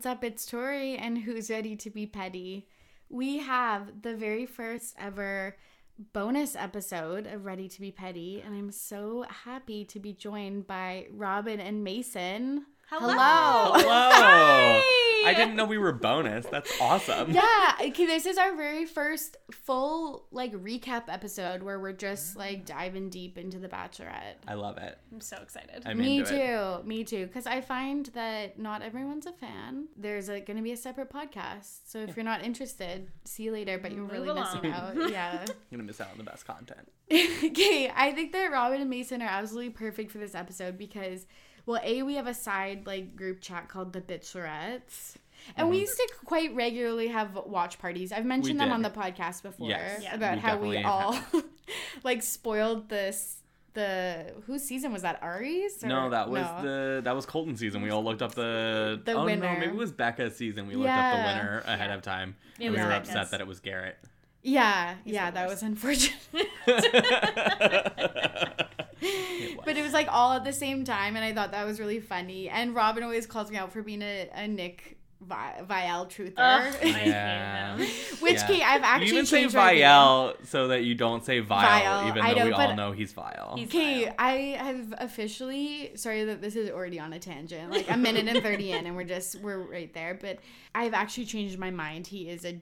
what's up? It's Tori, and who's ready to be petty? We have the very first ever bonus episode of Ready to Be Petty, and I'm so happy to be joined by Robin and Mason. Hello. Hello. I didn't know we were bonus. That's awesome. Yeah, okay, this is our very first full like recap episode where we're just mm. like diving deep into the Bachelorette. I love it. I'm so excited. I'm me into too, it. me too. Because I find that not everyone's a fan. There's like, going to be a separate podcast, so if you're not interested, see you later. But you're Move really missing out. Yeah. You're gonna miss out on the best content. okay, I think that Robin and Mason are absolutely perfect for this episode because, well, a we have a side like group chat called the Bitcherettes. And we mm-hmm. used to quite regularly have watch parties. I've mentioned them did. on the podcast before Yes, Yeah. about we how we all like spoiled this the whose season was that Ari's? or- No, that was no. the that was Colton season. We all looked up the oh, The oh winner. no, maybe it was Becca's season. We looked up the winner ahead of time. It and we were Becca's. upset that it was Garrett. Yeah, He's yeah, that was unfortunate. It was. but it was like all at the same time, and I thought that was really funny. And Robin always calls me out for being a, a Nick Vi- Viall truther. Ugh, Yeah. Which, Yeah. Kate, I've actually you even say changed my. Vial so that you don't say Vile, Vile, even I though know, we all know he's Vile. He's- Okay, Vile. I have officially sorry that this is already on a tangent, like a minute and thirty in, and we're just we're right there. But I've actually changed my mind. He is a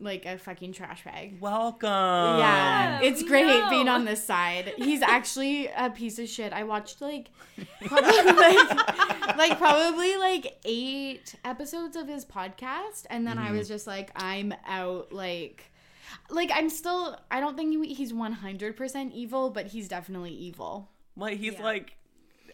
like a fucking trash bag. Welcome. yeah, Yeah, it's great know. being on this side. He's actually a piece of shit. I watched like, probably, like, like probably like eight episodes of his podcast, and then I mm-hmm. was just like, I'm out. Like, like I'm still. I don't think he's 100 percent evil, but he's definitely evil. Like he's Yeah. like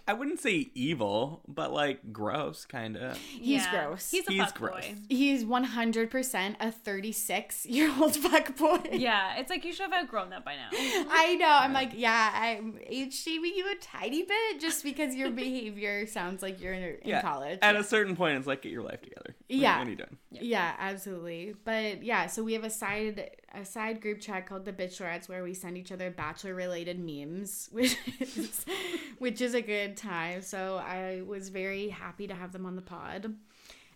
I wouldn't say evil, but like gross kind of. He's Yeah. gross. He's a He's fuck gross. boy. He's 100% a 36 year old fuck boy. Yeah, it's like you should have outgrown that by now. I know. I'm like, yeah, I'm age shaming you a tiny bit just because your behavior sounds like you're in, in Yeah. college. At a certain point it's like get your life together. What- Yeah. What are you doing? yeah, absolutely. But yeah, so we have a side a side group chat called the Bitcherettes where we send each other bachelor related memes, which is which is a good time. So I was very happy to have them on the pod.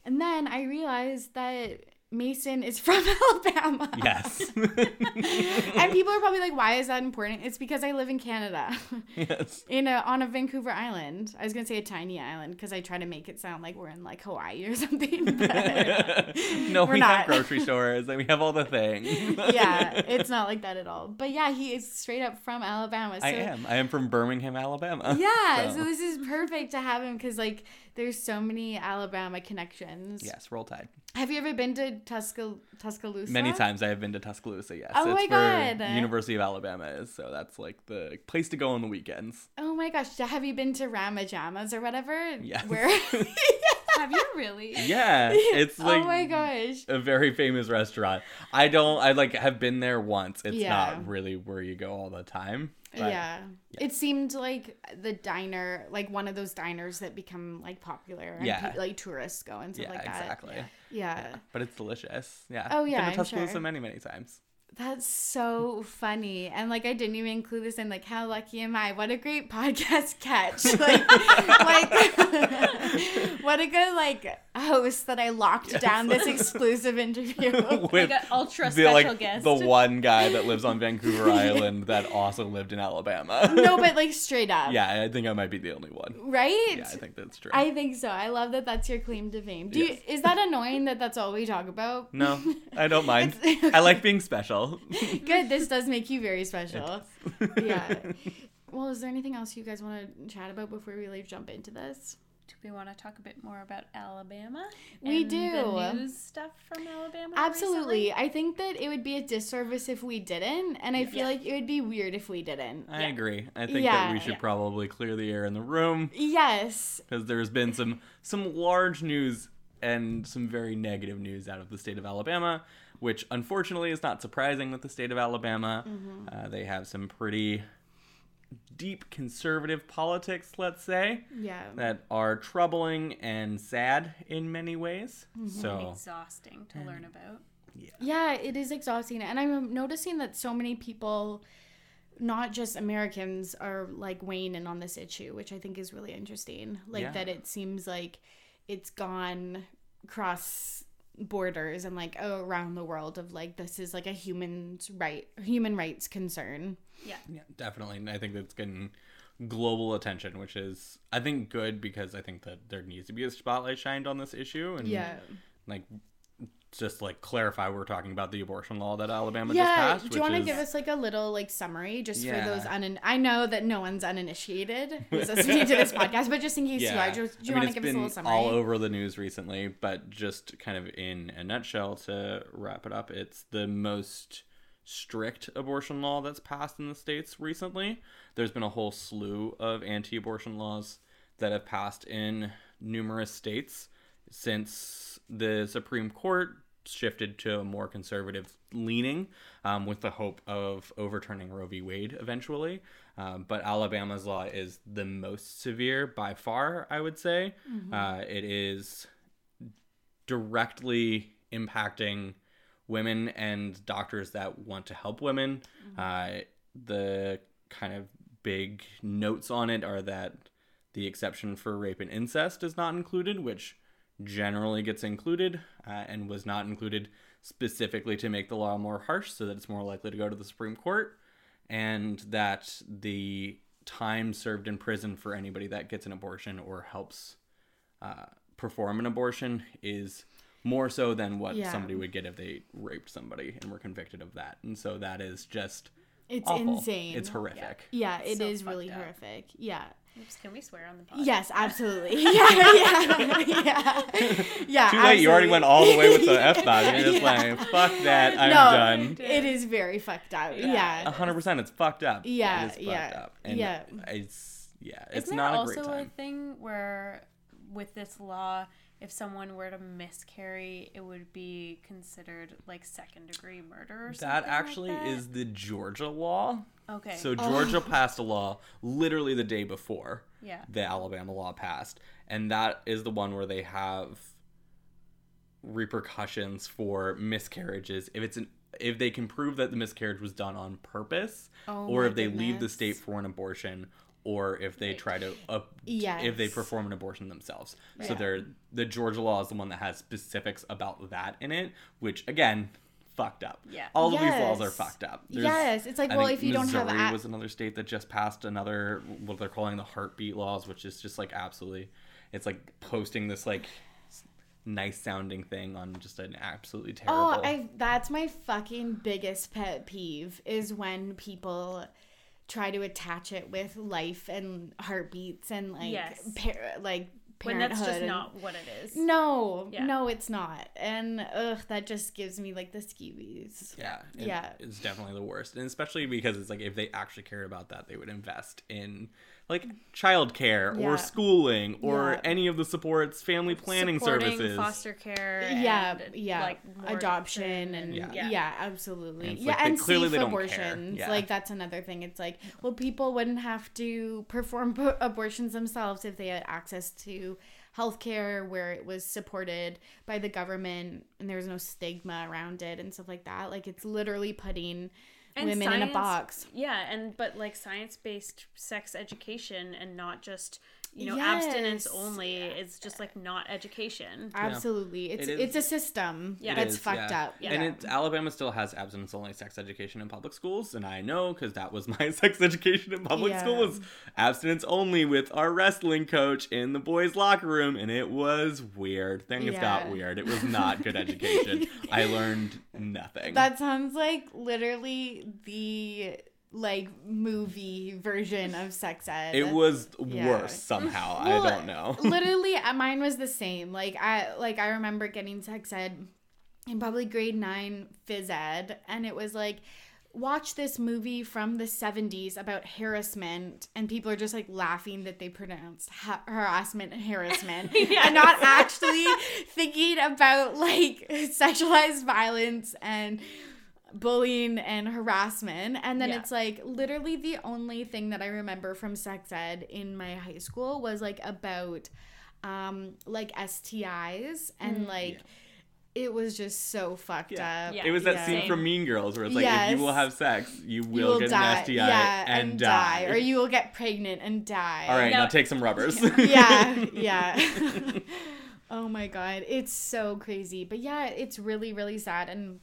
And then I realized that Mason is from Alabama. Yes. and people are probably like, why is that important? It's because I live in Canada, yes. in a on a Vancouver island. I was gonna say a tiny island because I try to make it sound like we're in like Hawaii or something. But no, We're we not. have grocery stores and we have all the things. yeah, it's not like that at all. But yeah, he is straight up from Alabama. So I am. I am from Birmingham, Alabama. Yeah, so. So- this is perfect to have him because like there's so many Alabama connections. Yes, roll tide. Have you ever been to Tuscal- Tuscaloosa? Many times I have been to Tuscaloosa, yes. Oh my it's where God. University of Alabama is, so that's like the place to go on the weekends. Oh my gosh, have you been to Rama Jama's or whatever? Yes. Where? have you really? Yeah, it's oh like oh my gosh. a very famous restaurant. I don't I like have been there once. It's Yeah. not really where you go all the time. but yeah. It seemed like the diner, like one of those diners that become like popular and Yeah. pe- like tourists go and stuff Yeah, like that. exactly. Yeah. But it's delicious. Yeah. Oh, yeah, Been I'm to Tuscaloosa sure. many, many times. That's so funny. And like I didn't even include this in like how lucky am I? What a great podcast catch. Like like what a good like host that I locked down this exclusive interview. With Like an ultra the special like guest. the one guy that lives on Vancouver Island that also lived in Alabama. no, but like straight up. yeah, I think I might be the only one. Right? Yeah, I think that's true. I think so. I love that that's your claim to fame. Do you, is that annoying that that's all we talk about? no, I don't mind. It's- I like being special. Good. This does make you very special. yeah. Well, is there anything else you guys want to chat about before we leave jump into this? Do we want to talk a bit more about Alabama? We and do. The news stuff from Alabama. Absolutely. recently? I think that it would be a disservice if we didn't, and I feel like it would be weird if we didn't. I Yeah. agree. I think Yeah. that we should Yeah. probably clear the air in the room Yes. because there's been some some large news and some very negative news out of the state of Alabama, which unfortunately is not surprising with the state of Alabama. Mm-hmm. Uh, they have some pretty deep conservative politics, let's say, Yeah. that are troubling and sad in many ways. Mm-hmm. So exhausting to learn about. Yeah, it is exhausting. And I'm noticing that so many people, not just Americans, are like weighing in on this issue, which I think is really interesting. Like Yeah. that it seems like it's gone cross borders and like around the world of like this is like a human's right human rights concern. Yeah, definitely. And I think that's getting global attention, which is I think good because I think that there needs to be a spotlight shined on this issue and Yeah. like just like clarify we're talking about the abortion law that Alabama just Yeah, passed. do you want to which give us like a little like summary just for those Yeah. un? I know that no one's uninitiated who's listening to this podcast, but just in case you are, just, do you I mean, want to give us a little summary? all over the news recently, but just kind of in a nutshell to wrap it up, it's the most strict abortion law that's passed in the states recently. There's been a whole slew of anti-abortion laws that have passed in numerous states since the Supreme Court shifted to a more conservative leaning um, with the hope of overturning Roe v. Wade eventually. Um, but Alabama's law is the most severe by far, I would say. Uh, it is directly impacting women and doctors that want to help women. Uh, the kind of big notes on it are that the exception for rape and incest is not included, which generally gets included uh, and was not included specifically to make the law more harsh so that it's more likely to go to the Supreme Court, and that the time served in prison for anybody that gets an abortion or helps uh, perform an abortion is more so than what Yeah. somebody would get if they raped somebody and were convicted of that. And so that is just it's awful. insane. It's horrific. Yeah, it is So really up. horrific. Yeah. Oops, can we swear on the podcast? Yes, absolutely. Yeah, yeah, yeah. yeah Too late. You already went all the way with the F bomb. You're just Yeah. like, fuck that. I'm no, done. It is very fucked up. Yeah. Yeah. A hundred percent. It's fucked up. Yeah, It is fucked yeah, up. And yeah. It's yeah. It's Isn't not there a great also a thing where, with this law, if someone were to miscarry, it would be considered like second degree murder or something? That like actually that? is the Georgia law. Okay. So oh. Georgia passed a law literally the day before yeah. the Alabama law passed, and that is the one where they have repercussions for miscarriages if it's an if they can prove that the miscarriage was done on purpose Oh or if they leave the state for an abortion or if they try to up if they perform an abortion themselves. So they're the Georgia law is the one that has specifics about that in it, which again, fucked up. Yeah. All of these laws are fucked up. There's, Yes, it's like, I well, if you don't have Missouri a- was another state that just passed another what they're calling the heartbeat laws, which is just like absolutely, it's like posting this like nice sounding thing on just an absolutely oh, terrible. Oh, I that's my fucking biggest pet peeve is when people try to attach it with life and heartbeats and like Yes. par- like When parenthood. that's just and- not what it is. No, Yeah. no, it's not. And ugh, that just gives me like the skeevies. yeah, it- Yeah. it's definitely the worst, and especially because it's like if they actually cared about that, they would invest in like childcare Yeah. or schooling or Yeah. any of the supports, family planning Supporting services. foster care. Yeah, and, yeah, Like adoption and Yeah. yeah, absolutely. And it's yeah, like they- and clearly safe they don't care. abortions. Yeah. Like that's another thing. It's like, well, people wouldn't have to perform p- abortions themselves if they had access to healthcare where it was supported by the government and there was no stigma around it and stuff like that. Like it's literally putting And women in a box. Yeah, and but like science based sex education and not just you know Yes. abstinence only. is just like not education. Absolutely. It's It is- it's a system Yeah. It that's is, fucked yeah. up. And it's Alabama still has abstinence only sex education in public schools, and I know because that was my sex education in public school was abstinence only with our wrestling coach in the boys' locker room, and it was weird. Things got weird. It was not good education. I learned nothing. That sounds like literally the like movie version of sex ed. it was Yeah. worse somehow. Well, I don't know. literally, uh, mine was the same. Like I like I remember getting sex ed in probably grade nine phys ed, and it was like. Watch this movie from the 70s about harassment, and people are just like laughing that they pronounced ha- harassment and harassment, and not actually thinking about like sexualized violence and bullying and harassment. And then Yeah. it's like literally the only thing that I remember from sex ed in my high school was like about um like STIs and like it was just so fucked Yeah. up. Yeah. It was that Yeah. scene from Mean Girls where it's like, if you will have sex, you You will, get die, an STI yeah, and, die. or you will get pregnant and die. All right, No. now take some rubbers. yeah, yeah. Oh my god, it's so crazy. But yeah, it's really really sad and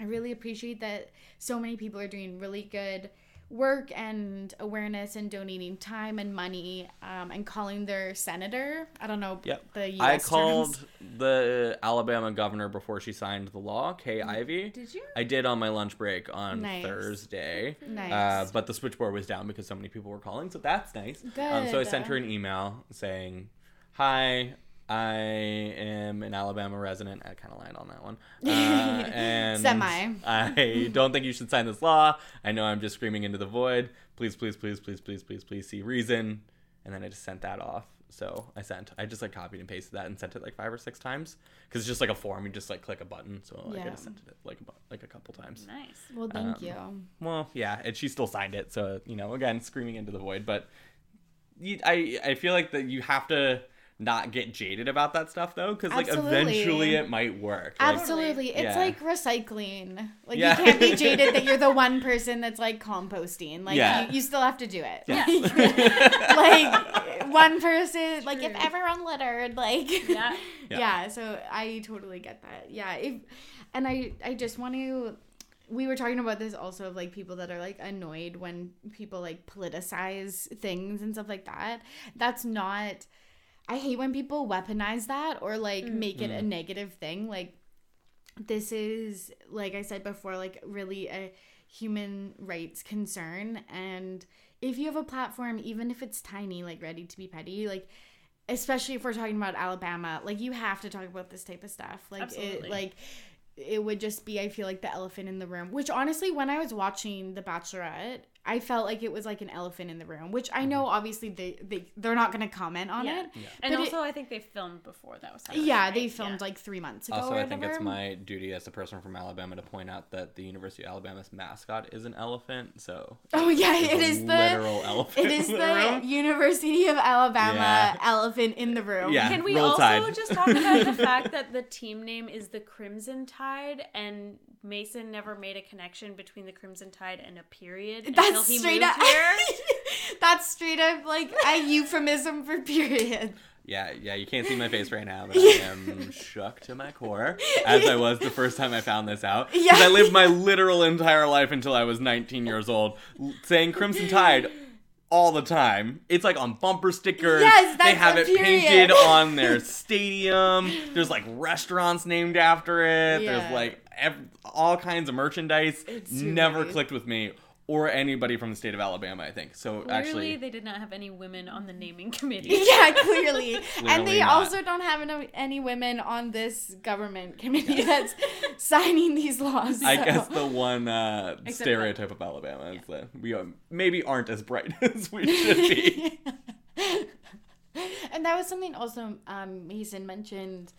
I really appreciate that so many people are doing really good work and awareness and donating time and money um, and calling their senator. I don't know Yep. the US I called terms. the Alabama governor before she signed the law, Kay Ivey. Did you? I did on my lunch break on Nice. Thursday. Nice. Uh, but the switchboard was down because so many people were calling, so that's nice. Um, so I sent her an email saying, "Hi, I am an Alabama resident." I kind of lied on that one. Uh, and Semi. I don't think you should sign this law. I know I'm just screaming into the void. Please, please, please, please, please, please, please see reason. And then I just sent that off. So I sent. I just like copied and pasted that and sent it like five or six times because it's just like a form. You just like click a button. So like, I Yeah. just sent it like a, bu- like a couple times. Nice. Well, thank um, you. Well, yeah, and she still signed it, so you know, again, screaming into the void. But you, I, I feel like that you have to not get jaded about that stuff though, because like eventually it might work. Like, Absolutely. It's Yeah. like recycling. Like Yeah. you can't be jaded that you're the one person that's like composting. Like Yeah. you, you still have to do it. Yeah. like one person like if True. everyone littered like Yeah. Yeah. yeah so i totally get that yeah if and i i just want to we were talking about this also of like people that are like annoyed when people like politicize things and stuff like that that's not i hate when people weaponize that or like mm. make it a mm. negative thing like this is like i said before like really a human rights concern and if you have a platform even if it's tiny like ready to be petty like especially if we're talking about alabama like you have to talk about this type of stuff. Like Absolutely. it like it would just be i feel like the elephant in the room which honestly when i was watching the bachelorette i felt like it was like an elephant in the room which i mm-hmm. know obviously they, they they're not going to comment on Yeah. it And But it- also, I think they filmed before that was happening. yeah right? they filmed Yeah. like three months ago Also, I think it's my duty as a person from Alabama to point out that the University of Alabama's mascot is an elephant. So oh yeah it's it a is the literal elephant. It is in the room. University of Alabama Yeah. elephant in the room. Yeah. Can we Roll also Tide. just talk about the fact that the team name is the Crimson Tide and Mason never made a connection between the Crimson Tide and a period until That's he straight moved up. here? That's straight up like a euphemism for period. Yeah, yeah, you can't see my face right now, but I am shook to my core, as I was the first time I found this out. 'Cause Yeah. I lived my literal entire life until I was 19 years old, saying Crimson Tide all the time. It's like on bumper stickers. Yes, that's they have it period. painted on their stadium. There's like restaurants named after it. Yeah. There's like ev- all kinds of merchandise. It's too Never funny. clicked with me or anybody from the state of Alabama, I think. So Clearly, actually, they did not have any women on the naming committee. Yeah, clearly. and they not. also don't have any, any women on this government committee that's signing these laws. I so- guess the one uh, Except stereotype of Alabama is that we um, maybe aren't as bright as we should be. and that was something also um, Mason mentioned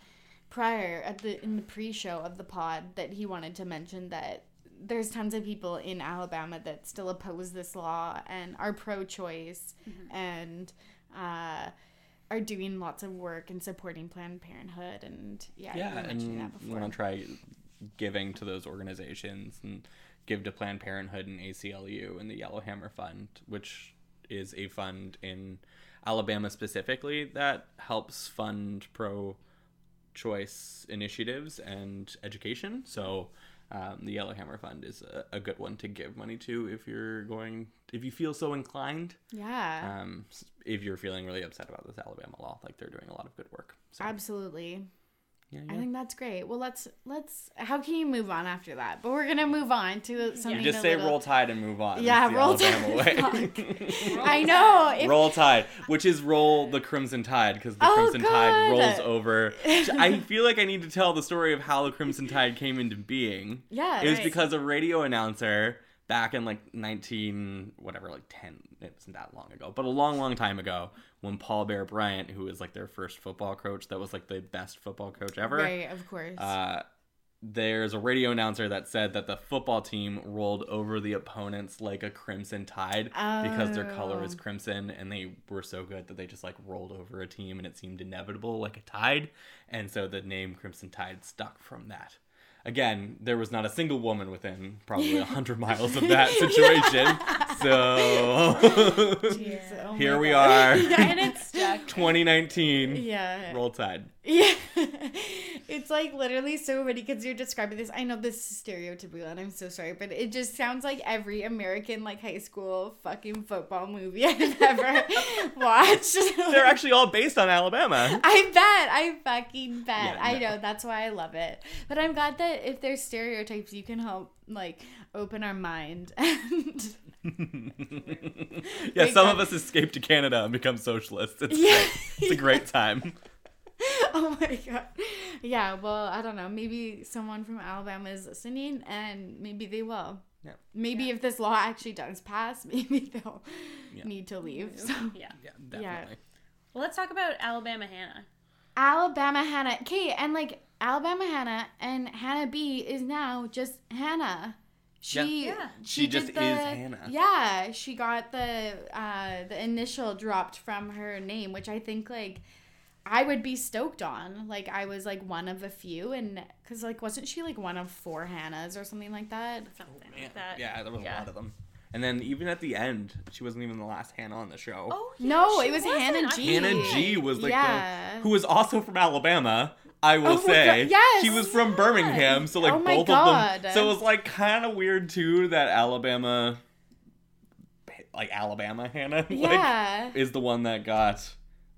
prior at the in the pre-show of the pod that he wanted to mention that there's tons of people in Alabama that still oppose this law and are pro-choice and uh, are doing lots of work and supporting Planned Parenthood and yeah, you yeah, were mentioning and that you before. want to try giving to those organizations and give to Planned Parenthood and ACLU and the Yellowhammer Fund, which is a fund in Alabama specifically that helps fund pro choice initiatives and education. So um, the Yellowhammer Fund is a, a good one to give money to if you're going, if you feel so inclined. yeah. Um, if you're feeling really upset about this Alabama law, like they're doing a lot of good work. So Absolutely. Yeah, I think that's great. Well, let's let's. How can you move on after that? But we're gonna move on to something. You just a say little- roll tide and move on. Yeah, roll tide. way. I know. If, roll tide, which is roll the crimson tide because the Oh, crimson tide rolls over. I feel like I need to tell the story of how the crimson tide came into being. yeah. It was right. because a radio announcer back in like 19 whatever like 10 it wasn't that long ago but a long long time ago when paul bear bryant who was like their first football coach that was like the best football coach ever Right, of course. uh, there's a radio announcer that said that the football team rolled over the opponents like a crimson tide because their color is Oh. crimson and they were so good that they just like rolled over a team and it seemed inevitable like a tide and so the name crimson tide stuck from that again there was not a single woman within probably 100 miles of that situation So oh here we God. are, and it's stuck. 2019. Yeah. Roll Tide. Yeah. It's like literally so funny because you're describing this. I know this is stereotypical and I'm so sorry, but it just sounds like every American like high school fucking football movie I've ever watched. They're actually all based on Alabama. I bet. I fucking bet. Yeah, I know. That's why I love it. But I'm glad that if there's stereotypes, you can help like open our mind. And yeah, some of uh, us escape to Canada and become socialists. It's Yeah. great. It's a great time. oh my god. Yeah. Well, I don't know. Maybe someone from Alabama is listening, and maybe they will. Yeah. Maybe if this law actually does pass, maybe they'll Yeah. need to leave. So. Yeah. Yeah, definitely. Well, let's talk about Alabama Hannah. Alabama Hannah. Okay, and like Alabama Hannah and Hannah B is now just Hannah. She Yeah. Yeah. She just did is Hannah. Yeah, she got the uh the initial dropped from her name, which I think like I would be stoked on. Like I was like one of a few and cuz like wasn't she like one of four Hannahs or something like that? Something Yeah, like that. yeah, there was Yeah. a lot of them. And then even at the end, she wasn't even the last Hannah on the show. Oh, yeah, No, it was wasn't. Hannah G. Hannah G was like Yeah. the who was also from Alabama. I will Oh my say, God, yes! she was from Birmingham, so like Oh my both God. of them. So it was like kind of weird too that Alabama, like Alabama Hannah, Yeah. like is the one that got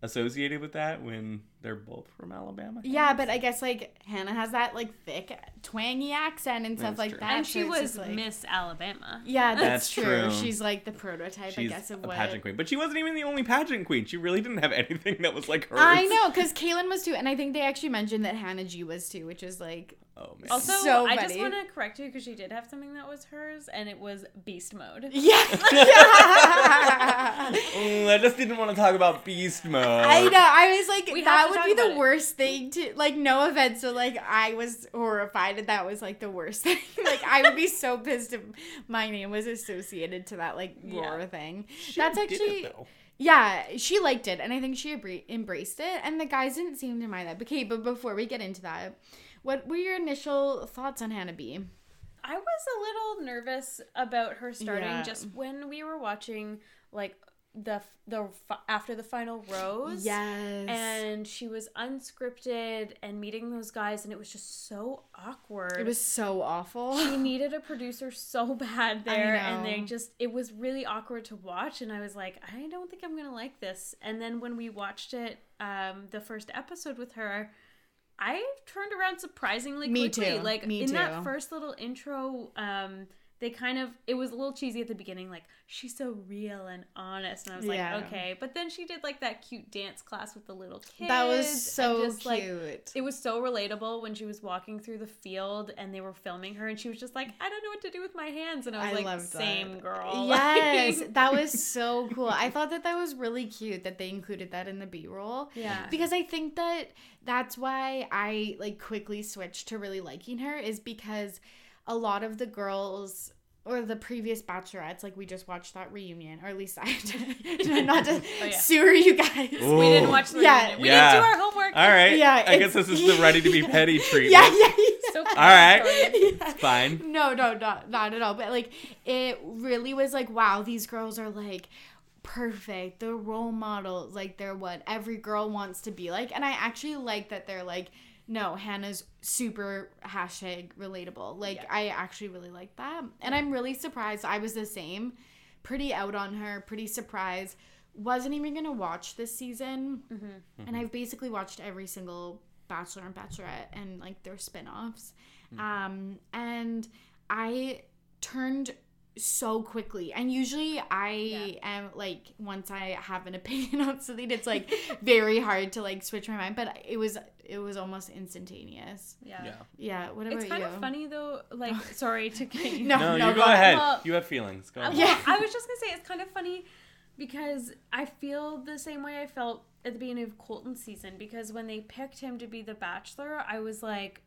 associated with that when they're both from Alabama. Yeah, but I guess like Hannah has that like thick, twangy accent and stuff That's like true. that. And she it's was like- Miss Alabama. Yeah, that's, That's true. true. She's like the prototype, I She's guess, of a what. pageant queen, but she wasn't even the only pageant queen. She really didn't have anything that was like hers. I know, because Caelynn was too, and I think they actually mentioned that Hannah G was too, which is like, Oh. Also, So I just want to correct you because she did have something that was hers, and it was beast mode. yeah. Mm, I just didn't want to talk about beast mode. I know. I was like, We that would be the it. worst thing to like. No offense, so like, I was horrified, and that was like the worst thing. like, I would be so pissed if my name was associated to that like Yeah. thing. She That's did it, actually though. Yeah, she liked it, and I think she abra- embraced it, and the guys didn't seem to mind that. But okay, but before we get into that, what were your initial thoughts on Hannah B? I was a little nervous about her starting Yeah. just when we were watching like the the after the final rose. Yes. And she was unscripted and meeting those guys, and it was just so awkward. it was so awful. she needed a producer so bad there and they just it was really awkward to watch and i was like i don't think i'm gonna like this and then when we watched it um the first episode with her i turned around surprisingly Me quickly too. like Me in too. that first little intro um they kind of it was a little cheesy at the beginning like she's so real and honest and i was Yeah. like okay but then she did like that cute dance class with the little kids that was so just, like, cute. it was so relatable when she was walking through the field and they were filming her and she was just like, I don't know what to do with my hands. And I was I like, loved that. same girl. Yes, that was so cool. I thought that that was really cute that they included that in the B roll. Yeah. Because I think that that's why I like quickly switched to really liking her is because a lot of the girls or the previous bachelorettes, like we just watched that reunion, or at least I did. Not to Oh, yeah. sewer you guys. Ooh. we didn't watch the Yeah. reunion. We Yeah. didn't do our homework. All right. Yeah, I guess this is the ready to be petty treatment. Yeah, yeah, yeah. So All right. Yeah. Fine. No, no, not not at all. But like, it really was like, wow, these girls are like perfect. They're role models. Like they're what every girl wants to be like. And I actually like that they're like, no, Hannah's super hashtag relatable. Like Yeah. I actually really like that. And I'm really surprised. I was the same. Pretty out on her. Pretty surprised. Wasn't even gonna watch this season. And I've basically watched every single Bachelor and Bachelorette and like their spin-offs. Um, and I turned so quickly. And usually I am like once I have an opinion on something, it's like very hard to like switch my mind. But it was it was almost instantaneous. Yeah. Yeah. Yeah. What about It's kind you? of funny though. Like, sorry to get you. No, No, no, you go go ahead. Well- you have feelings. Go ahead. Yeah. I was just gonna say it's kind of funny because I feel the same way I felt at the beginning of Colton's season because when they picked him to be the Bachelor, I was like,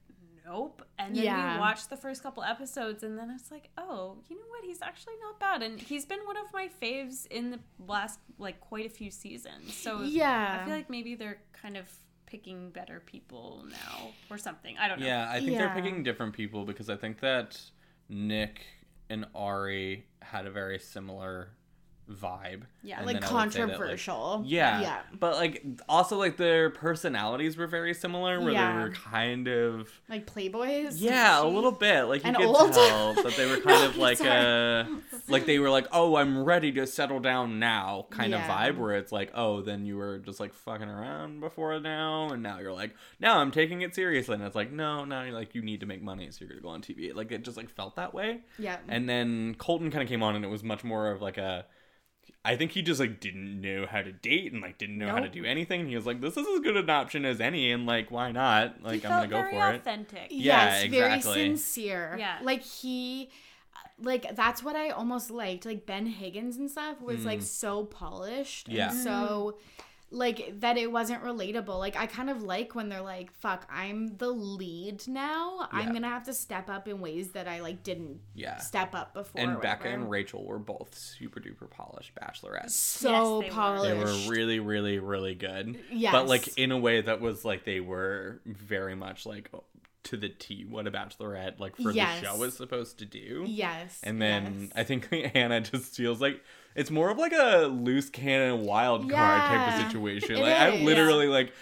nope. And then Yeah. we watched the first couple episodes, and then I was like, oh, you know what? He's actually not bad, and he's been one of my faves in the last like quite a few seasons. So Yeah. I feel like maybe they're kind of picking better people now or something. I don't know. Yeah, I think Yeah. they're picking different people because I think that Nick and Ari had a very similar vibe. Yeah. And like then I would say that, like, controversial. yeah. Yeah. But like also like their personalities were very similar where Yeah. they were kind of Like playboys. yeah, a little bit. Like you And could old? tell that they were kind No, of like a like they were like, "Oh, I'm ready to settle down now." kind Yeah. of vibe where it's like, "Oh, then you were just like fucking around before now and now you're like, "Now I'm taking it seriously." And it's like, "No, now you're like you need to make money so you're to go on TV." Like it just like felt that way. Yeah. And then Colton kind of came on and it was much more of like a I think he just like didn't know how to date and like didn't know how to do anything. He was like, "This is as good an option as any," and like, why not? Like, he I'm gonna go very for it. authentic. Yeah, yes, exactly. very sincere. Yeah. Like he like that's what I almost liked. Like Ben Higgins and stuff was like so polished. Mm. Yeah. And so like that it wasn't relatable. Like I kind of like when they're like, fuck, I'm the lead now. I'm gonna have to step up in ways that I like didn't Yeah. step up before. And Becca and Rachel were both super duper polished bachelorettes. so Yes, they were. polished. They were really, really, really good. Yes. But like in a way that was like they were very much like to the T what a bachelorette like for Yes. the show is supposed to do. Yes. And then yes. I think Hannah just feels like it's more of like a loose cannon wild card type of situation. it Like I literally like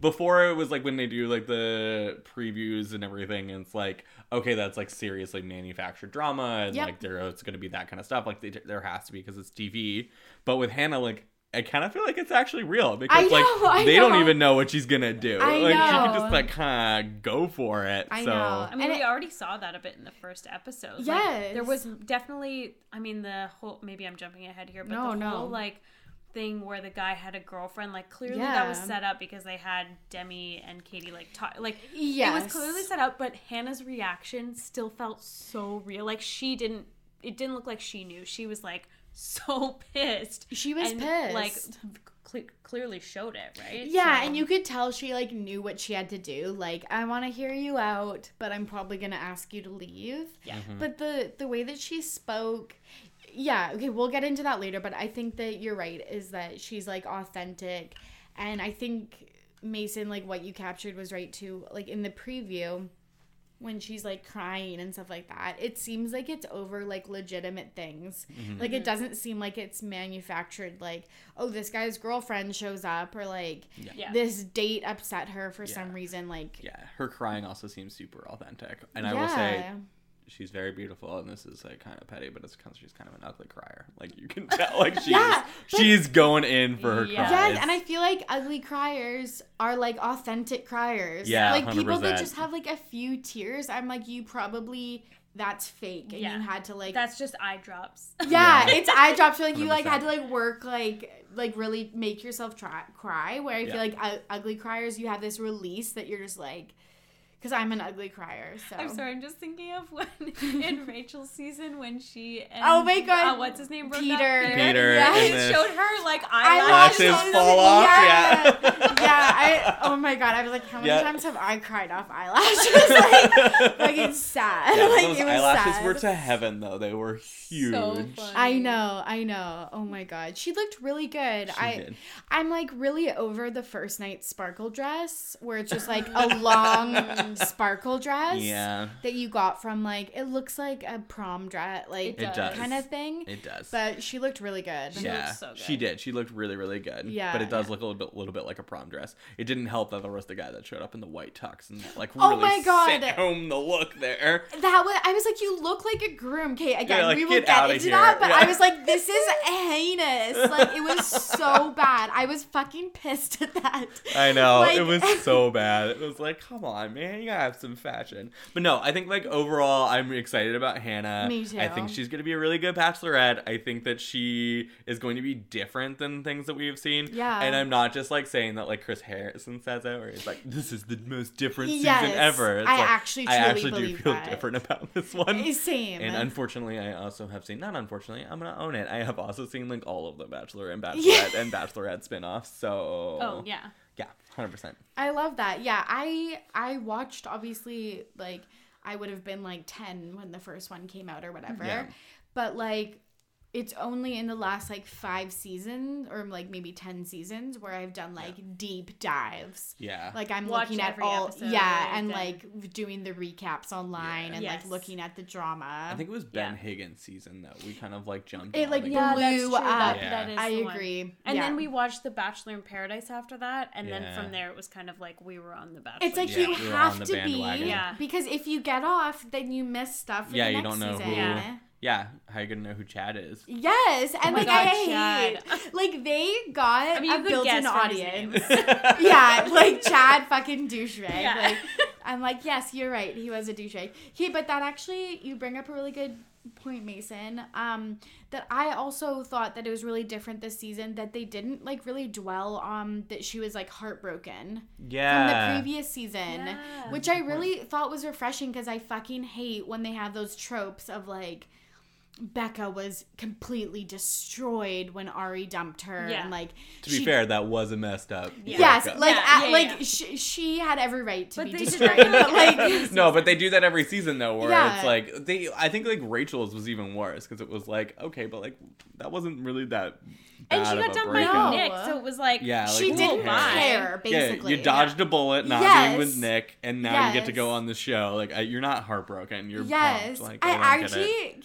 before it was like when they do like the previews and everything and it's like okay that's like seriously manufactured drama and Yep. like there it's going to be that kind of stuff like they, there has to be because it's TV. But with Hannah like I kind of feel like it's actually real because know, I like they don't even know what she's gonna do. I like she can just like kind of go for it. I so know. I mean, And we it- already saw that a bit in the first episode. Like, Yes. there was definitely. I mean, the whole. Maybe I'm jumping ahead here, but No, the no. whole like thing where the guy had a girlfriend, like clearly that was set up because they had Demi and Katie like talk. Like yes. it was clearly set up, but Hannah's reaction still felt so real. Like she didn't. It didn't look like she knew. She was like so pissed. She was and, pissed. Like cle clearly showed it, right? Yeah, So- and you could tell she like knew what she had to do. Like, I want to hear you out, but I'm probably gonna ask you to leave. Yeah. Mm-hmm. But the the way that she spoke, yeah, okay, we'll get into that later. But I think that you're right. Is that she's like authentic, and I think Mason, like what you captured, was right too. Like in the preview. When she's like crying and stuff like that, it seems like it's over like legitimate things. Mm-hmm. Like it mm-hmm. doesn't seem like it's manufactured. Like, oh, this guy's girlfriend shows up, or like Yeah. this date upset her for Yeah. some reason. Like, yeah, her crying also seems super authentic. And I will say Yeah. She's very beautiful and this is like kind of petty but it's because she's kind of an ugly crier like you can tell like she's Yeah, she's going in for her Yeah. cries Yes, and I feel like ugly criers are like authentic criers. Yeah, like people that just have like a few tears. I'm like, you probably that's fake, and Yeah. you had to like. That's just eye drops. yeah, Yeah. it's eye drops. Like you like 100%. had to like work like like really make yourself try cry. Where I Yeah. feel like u- ugly criers, you have this release that you're just like, because I'm an ugly crier. So I'm sorry, I'm just thinking of when in Rachel's season when she and Oh my God. uh, what's his name broke Peter. Peter, Yes. and It showed her like Eyelashes eyelashes. fall off, yeah. yeah. I oh my god, I was like, how many Yeah. times have I cried off eyelashes? like, like it's sad. Yeah, like those it was eyelashes sad. were to heaven though they were huge funny. I know, I know. Oh my god, she looked really good. She I, did. I'm like really over the first night sparkle dress, where it's just like a long sparkle dress. yeah That you got from like it looks like a prom dress, like It does. kind of thing. it does But she looked really good. She yeah, looked so she did. She looked really, really good. Yeah, but it does yeah. look a little bit, little bit like a prom dress. It didn't help that there was the guy that showed up in the white tux and like Oh really my God. sent home the look there. That was I was like, you look like a groom. Okay, again, like, we will get get, into here. that, but Yeah. I was like, this is heinous. Like it was so bad. I was fucking pissed at that. I know Like- it was so bad. It was like, come on, man, you gotta have some fashion. But no, I think like overall, I'm excited about Hannah. Me too. I think she's gonna be a really good bachelorette. I think that she is going to be different than things that we have seen. Yeah. And I'm not just like saying that like Chris Harrison says it, where he's like, this is the most different Yes, season ever. It's I like, actually I actually do feel that. different about this one. Eh, same. And unfortunately, I also have seen, not unfortunately, I'm gonna own it. I have also seen like all of the Bachelor and Bachelorette and Bachelorette spin-offs. So Oh yeah. Hundred percent. I love that. Yeah, I I watched obviously like I would have been like 10 when the first one came out or whatever. Yeah. But like it's only in the last like five seasons or like maybe 10 seasons where I've done like deep dives. Yeah. Like I'm Watched looking at every all, yeah, and and- like doing the recaps online Yeah. and Yes. like looking at the drama. I think it was Ben Yeah. Higgins season that we kind of like jumped. It, like, again. Yeah, that's blew true. That, up. that is I the one. agree. And Yeah. then we watched The Bachelor in Paradise after that, and then from there it was kind of like we were on The Bachelor. It's like Yeah, you we have to be. Yeah. because if you get off, then you miss stuff. For Yeah, the you don't know season. who- Yeah. Yeah, how you gonna know who Chad is? Yes, and my like God, I Chad. hate, like they got I mean, a built-in guess from his audience. yeah, like Chad fucking douchebag. Yeah. Like I'm like, yes, you're right. He was a douchebag. He, but that actually, you bring up a really good point, Mason. Um, that I also thought that it was really different this season. That they didn't like really dwell on that she was like heartbroken Yeah. from the previous season, Yeah. which I really thought was refreshing because I fucking hate when they have those tropes of like. Becca was completely destroyed when Ari dumped her, Yeah. and like To be she- fair, that was a messed up. Yeah. Yes, like Yeah, at, yeah, like yeah. She, she had every right to But be they destroyed, that but like no, but they do that every season though, where Yeah. it's like they. I think like Rachel's was even worse because it was like okay, but like that wasn't really that. and she got dumped by No. Nick, so it was like Yeah, like, she who didn't cares? care basically. Yeah, you dodged a bullet not Yes. being with Nick, and now you get to go on the show. Like I, you're not heartbroken. You're Yes, pumped. Like, I, don't get it. actually,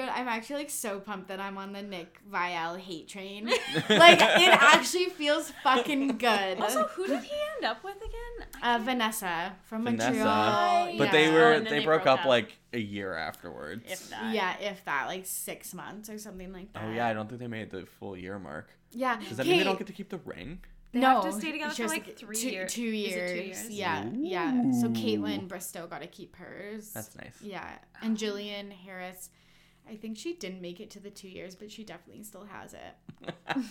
okay, just I'm actually like so pumped that I'm on the Nick Viall hate train. like it actually feels fucking good. Also, who did he end up with again? uh, Vanessa from Vanessa. Montreal. But yeah. they Oh, were and they, they broke, broke up up. like a year afterwards. If that. yeah, if that, like six months or something like that. Oh yeah, I don't think they made the full year mark. yeah. Does that mean they don't get to keep the ring? They no, have to stay together for, like, three two, years. Two Is years. it two years? Yeah, yeah. So Ooh. Kaitlyn Bristowe got to keep hers. That's nice. Yeah, and Jillian Harris, I think she didn't make it to the two years, but she definitely still has it.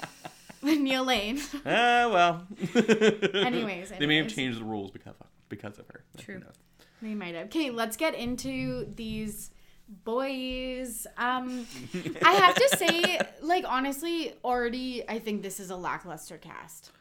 Neil Lane. Ah well. Anyways, they may have changed the rules because of because of her. True. They might have. Okay, let's get into these boys. Um, I have to say, like honestly, already I think this is a lackluster cast.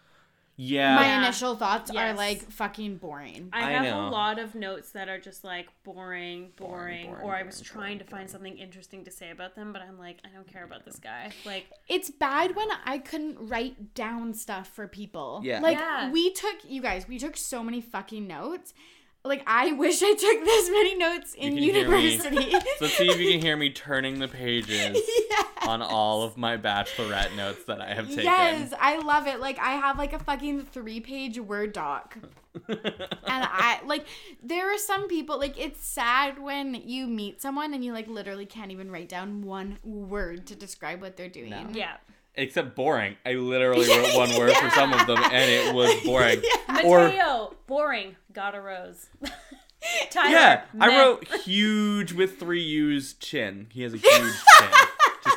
Yeah. My Yeah. initial thoughts are like fucking boring. I I have know. a lot of notes that are just like boring, Boring, boring, boring, or I was boring, trying boring, to find boring. something interesting to say about them, but I'm like, I don't care about this guy. Like, It's bad when I couldn't write down stuff for people. Yeah. Like Yeah. we took you guys, we took so many fucking notes. Like I wish I took this many notes in can hear me. university. So let's see if you can hear me turning the pages yes. on all of my bachelorette notes that I have taken. Yes, I love it. Like I have like a fucking three page Word doc. And I like there are some people like it's sad when you meet someone and you like literally can't even write down one word to describe what they're doing. No. yeah. Except boring. I literally wrote one word for some of them, and it was boring. Or Matteo, boring, got a rose. Tyler, yeah, I meh. wrote huge with three U's chin. He has a huge chin,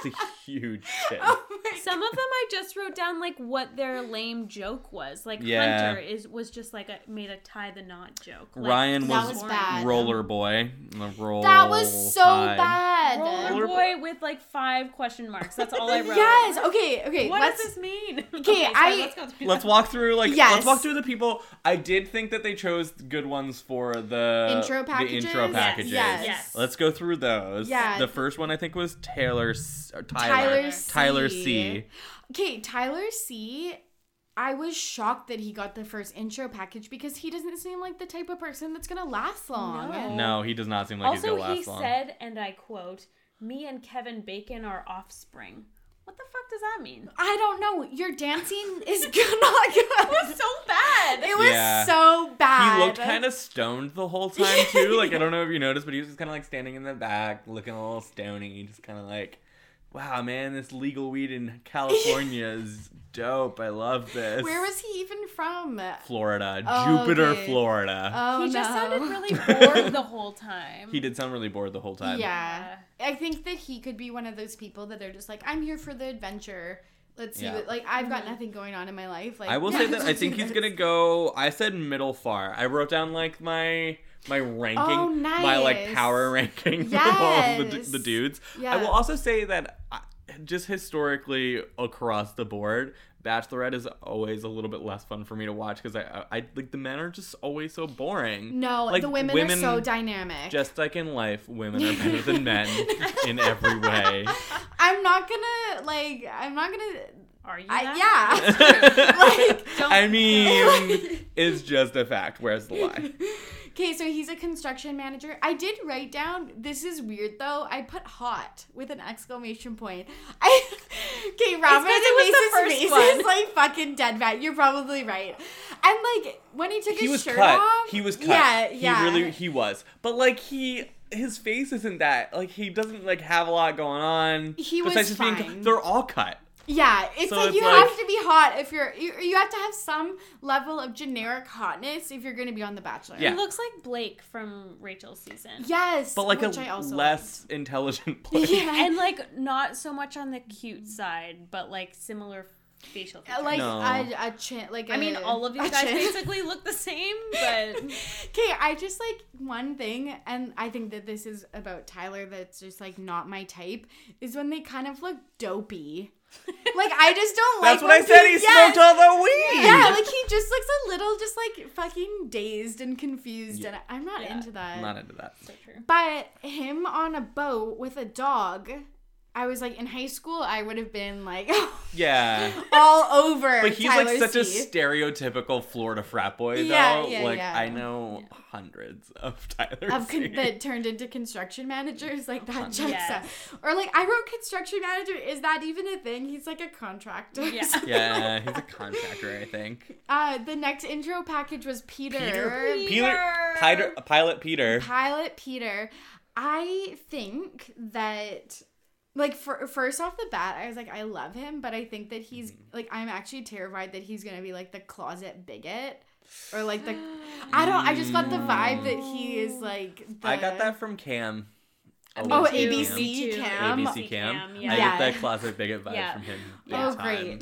just a huge chin. Oh Some of them I just wrote down like what their lame joke was. Like Yeah. Hunter is was just like a made a tie the knot joke. Like, Ryan That was, was bad. roller boy. The roll That was so tide. bad. Roller boy with like five question marks. That's all I wrote. Yes. Okay. Okay. What let's. does this mean? Okay, sorry, I- let's go through Let's that. walk through like Yes. let's walk through the people. I did think that they chose good ones for the Intro The intro packages? packages. Yes. Yes. Let's go through those. Yeah. The first one I think was Taylor S- or Tyler. Tyler Tyler C. C. Okay, Tyler C. I was shocked that he got the first intro package because he doesn't seem like the type of person that's gonna last long. No. No, he does not seem like he's also, gonna he last long. said, and I quote, "Me and Kevin Bacon are offspring." What the fuck does that mean? I don't know. Your dancing is good, not good. It was so bad. It was Yeah. so bad. He looked kind of stoned the whole time too. Like I don't know if you noticed, but he was just kind of like standing in the back, looking a little stony, just kind of like, "Wow, man, this legal weed in California is dope. I love this." Where was he even from? Florida, Oh, Jupiter, okay. Florida. Oh he just sounded really bored the whole time. he did sound really bored the whole time. Yeah. I think that he could be one of those people that they're just like, I'm here for the adventure. Let's see Yeah. what like I've Mm-hmm. got nothing going on in my life. Like I will yeah, say that I think he's gonna go. I said middle far. I wrote down like my my ranking, Oh, my like power ranking for all the, the dudes. Yeah. I will also say that I, just historically across the board, Bachelorette is always a little bit less fun for me to watch because I, I, I like the men are just always so boring. No, Like, the women, are so dynamic. Just like in life, women are better than men in every way. I'm not gonna like. I'm not gonna. Are you? I, that? yeah. like, Don't- I mean, it's just a fact. Where's the lie? Okay, so he's a construction manager. I did write down. This is weird though. I put hot with an exclamation point. I okay, Robin 'cause it was the Mace's first face one. is like fucking dead fat. You're probably right. And like when he took He his was shirt cut. off, He was cut. Yeah, yeah. He really he was. But like he his face isn't that like he doesn't like have a lot going on. He besides was just being fine. cu- they're all cut. Yeah, it's So like it's you like- have to be hot if you're you, you have to have some level of generic hotness if you're going to be on The Bachelor. Yeah. He looks like Blake from Rachel's season. Yes, But like which a I also less intelligent play. liked. Yeah. And like not so much on the cute side, but like similar facial features. like No. a, a chin like I mean, all of these guys chin. basically look the same, but Okay, I just like one thing, and I think that this is about Tyler that's just like not my type, is when they kind of look dopey. Like I just don't like That's what I said. pe- He Yes! smoked all the weed. Yeah, like he just looks a little just like fucking dazed and confused, Yeah. and I'm not Yeah. into that. I'm not into that. so true. But him on a boat with a dog, I was like in high school, I would have been like Yeah. all over. But he's Tyler like such a C. stereotypical Florida frat boy, though. Yeah, yeah, like yeah. I know hundreds of Tyler. of con- C. that turned into construction managers like that checks Yes. out. Or like I wrote construction manager. Is that even a thing? He's like a contractor. Yeah. yeah, he's a contractor, I think. Uh, the next intro package was Peter. Peter? Peter. Peter, Peter, pilot Peter. Pilot Peter. I think that. Like for, first off the bat, I was like, I love him, but I think that he's Mm-hmm. like, I'm actually terrified that he's gonna be like the closet bigot, or like the, I don't, I just got the vibe that he is like. The, I got that from Cam. Me Oh, ABC me. Cam. ABC Cam. yeah. I Yeah. get that closet bigot vibe Yeah. from him. Oh, great.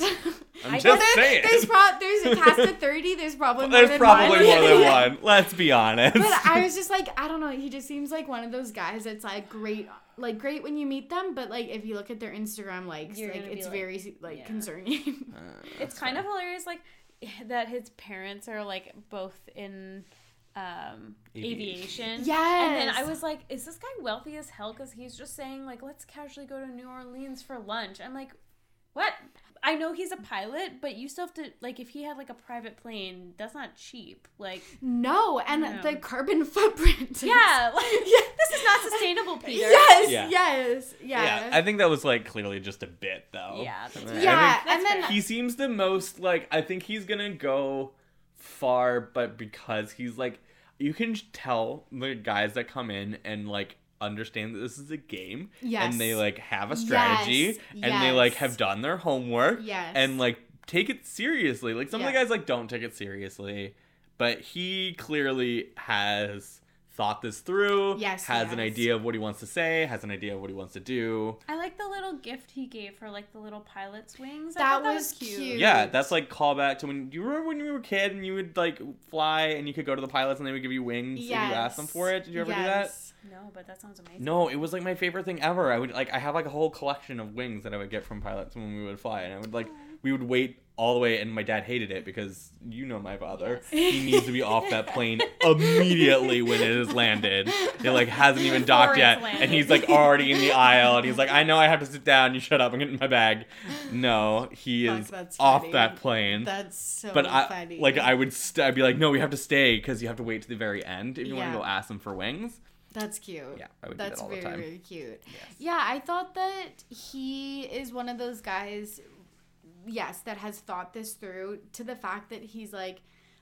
I'm just Well, saying. there's pro- there's a cast of thirty. There's probably more There's than probably one. more than one. Let's be honest. But I was just like, I don't know. He just seems like one of those guys that's like great, like great when you meet them, but like if you look at their Instagram likes, You're like it's like, very like yeah. concerning. It's kind of hilarious, like that his parents are like both in um Aviation. aviation. yes. And then I was like, is this guy wealthy as hell? Because he's just saying, like, let's casually go to New Orleans for lunch. I'm like, what? I know he's a pilot, but you still have to, like, if he had, like, a private plane, that's not cheap. Like, no, and No. the carbon footprint. is- yeah, like, Yeah. this is not sustainable, Peter. Yes, Yeah. yes, yeah. yeah, I think that was like clearly just a bit though. Yeah, that's I fair. think yeah, That's and then fair. he seems the most like I think he's gonna go far, but because he's like you can tell the guys that come in and like understand that this is a game Yes. and they like have a strategy Yes, and they like have done their homework Yes. and like take it seriously. Like some of the guys like don't take it seriously, but he clearly has thought this through. Yes, he has an idea of what he wants to say. Has an idea of what he wants to do. I like the little gift he gave her, like the little pilot's wings. That thought that was was cute. cute. Yeah, that's like callback to when do you remember when you were a kid and you would like fly and you could go to the pilots and they would give you wings if you asked them for it. Did you ever do that? No, but that sounds amazing. No, it was like my favorite thing ever. I would like I have like a whole collection of wings that I would get from pilots when we would fly, and I would like we would wait all the way, and my dad hated it because you know my father. Yes. He needs to be off that plane immediately when it has landed. It like hasn't even docked yet, it's and he's like already in the aisle, and he's like, I know I have to sit down. You shut up. I'm getting my bag. No, he Fuck, is off funny. that plane. That's so But I funny. like I would st- I'd be like, no, we have to stay because you have to wait to the very end if you want to go ask them for wings. That's cute. Yeah, I would That's do that all very the time. very cute. Yes. Yeah, I thought that he is one of those guys. Yes, that has thought this through to the fact that he's like,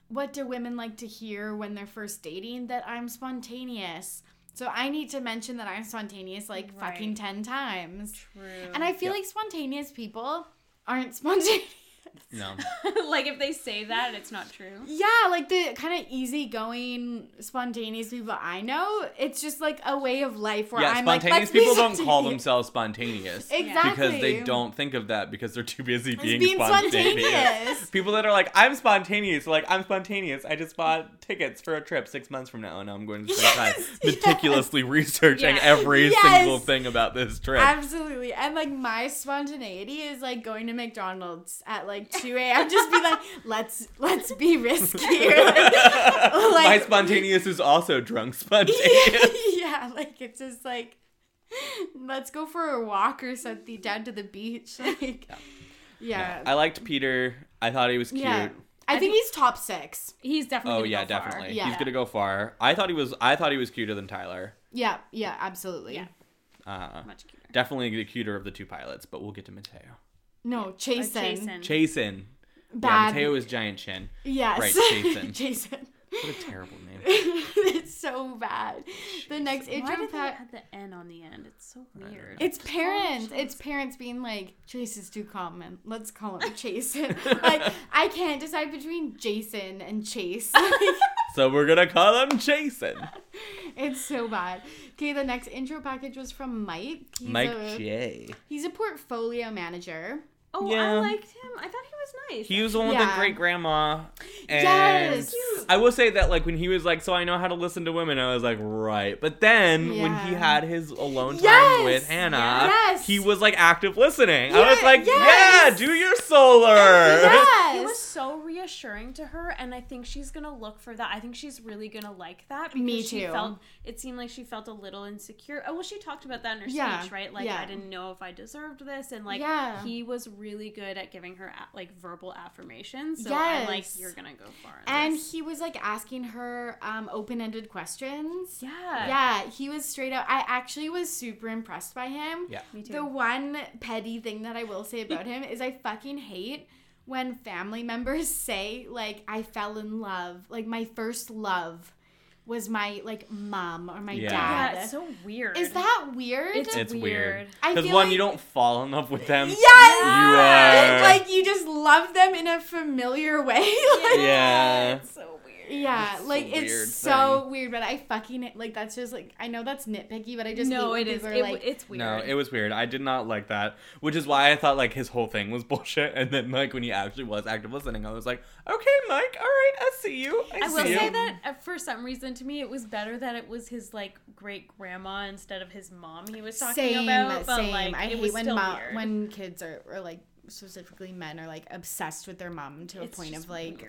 what do women like to hear when they're first dating? That I'm spontaneous. So I need to mention that I'm spontaneous like fucking ten times. True. And I feel Yeah. like spontaneous people aren't spontaneous. No. like if they say that, it's not true. Yeah, like the kind of easygoing, spontaneous people I know, it's just like a way of life where yeah, I'm like, spontaneous let's be people don't call themselves spontaneous. Exactly. Because they don't think of that because they're too busy being, being spontaneous. spontaneous. People that are like, I'm spontaneous, like, I'm spontaneous. I just bought tickets for a trip six months from now, and I'm going to spend time Yes, meticulously researching Yeah. every Yes. single thing about this trip. Absolutely. And like my spontaneity is like going to McDonald's at like like 2 a.m. Just be like, let's let's be riskier. My like, spontaneous is also drunk spontaneous. yeah, like it's just like let's go for a walk or something down to the beach. Like yeah. I liked Peter. I thought he was cute. Yeah. I, think, he's top six. He's definitely. Oh gonna yeah, go far. definitely. Yeah. He's gonna go far. I thought he was. I thought he was cuter than Tyler. Yeah, yeah, absolutely. Yeah. Uh, Much cuter. definitely the cuter of the two pilots. But we'll get to Matteo. No, Or Chasen. Oh, Jason. Chasen. Yeah, Bad. Matteo is giant chin. yes. Right, Chasen. Chasen. What a terrible name. it's so bad. The next Why intro did they pack. add the N on the end? It's so weird. It's parents. It's parents being like, Chase is too common. Let's call him Chasen. like, I can't decide between Jason and Chase. So we're gonna call him Chasen. it's so bad. Okay, the next intro package was from Mike. He's Mike a, J. He's a portfolio manager. Oh, Yeah. I liked him. I thought he was nice. He was the one with Yeah. the great grandma. And Yes. I will say that like when he was like, so I know how to listen to women, I was like, right. But then when he had his alone time Yes. with Hannah, Yes. he was like active listening. I was like, yes. yeah, do your solar. Yes. He was so reassuring to her, and I think she's gonna look for that. I think she's really gonna like that because Me she felt it seemed like she felt a little insecure. Oh well, she talked about that in her Yeah, speech, right? Like yeah. I didn't know if I deserved this, and like Yeah. he was really good at giving her like verbal affirmations. So I'm like, you're gonna go far. In and this. he was like asking her um, open-ended questions. yeah, Yeah, he was straight up. I actually was super impressed by him. Yeah. me too. The one petty thing that I will say about him is I fucking hate when family members say like I fell in love, like my first love was my like mom or my Yeah. dad. yeah, it's so weird. is that weird? It's It's weird. Weird. Because one, like- you don't fall in love with them. yes, You are. like you just love them in a familiar way. like, Yeah. It's so weird. Yeah, It's like weird it's so weird, but I fucking like that's just like I know that's nitpicky, but I just no, it is. it when is. people It, are like it's weird. No, it was weird. I did not like that, which is why I thought like his whole thing was bullshit. And then like when he actually was active listening, I was like, okay, Mike, all right, I see you. I, I will see say that uh, for some reason to me it was better that it was his like great grandma instead of his mom he was talking same, about. But same. like I it hate was when still mo- when kids are or like specifically men are like obsessed with their mom to a It's point of like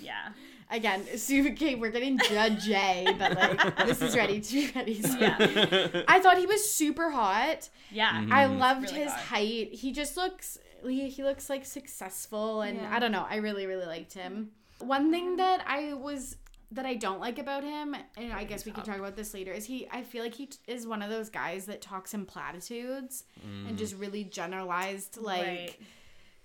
yeah. again. So, okay, we're getting judgy, but like this is ready to ready. So. Yeah. I thought he was super hot. Yeah. Mhm. I loved Really his hot. height. He just looks he, he looks like successful and Yeah. I don't know. I really really liked him. One thing that I was that I don't like about him, and I guess we can talk about this later, is he. I feel like he t- is one of those guys that talks in platitudes Mm. and just really generalized like Right.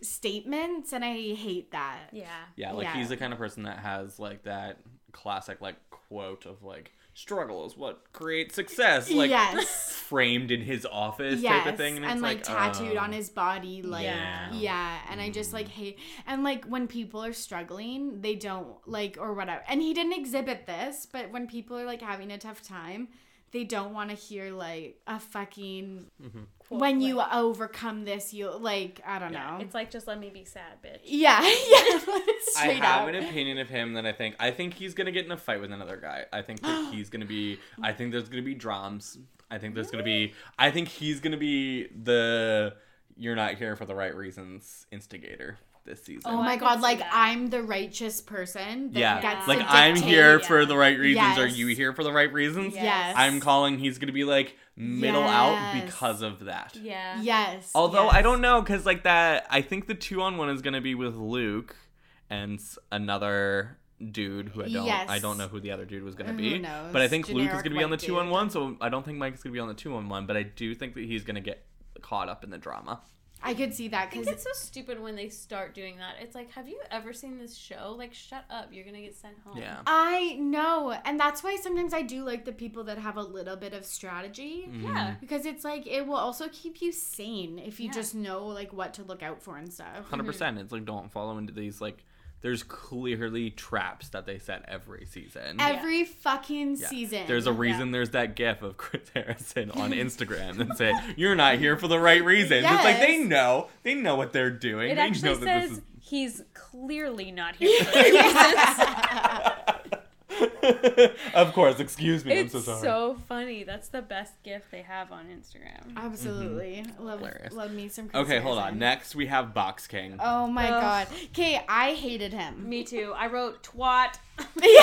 statements, and I hate that. Yeah. Yeah, like Yeah. he's the kind of person that has like that classic like quote of like struggle is what creates success, like yes. framed in his office yes, type of thing, and, and, it's like, tattooed oh. on his body, like Yeah. yeah. And I just like mm. hate, and like when people are struggling, they don't like or whatever. And he didn't exhibit this, but when people are like having a tough time, they don't want to hear like a fucking Quote, when you overcome this, you like I don't yeah. know. It's like just let me be sad, bitch. yeah, yeah, I straight have up. an opinion of him that I think I think he's gonna get in a fight with another guy. I think that he's gonna be. I think there's gonna be drums. I think there's gonna be. I think he's gonna be the "you're not here for the right reasons" instigator this season. Oh my god, like that. I'm the righteous person that yeah, gets like to I'm here yeah. for the right reasons. Are you here for the right reasons? Yes. I'm calling. He's gonna be like middle out because of that. Yeah. Yes. Although I don't know, because like that, I think the two on one is gonna be with Luke and another dude who I don't, yes. I don't know who the other dude was gonna Who be. knows? But I think Luke is gonna be on the two on one, so I don't think Mike's gonna be on the two on one. But I do think that he's gonna get caught up in the drama. I could see that I think because it's so stupid when they start doing that. It's like, have you ever seen this show? Like, shut up. You're gonna get sent home. Yeah. I know, and that's why sometimes I do like the people that have a little bit of strategy. Mm-hmm. Yeah. Because it's like it will also keep you sane if you Yeah. just know like what to look out for and stuff. 100 percent. It's like don't follow into these like. There's clearly traps that they set every season. Every fucking Yeah. season. There's a reason there's that gif of Chris Harrison on Instagram that said, You're not here for the right reasons. It's like they know. They know what they're doing. It they actually know that says this is he's clearly not here for the right reasons. of course, excuse me. It's I'm so sorry. so funny. That's the best gift they have on Instagram. Absolutely. Mm-hmm. Love, Hilarious. love me some Chris okay, hold on. Harrison. Next, we have Box King. Oh my Ugh. god. Okay, I hated him. Me too. I wrote twat. yeah,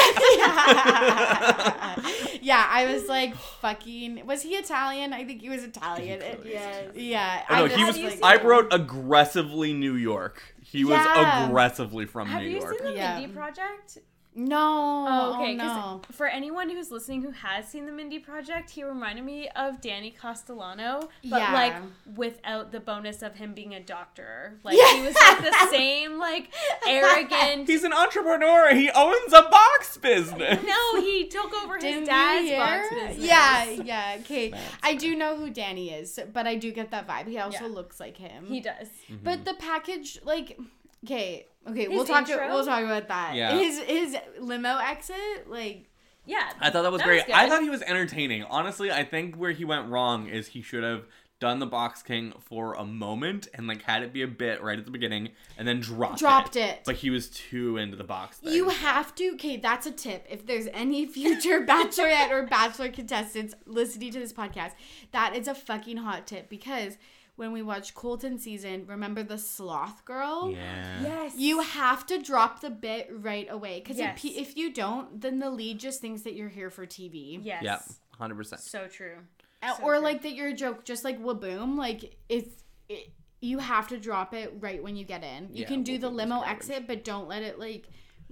yeah. I was like, fucking. Was he Italian? I think he was Italian. It- Yes. yeah. Oh, no, I he was. Like- I wrote aggressively New York. He was aggressively from Have New you York. seen the Yeah. Mindy Project? No. Oh, okay. 'cause no. For anyone who's listening who has seen the Mindy Project, he reminded me of Danny Castellano, but Yeah. like without the bonus of him being a doctor. Like Yeah. he was like the same, like arrogant. He's an entrepreneur. He owns a box business. no, he took over his Didn't dad's box business. Yeah, yeah. Okay. That's I do know who Danny is, but I do get that vibe. He also Yeah. looks like him. he does. Mm-hmm. But the package, like, okay, okay, we'll talk. intro? we'll talk about that. Yeah. His his limo exit, like, Yeah, I thought that was That great. was I thought he was entertaining. Honestly, I think where he went wrong is he should have done the Box King for a moment and like had it be a bit right at the beginning and then dropped dropped it. it. But he was too into the box thing. You have to. Okay, that's a tip. If there's any future bachelorette or bachelor contestants listening to this podcast, that is a fucking hot tip because when we watch Colton season, remember the sloth girl? yeah. yes. You have to drop the bit right away because Yes. if, if you don't, then the lead just thinks that you're here for TV. Yes. Yeah. Hundred percent. So true. So or true. like that you're a joke, just like Waboom. Like if it, you have to drop it right when you get in. You Yeah, can do the Waboom is limo exit, but don't let it like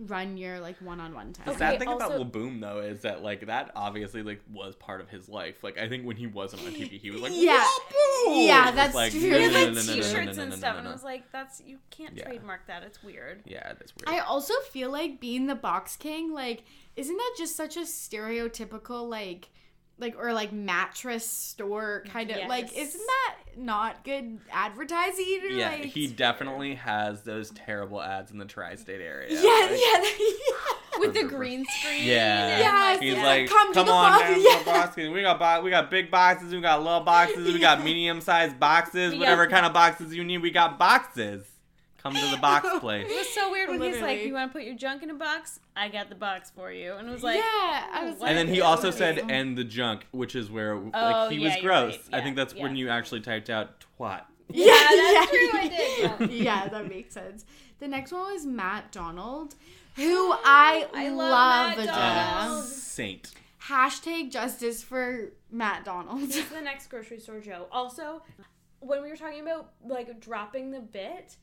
run your like one on one time. The Okay, sad thing also- about Laboom though is that like that obviously like was part of his life. Like I think when he wasn't on TV, he was like, Yeah. "Laboom!" Yeah, that's like, true. He had like t-shirts and no, no, stuff, and I was like, "That's you can't Yeah. trademark that. It's weird." Yeah, that's weird. I also feel like being the box king, like, isn't that just such a stereotypical like like or like mattress store kind of like isn't that not good advertising? yeah, like, he definitely has those terrible ads in the tri-state area. Yeah, Like, yeah. With the green screen. Yeah. and, Yes, He's Yeah. like, Come come, to the on box- down yeah. boxes. We got bo- we got big boxes, we got little boxes, we got medium sized boxes, We whatever kind of boxes you need, we got boxes. Come to the box place. It was so weird when he's like, Literally. "You want to put your junk in a box? I got the box for you." And it was like, yeah, I was what? like, And then he also okay. said "and the junk," which is where like Oh, he yeah, was you're gross. right. I Yeah, think that's when yeah. you actually typed out "twat." Yeah, Yeah, that's yeah, true, I did, Yeah, that makes sense. The next one was Matt Donald, who I, I love. love Matt Adele. Donald. Saint. Hashtag justice for Matt Donald. He's the next grocery store Joe. Also, when we were talking about like dropping the bit,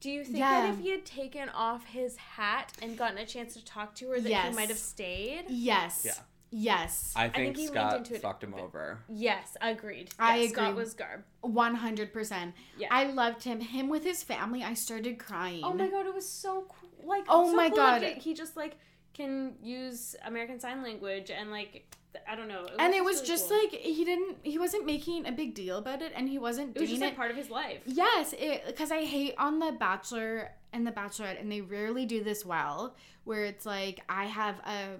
do you think Yeah. that if he had taken off his hat and gotten a chance to talk to her, that Yes. he might have stayed? yes. Yeah. Yes. I think think, he leaned Scott into it fucked him over. Yes, agreed. I Yes, Scott agree. was garb. One hundred percent. Yeah. I loved him. Him with his family. I started crying. Oh my god, it was so cool. Like, Oh so my cool. God. Like, he just like can use American Sign Language and like th- I don't know. It and it was really just cool. like he didn't. He wasn't making a big deal about it, and he wasn't it was doing just it. like part of his life. Yes, because I hate on the Bachelor and the Bachelorette, and they rarely do this well. Where it's like I have a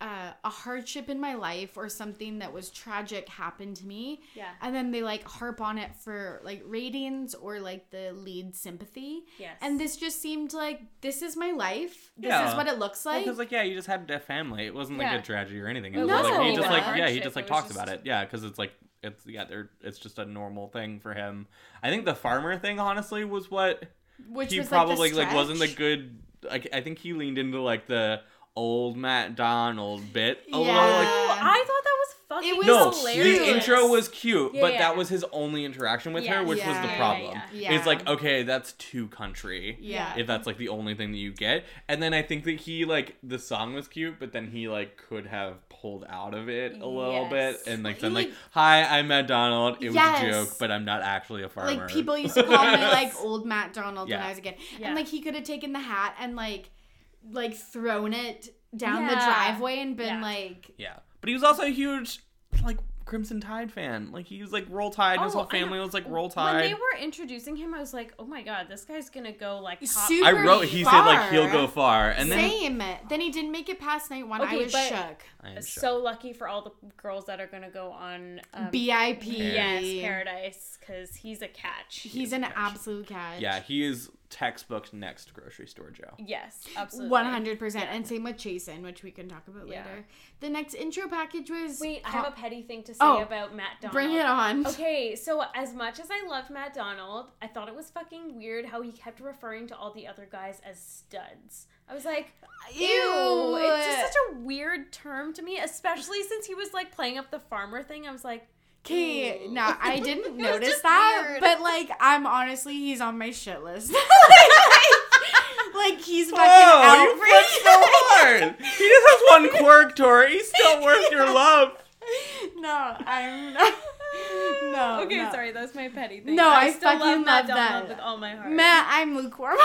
a, a hardship in my life or something that was tragic happened to me, Yeah. and then they like harp on it for like ratings or like the lead sympathy. Yes. And this just seemed like this is my life. This Yeah. is what it looks like. Because like yeah, you just had a family. It wasn't like Yeah. a tragedy or anything. It It was like he just like yeah, he just like it was talks about it. Yeah, because it's like it's yeah, they're it's just a normal thing for him. I think the farmer thing honestly was what which he was probably like, like wasn't the good. Like I think he leaned into like the old Matt Donald bit a Yeah. little. Like, Oh, I thought that was fucking It was no, hilarious. the intro was cute, Yeah, but yeah. that was his only interaction with Yeah. her, which was the problem. yeah, yeah. It's like okay, that's too country. Yeah. If that's like the only thing that you get, and then I think that he like the song was cute, but then he like could have pulled out of it a little Yes. bit and like He, been like, like- "Hi, I'm Matt Donald. It was a joke, but I'm not actually a farmer." Like people used to call me like old Matt Donald when I was a kid, Yeah. and like he could have taken the hat and like like thrown it down the driveway and been Yeah. like, Yeah, but he was also a huge like Crimson Tide fan. Like he was like Roll Tide. His Oh, whole family was like Roll Tide. When they were introducing him, I was like, "Oh my god, this guy's gonna go like top." Super I wrote. He said like he'll go far, and then same. Then he didn't make it past night one. I was shook. I am shocked. so lucky for all the girls that are gonna go on um, BIP. Yes, Paradise, because he's a catch. He's an absolute catch. Yeah, he is textbook next grocery store Joe. Yes, absolutely. One hundred percent, and same with Chasen, which we can talk about Yeah. later. The next intro package was Wait, I have a petty thing to say Oh, about Matt Donald. bring it on. Okay, so as much as I loved Matt Donald, I thought it was fucking weird how he kept referring to all the other guys as studs. I was like, ew. It's just such a weird term to me, especially since he was like playing up the farmer thing. I was like, Okay, Ew. no, I didn't notice that, weird. but like, I'm honestly, he's on my shit list. like, he's fucking Oh, out you for so hard. He just has one quirk, Tori. He's still worth your love. No, I'm not. No. okay, no. sorry, that's my petty thing. No, I still fucking love Matt love Donald that. with all my heart. Matt, I'm lukewarm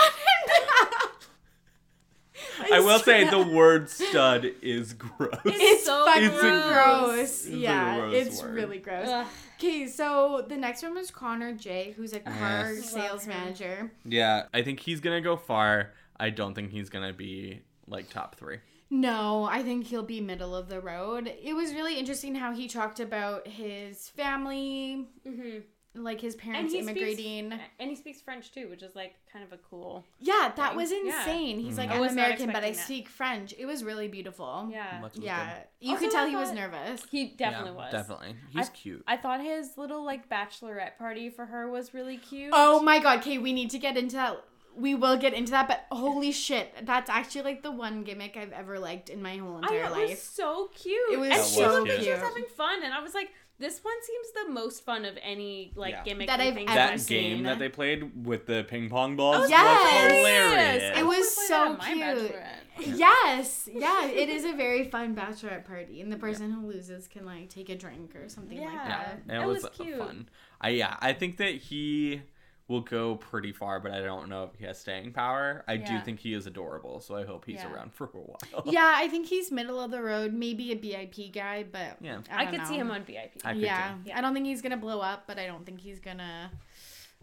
on. I will say the word stud is gross. It's so fucking It's a- gross. it's a Yeah, gross it's word. really gross. Okay, so the next one was Connor J, who's a car Yes. sales manager. Yeah, I think he's gonna go far. I don't think he's gonna be like top three. No, I think he'll be middle of the road. It was really interesting how he talked about his family, Mhm. Like his parents he immigrating. speaks, and he speaks French too, which is like kind of a cool. yeah, that thing. was Yeah. insane. He's like. Mm-hmm. I I'm American, but I that. speak French. It was really beautiful. Yeah, Much Yeah, good. you Also, could tell I he was nervous. he definitely Yeah, was. Definitely, he's I- cute. I thought his little like bachelorette party for her was really cute. Oh my god, okay, we need to get into that. We will get into that, but holy shit, that's actually like the one gimmick I've ever liked in my whole I entire know, it was life. so cute. It was and That she was looked like she was having fun, and I was like, this one seems the most fun of any like Yeah. gimmick That I've ever I've that seen. game that they played with the ping pong balls Oh, yes! hilarious. It was so that at my cute. bachelorette. Yes, yeah, it is a very fun bachelorette party, and the person who loses can like take a drink or something like Yeah. that. and it That was, was cute. fun. I yeah, I think that he will go pretty far, but I don't know if he has staying power. I do think he is adorable, so I hope he's Yeah. around for a while. Yeah, I think he's middle of the road, maybe a BIP guy, but Yeah. I, I, don't could see him on BIP. I yeah, too. Yeah. I don't think he's gonna blow up, but I don't think he's gonna,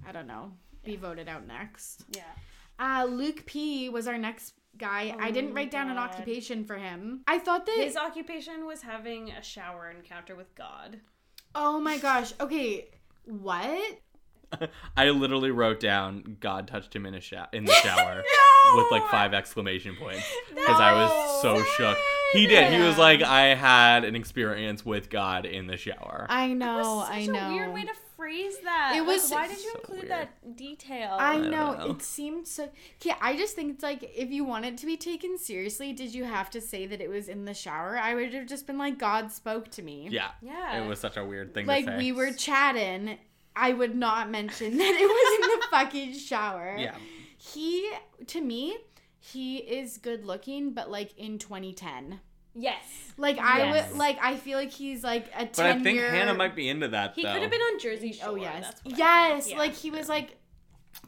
I don't know, be voted out next. yeah. Uh, Luke P was our next guy. I Oh didn't write down an occupation for him. I thought that. His occupation was having a shower encounter with God. oh my gosh. Okay, what? I literally wrote down God touched him in a sho- in the shower No! with like five exclamation points because I was so No. shook. He did. He was like, I had an experience with God in the shower. I That know. was such I a know. weird way to phrase that. It Like, was why did you so include weird. that detail? I don't know, know. it seemed so. Okay, I just think it's like if you want it to be taken seriously, did you have to say that it was in the shower? I would have just been like, God spoke to me. yeah. Yeah. It was such a weird thing like to say. we were chatting. I would not mention that it was in the fucking shower. Yeah. He, to me, he is good looking, but like in 2010. yes. Like I Yes. would, like I feel like he's like a 10 But I think year. Hannah might be into that He though. could have been on Jersey Shore. Oh yes, That's yes. Yeah. Like he was like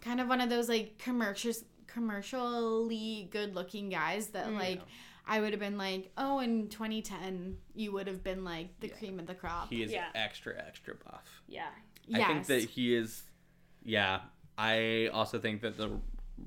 kind of one of those like commercial, commercially good looking guys that Mm. like I would have been like, oh, in 2010 you would have been like the cream of the crop. He is Yeah. extra, extra buff. yeah. Yes. I think that he is. Yeah, I also think that the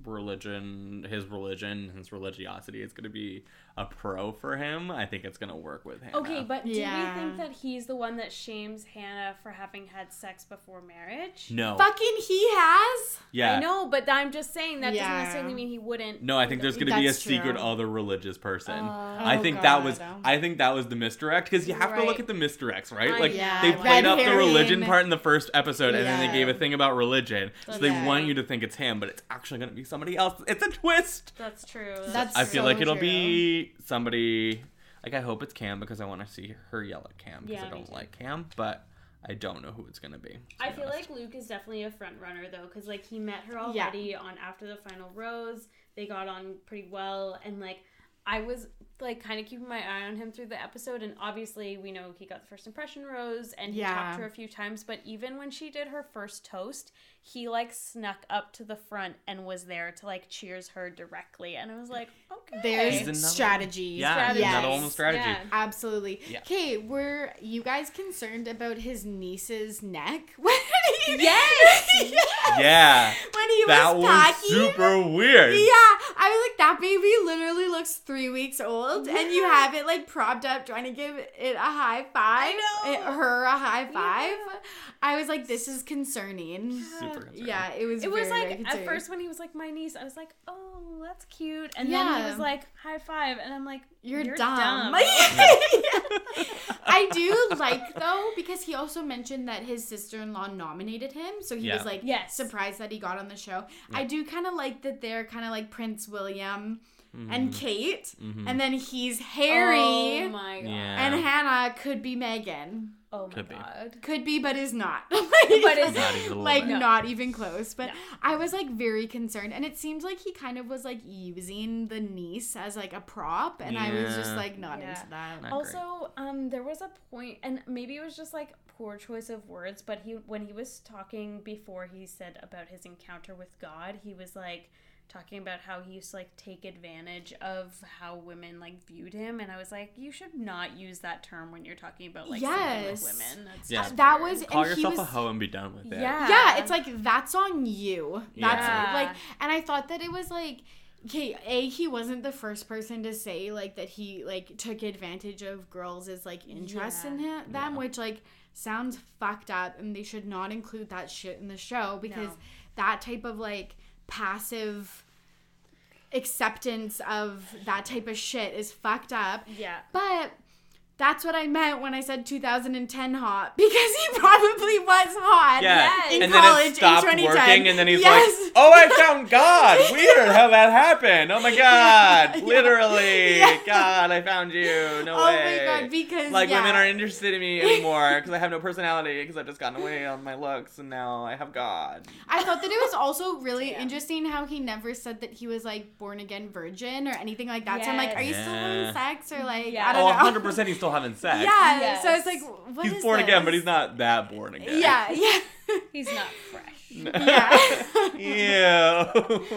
religion, his religion, his religiosity is going to be a pro for him. I think it's going to work with him. Okay, but do Yeah. we think that he's the one that shames Hannah for having had sex before marriage? no, fucking he has. yeah, I know, but I'm just saying that Yeah. doesn't necessarily mean he wouldn't. no. I think there's going to be a That's secret other religious person. Oh. I Oh, think that was. I think that was the misdirect because you have to look at the misdirects, right? I- Like yeah, they played know. up the religion part in the first episode, and then they gave a thing about religion, so they want you to think it's him, but it's actually going to be somebody else. It's a twist. That's true. That's I feel so like it'll true. be somebody. Like I hope it's Cam because I want to see her yell at Cam because Yeah, I don't like Cam, but I don't know who it's gonna be. to I be feel honest. like Luke is definitely a front runner though, because like he met her already on After the Final Rose. They got on pretty well, and like I was like kind of keeping my eye on him through the episode, and obviously we know he got the first impression rose, and he Yeah. talked to her a few times. But even when she did her first toast, he like snuck up to the front and was there to like cheers her directly, and I was like, okay, There's He's another- strategy. Yeah, Strategy. Yes. another woman's strategy. Yeah. Absolutely. Yeah. Okay, were you guys concerned about his niece's neck when he Yes. Yeah. when he That was was packing. super weird. Yeah, I was like, that baby literally looks three weeks old, and you have it like propped up, trying to give it a high five. know. it- her a high five. I was like, this is concerning. Super concerning. Yeah, it was. It was very, like very at first when he was like my niece, I was like, oh, that's cute, and then he was like high five, and I'm like, You're, You're dumb. dumb. I do like though because he also mentioned that his sister-in-law nominated him, so he Yeah. was like Yes. surprised that he got on the show. I do kind of like that they're kind of like Prince William Mm-hmm. and Kate, and then he's Harry, Oh my god. Yeah. and Hannah could be Meghan. Oh my Could be. god. Could be, but is not. But is Not even like. No. not even close. But No. I was like very concerned, and it seems like he kind of was like using the niece as like a prop, and I was just like not Yeah. into that. Not Also, um, there was a point, and maybe it was just like poor choice of words, but he when he was talking before he said about his encounter with God, he was like talking about how he used to like take advantage of how women like viewed him, and I was like, you should not use that term when you're talking about like sleeping Yes. with women. That's Yeah. That weird. was- Call and he yourself a hoe and be done with it. Yeah. yeah, it's like that's on you. That's Yeah. like, and I thought that it was like, okay, a he wasn't the first person to say like that he like took advantage of girls' as like interest in him, them, Yeah. which like sounds fucked up, and they should not include that shit in the show because No. that type of like passive acceptance of that type of shit is fucked up. yeah. But that's what I meant when I said 2010 hot because he probably was hot. Yeah, Yes. In and college then it stopped in 2010. working, and then he's Yes. like, "Oh, I found God. Weird how that happened. Oh my God, Yeah. literally, Yeah. God, I found you. No oh way. my god, because like yeah. women aren't interested in me anymore because I have no personality because I've just gotten away on my looks and now I have God. I thought that it was also really Yeah. interesting how he never said that he was like born again virgin or anything like that. So I'm like, are you still having sex or like Yeah. I don't Oh, know. 100 percent he's still having sex. Yeah. Yes. So it's like, what he's is born again, but he's not that born again. Yeah, yeah. He's not fresh. Yeah. Ew.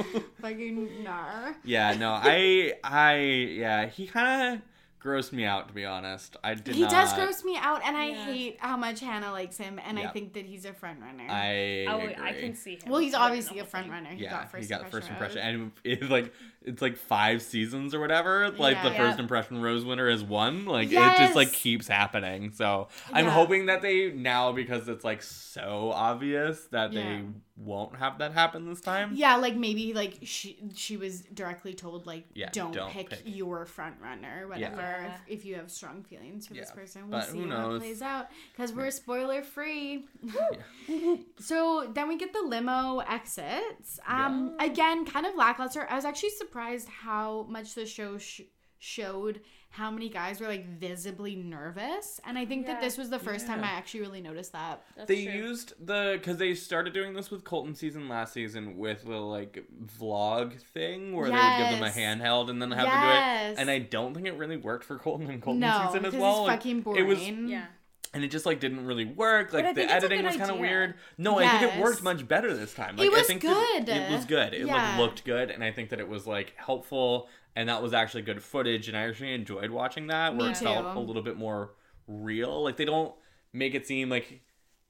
Fucking gnar. yeah, no, I, I, yeah, he kind of grossed me out to be honest. I did He not. does gross me out, and I Yeah. hate how much Hannah likes him, and I think that he's a front runner. I Oh, agree. I can see him. well, he's obviously a whole front runner. He yeah, got first he got impression. first impression, rose. and it's like it's like five seasons or whatever. Like the Yeah. first impression rose winner is one. Like it just like keeps happening. So I'm Yeah. hoping that they now because it's like so obvious that Yeah. they won't have that happen this time. Yeah, like maybe like she she was directly told like Yeah, don't, don't pick, pick. your front runner, whatever. Yeah. If, if you have strong feelings for this person, we'll but see how it plays out because we're spoiler free. so then we get the limo exits. Um, again, kind of lackluster. I was actually surprised how much the show sh- showed how many guys were like visibly nervous, and I think that this was the first time I actually really noticed that. That's They true. used the because they started doing this with Colton season last season with the like vlog thing where they would give them a handheld and then have to do it. And I don't think it really worked for Colton and Colton No, season as because well. it's Like, fucking it was- boring. Yeah. And it just like didn't really work. Like I the think editing was kind of weird. No, I think it worked much better this time. Like, It I was think that good. It was good. It Yeah. like looked good, and I think that it was like helpful, and that was actually good footage, and I actually enjoyed watching that. Where Me it felt a little bit more real. Like they don't make it seem like.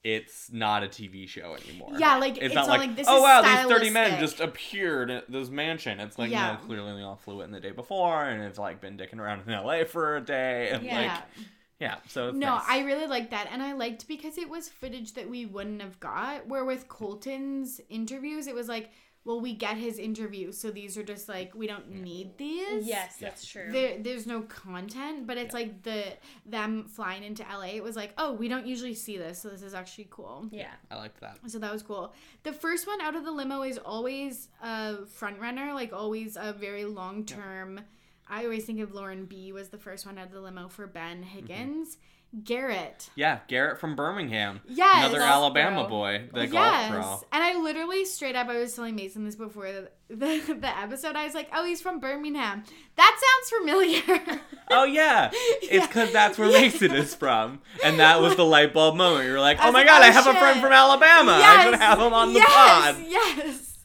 It's not a TV show anymore. Yeah, like, it's, it's not, not like, like, this oh wow, these thirty men just appeared at this mansion. It's like Yeah. know, clearly they all flew in the day before, and it's like been dicking around in LA for a day, and Yeah. like yeah, so No, nice. I really liked that. And I liked because it was footage that we wouldn't have got. Where with Colton's interviews, it was like, well, we get his interview. So these are just like, we don't need these. Yes, Yeah. that's true. There, there's no content, but it's like the them flying into LA. It was like, oh, we don't usually see this, so this is actually cool. yeah. I liked that. So that was cool. The first one out of the limo is always a front runner, like always a very long term. I always think of Lauren B was the first one out of the limo for Ben mm-hmm. Higgins. Garrett. Yeah, Garrett from Birmingham. Yes. Another Golf Alabama pro. boy, the yes. golf pro. And I literally straight up, I was telling Mason this before the, the, the episode. I was like, oh, he's from Birmingham. That sounds familiar. Oh yeah, it's Yeah. because that's where Yeah. Mason is from, and that was the light bulb moment. You were like, "Oh my like, god, oh, I have a friend from Alabama. I should have him on the yes, pod." Yes.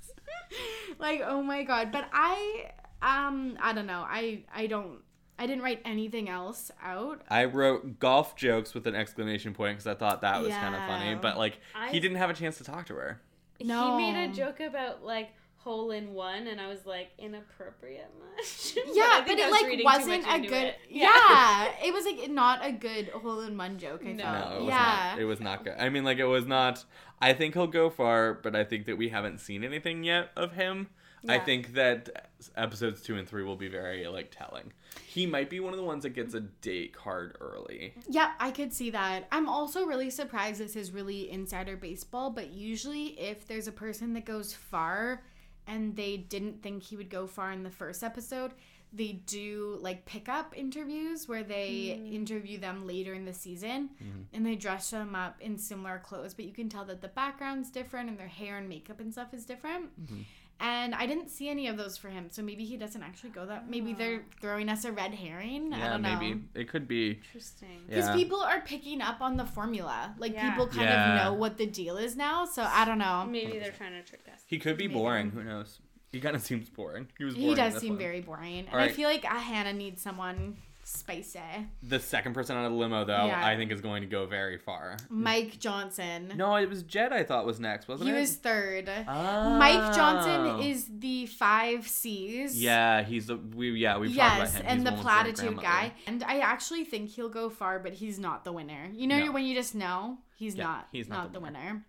like, oh my god. But I um I don't know. I I don't I didn't write anything else out. I wrote golf jokes with an exclamation point because I thought that was kind of funny, but like I- he didn't have a chance to talk to her. No. He made a joke about like hole in one, and I was like, inappropriate much. Yeah, but think I it was like wasn't a good. it. Yeah. it was like not a good hole in one joke. I No. felt. No, it was yeah. not. It was not good. I mean, like it was not. I think he'll go far, but I think that we haven't seen anything yet of him. I think that episodes two and three will be very like telling. He might be one of the ones that gets a date card early. Yeah, I could see that. I'm also really surprised this is really insider baseball, but usually if there's a person that goes far and they didn't think he would go far in the first episode, they do like pickup interviews where they hmm. interview them later in the season mm-hmm. and they dress them up in similar clothes, but you can tell that the background's different and their hair and makeup and stuff is different. Mm-hmm. And I didn't see any of those for him, so maybe he doesn't actually go that. Maybe they're throwing us a red herring. I Yeah, don't know. maybe it could be. Interesting. Because Yeah. people are picking up on the formula. Like Yeah. people kind Yeah. of know what the deal is now. So I don't know. Maybe they're trying to trick us. He could be Maybe. boring. Who knows? He kind of seems boring. He was. Boring He in does this seem one. very boring. And I Alright. feel like uh, Hannah needs someone spicy. The second person out of the limo, though, Yeah. I think is going to go very far. Mike Johnson. No, it was Jed. I thought was next, wasn't he it? He was third. Oh. Mike Johnson oh. is the five C's. Yeah, he's the we. Yeah, we've talked about Yes, him. and the platitude guy. And I actually think he'll go far, but he's not the winner. You know No. when you just know he's Yeah, not he's not, not the the winner.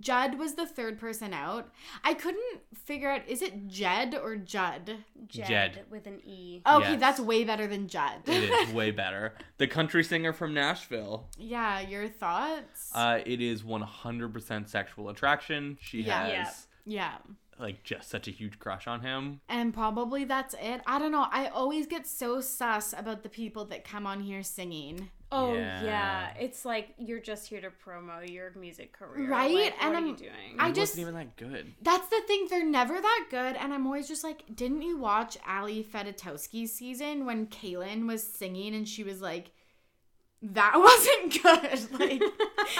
Judd was the third person out. I couldn't figure out is it Jed or Judd? Jed, Jed. with an E. Okay, Yes. that's way better than Judd. It is way better. The country singer from Nashville. yeah, your thoughts? Uh, it is 100% sexual attraction. She Yeah. has yeah. Like just such a huge crush on him. And probably that's it. I don't know. I always get so sus about the people that come on here singing. Oh Yeah. yeah. it's like you're just here to promo your music career, Right? Like, And what I'm- you doing? I It just- wasn't even that good. That's the thing. They're never that good. And I'm always just like, didn't you watch Ali Fedotowsky's season when Kaylin was singing and she was like, that wasn't good. Like,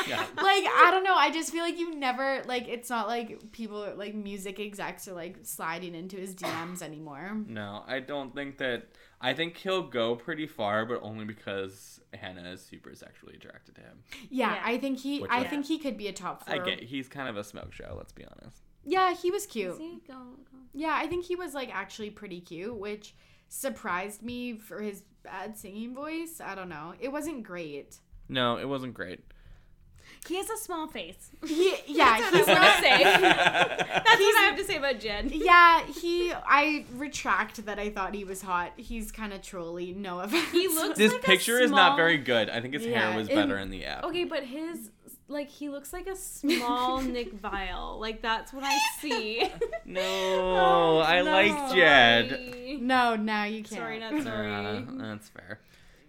Yeah. like I don't know. I just feel like you never like. It's not like people like music execs are like sliding into his DMs anymore. No, I don't think that. I think he'll go pretty far, but only because Hannah is super sexually attracted to him. Yeah, Yeah. I think he. Which I I- think he could be a top four. I get he's kind of a smoke show. Let's be honest. Yeah, he was cute. See, go, go. Yeah, I think he was like actually pretty cute, which surprised me for his bad singing voice. I don't know. It wasn't great. No, it wasn't great. He has a small face. He, yeah, That's he's what I not. safe. to say. That's what I have to say about Jed. Yeah, he. I retract that. I thought he was hot. He's kind of trolly. No offense. He looks This like a picture is not very good. I think his Yeah, hair was it- better in the app. Okay, but his like he looks like a small Nick Viall. Like that's what I see. No, I no. like Jed. Sorry. No, now you can't. Sorry, not sorry. Uh, that's fair.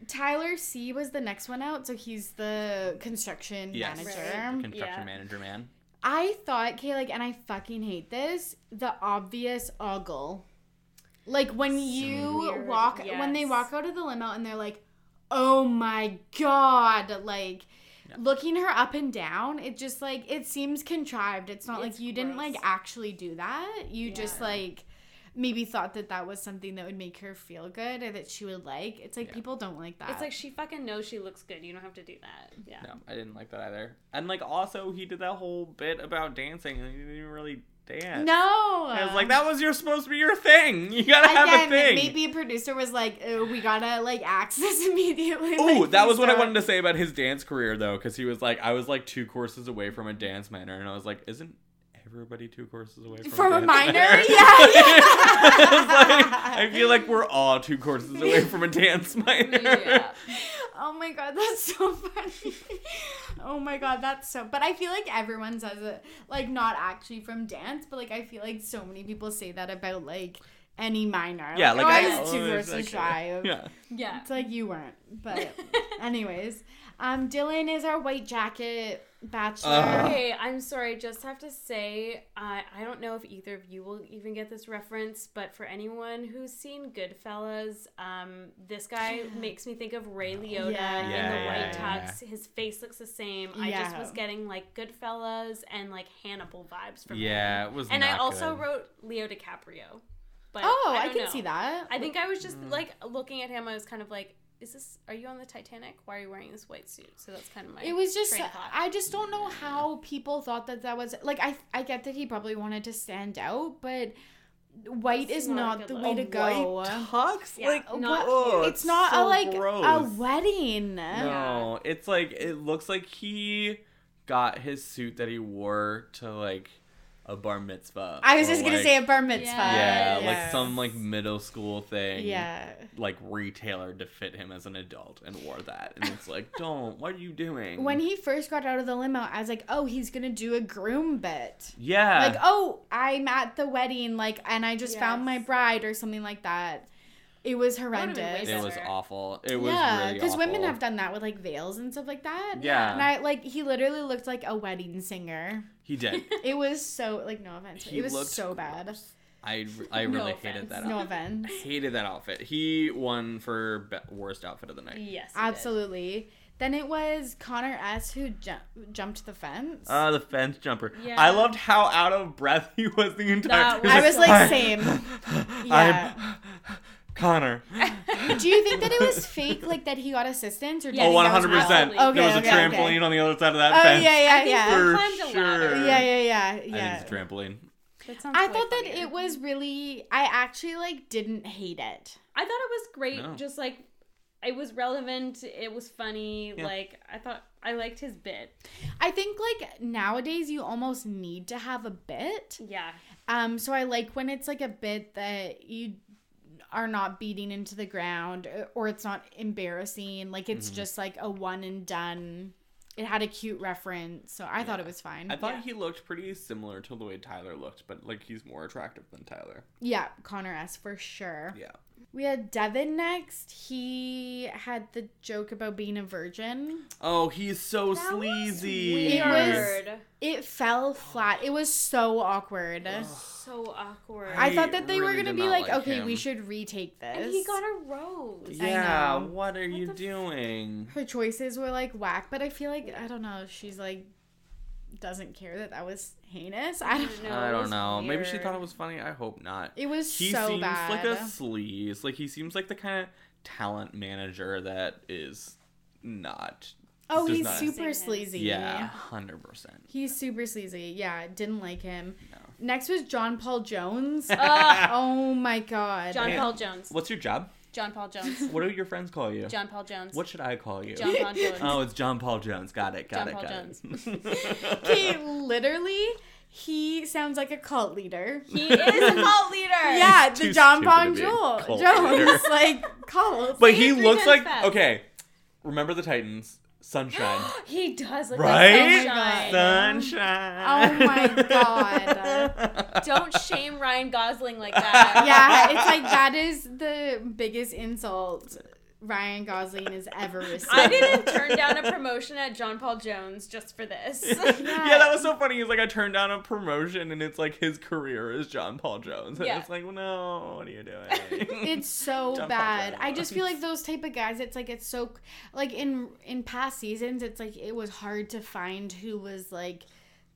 Tyler C was the next one out, so he's the construction Yes. manager. Right. Construction Yeah. manager man. I thought, okay, like, and I fucking hate this, the obvious ogle. Like when you weird, walk, when they walk out of the limo and they're like, oh my god, like. Yeah. Looking her up and down, it just like it seems contrived. It's not It's like you didn't like actually do that. You just like maybe thought that that was something that would make her feel good or that she would like. It's like Yeah. people don't like that. It's like she fucking knows she looks good. You don't have to do that. Yeah. No, I didn't like that either. And like also he did that whole bit about dancing and he didn't really dance. no. I was like, that was your supposed to be your thing. You gotta have Again, a thing. maybe a producer was like, "We gotta like axe this immediately." Oh, like, that was what I wanted to say about his dance career though, because he was like, I was like two courses away from a dance minor, and I was like, isn't everybody two courses away from, From a dance minor, minor? yeah, I, like. I feel like we're all two courses away from a dance minor. Yeah. Oh my god, that's so funny. oh my god, that's so. But I feel like everyone says it, like not actually from dance, but like I feel like so many people say that about like any minor. Yeah, like oh, I, I was two was courses shy of. Yeah. Yeah. It's like you weren't, but anyways, um, Dylan is our white jacket bachelor. Uh. Okay, I'm sorry. I just have to say, I I don't know if either of you will even get this reference, but for anyone who's seen Goodfellas, um, this guy makes me think of Ray Liotta Yeah. in Yeah, the yeah, white yeah, tux. His face looks the same. I just was getting like Goodfellas and like Hannibal vibes from him. Yeah, it was. And I also good. wrote Leo DiCaprio. but Oh, I, don't can know. see that. I think I was just Mm. like looking at him. I was kind of like, "Is this? Are you on the Titanic? Why are you wearing this white suit?" So that's kind of my. it was just train. I just don't know how people thought that that was like I I get that he probably wanted to stand out, but white It's is not not the look. way to go. White tux? Yeah, like not what? cute. it's not so a like gross. a wedding. No, it's like it looks like he got his suit that he wore to like a bar mitzvah. I was or, just gonna say a bar mitzvah. yeah, Yeah. like some like middle school thing. Yeah. like retailered to fit him as an adult and wore that, and it's like, don't. What are you doing? When he first got out of the limo, I was like, "Oh, he's gonna do a groom bit." yeah, Like, "Oh, I'm at the wedding, like, and I just found my bride or something like that." It was would've been way horrendous. it was awful. It was really awful. yeah, really because women have done that with like veils and stuff like that. Yeah. and I like he literally looked like a wedding singer. He did. It was so like no offense, He it was looked so bad. I I No really offense. hated that. Outfit. No outfit. offense. Hated that outfit. He won for be- worst outfit of the night. yes, he did. Absolutely. Then it was Connor S who ju- jumped the fence. Ah, the fence jumper. Yeah. I loved how out of breath he was the entire. That he I was like, "I- same. I'm Yeah. Connor. Do you think that it was fake, like that he got assistance, or do you Yeah, oh, think one that was hundred percent. real? Okay, There was a okay, trampoline okay. on the other side of that Oh fence. yeah, yeah, yeah. For climbed a ladder. sure. Yeah, yeah, yeah, I think yeah. it's a trampoline. That sounds I way thought that funnier. it was really. I actually like didn't hate it. I thought it was great. No. Just like it was relevant. It was funny. Yeah. Like I thought I liked his bit. I think like nowadays you almost need to have a bit. Yeah. Um, so I like when it's like a bit that you are not beating into the ground or it's not embarrassing. Like it's Mm-hmm. just like a one and done. It had a cute reference, so I thought it was fine. I thought Yeah. he looked pretty similar to the way Tyler looked, but like he's more attractive than Tyler. yeah, Connor S for sure. Yeah. We had Devin next. He had the joke about being a virgin. Oh, he's so That was sleazy. It was- Weird. It fell flat. It was so awkward. So awkward. I I thought that they were gonna be like, like okay, we should retake this. and he got a rose. Yeah, what are you the f- doing? her choices were like whack, but I feel like I don't know. She's like doesn't care that that was heinous. I don't. No, I don't was know. Maybe she thought it was funny. I hope not. It was He so seems bad. like a sleaze. Like he seems like the kind of talent manager that is not. oh, he's not- super Sing sleazy. Yeah, hundred percent. He's super sleazy. Yeah, didn't like him. No. Next was John Paul Jones. Oh my god. John Yeah. Paul Jones. What's your job? John Paul Jones. What do your friends call you? John Paul Jones. What should I call you? John Paul Jones. Oh, it's John Paul Jones. Got it. Got John it. John Paul got Jones. it. Okay, literally, he sounds like a cult leader. He is a cult leader. Yeah, the too John stupid Paul to be a Jo- cult Jones, leader. like cult. but Say he three looks times like fast. okay. Remember the Titans? Sunshine. He does look Right? like sunshine. Sunshine. Oh my God. Don't shame Ryan Gosling like that. yeah, it's like that is the biggest insult Ryan Gosling has ever received. I didn't turn down a promotion at John Paul Jones just for this. yeah, that was so funny. He's like, I turned down a promotion, and it's like his career is John Paul Jones. And Yeah. it's like, well, no, what are you doing? It's so John bad. I just feel like those type of guys. It's like it's so like in in past seasons. It's like it was hard to find who was like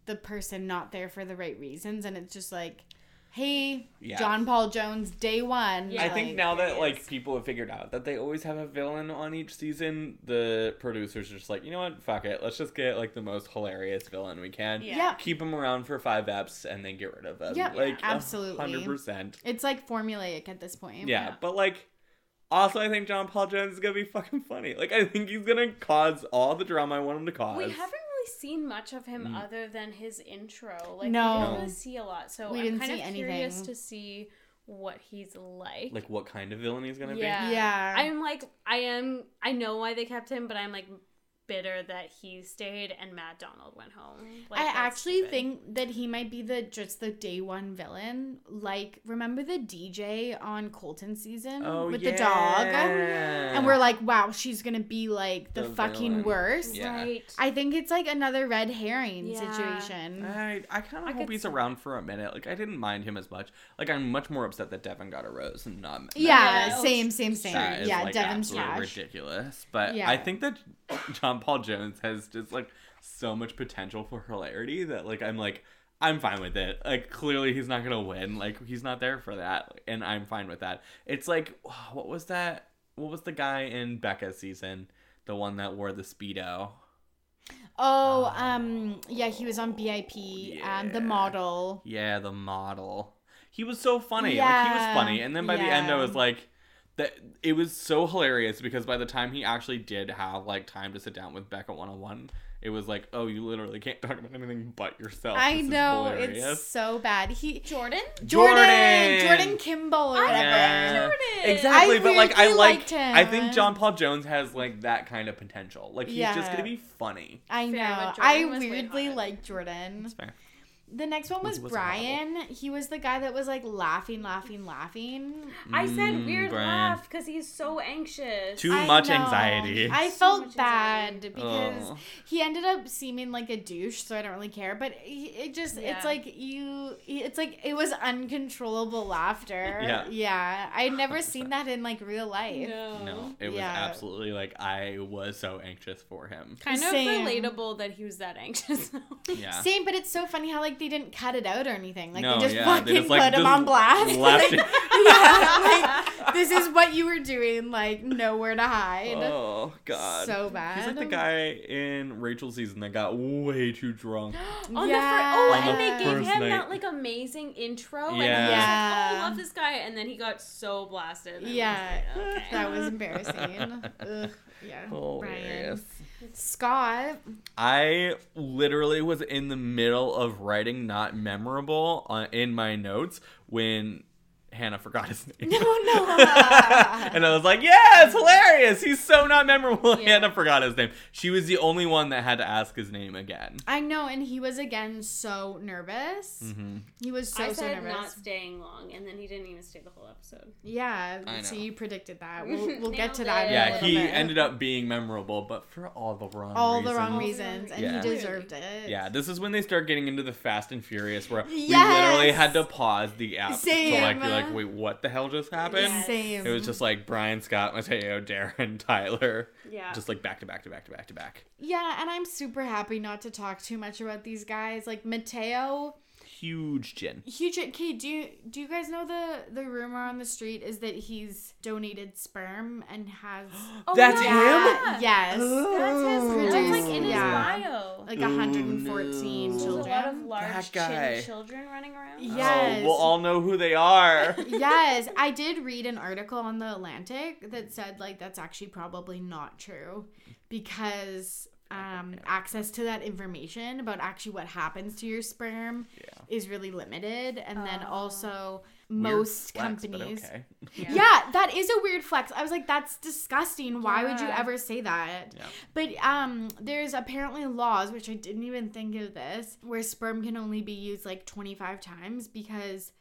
the person not there for the right reasons, and it's just like, hey, Yeah. John Paul Jones, day one. Yeah. I think like, now that like people have figured out that they always have a villain on each season, the producers are just like, you know what, fuck it, let's just get like the most hilarious villain we can. Yeah. Yeah. Keep him around for five eps and then get rid of him. Yeah, like absolutely. hundred percent. it's like formulaic at this point. Yeah, Yeah. but like. Also, I think John Paul Jones is gonna be fucking funny. Like, I think he's gonna cause all the drama I want him to cause. We haven't really seen much of him Mm. other than his intro. Like No. we didn't No. really see a lot. So We I'm didn't kind see of curious to see what he's like. like what kind of villain he's gonna yeah. Yeah. I'm like I am I know why they kept him, but I'm like bitter that he stayed and Matt Donald went home. Like, I actually stupid. think that he might be the just the day one villain. Like, remember the DJ on Colton season Oh with yeah. the dog? And we're like, wow, she's gonna be like the, The fucking villain. worst. Yeah. right. I think it's like another red herring Yeah. situation. I, I kind I of hope he's see around for a minute. Like I didn't mind him as much. Like I'm much more upset that Devin got a rose and not. Matt. yeah, Yeah. same, same, same. That is, yeah, like, Devin's absolutely trash. ridiculous. But Yeah. I think that John Paul Jones has just like so much potential for hilarity that like I'm like I'm fine with it. Like clearly he's not gonna win. Like he's not there for that, and I'm fine with that. It's like what was that? What was the guy in Becca's season? The one that wore the speedo. Oh, um, yeah, he was on BIP. Um, the model. Yeah, the model. He was so funny. Like he was funny, and then by the end, I was like, that it was so hilarious because by the time he actually did have like time to sit down with Becca one on one, it was like, oh, you literally can't talk about anything but yourself. I This know it's so bad. He Jordan? Jordan Jordan! Jordan Kimball or whatever. Yeah. Jordan. Exactly, I but like I like liked him. I think John Paul Jones has like that kind of potential. Like he's just gonna be funny. I know. Fair, I Jordan was way weirdly like Jordan. That's fair. The next one was He was a Brian. He was the guy that was like laughing, laughing, laughing. I said Mm, weird Brian. laugh because he's so anxious. Too I much know. anxiety. I So felt much bad anxiety. because Oh. he ended up seeming like a douche, so I don't really care. But he, it just, Yeah. it's like you, it's like it was uncontrollable laughter. Yeah. Yeah. I'd never seen that in like real life. no. No, it was Yeah. absolutely like I was so anxious for him. Kind of Same. relatable that he was that anxious. Yeah. Same, but it's so funny how like they didn't cut it out or anything. Like No, they just yeah, fucking they just, like, put him on blast. left Like, yeah, like this is what you were doing. Like nowhere to hide. Oh god. So bad. He's like the guy in Rachel's season that got way too drunk. On Yeah. the fir- oh, On and the they gave him night. that like amazing intro, and Yeah. like, "Oh, I love this guy," and then he got so blasted. and I was Yeah, like, okay. that was embarrassing. Ugh, yeah, Hilarious. Brian. Scott. I literally was in the middle of writing not memorable uh, in my notes when Hannah forgot his name. No, no. and I was like, yeah, it's hilarious. He's so not memorable. Yeah. Hannah forgot his name. She was the only one that had to ask his name again. I know, and he was again so nervous. hmm He was so I so said nervous. not staying long, and then he didn't even stay the whole episode. Yeah, I so you predicted that. We'll, we'll get to that. it. in a Yeah, he bit. ended up being memorable, but for all the wrong all reasons. the wrong reasons, and Yeah. he deserved it. Yeah, this is when they start getting into the Fast and Furious, where we literally had to pause the app to like be Same. Like, wait, what the hell just happened? Yes. Same. It was just like Brian, Scott, Matteo, Darren, Tyler, Yeah. just like back to back to back to back to back. yeah, and I'm super happy not to talk too much about these guys. Like Matteo, Huge gin. huge. Okay, do you do you guys know the the rumor on the street is that he's donated sperm and has Oh, That's yeah. him? yes, That's his. That's like in his Yeah. bio. like Ooh, 114 no. There's a children. lot of large chin children running around. Yes. Oh, we'll all know who they are. yes, I did read an article on the Atlantic that said like that's actually probably not true because um, access to that information about actually what happens to your sperm Yeah. is really limited, and then Oh. also most flex, companies. okay. Yeah. Yeah, that is a weird flex. I was like, that's disgusting. Why would you ever say that? Yeah. But um, there's apparently laws, which I didn't even think of this, where sperm can only be used like 25 times because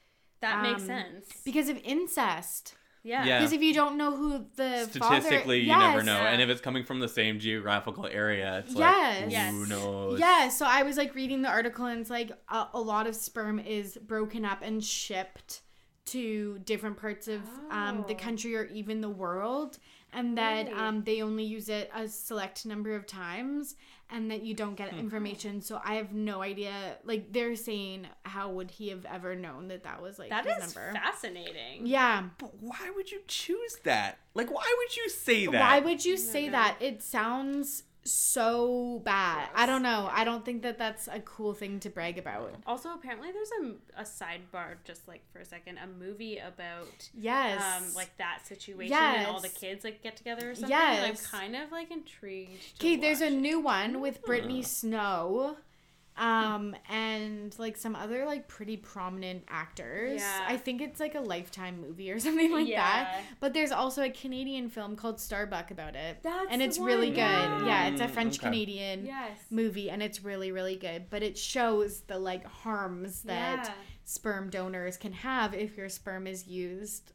That makes Um, sense. because of incest. Yeah. Yeah. Because if you don't know who the Statistically, father, you never know, Yeah. and if it's coming from the same geographical area, it's Yes. like Yes. who knows? Yeah, so I was like reading the article and it's like a, a lot of sperm is broken up and shipped to different parts of um, the Oh. country or even the world, and that Really? um, they only use it a select number of times, and that you don't Hmm. get information. So I have no idea. Like they're saying, how would he have ever known that that was like That his is number? fascinating. yeah. But why would you choose that? Like, why would you say that? Why would you say know. that? It sounds so bad. I don't know. I don't think that that's a cool thing to brag about. Also, apparently, there's a, a sidebar, just like for a second, a movie about Yes. um like that situation and all the kids like get together or something. Yes. I'm kind of like intrigued. to Okay, there's a new one with Brittany Huh. Snow, um, and like some other like pretty prominent actors. Yeah. I think it's like a lifetime movie or something like that. But there's also a Canadian film called Starbuck about it. That's and the it's really good. yeah. Yeah, it's a Mm, French okay. Canadian Yes. movie and it's really really good, but it shows the like harms that Yeah. sperm donors can have if your sperm is used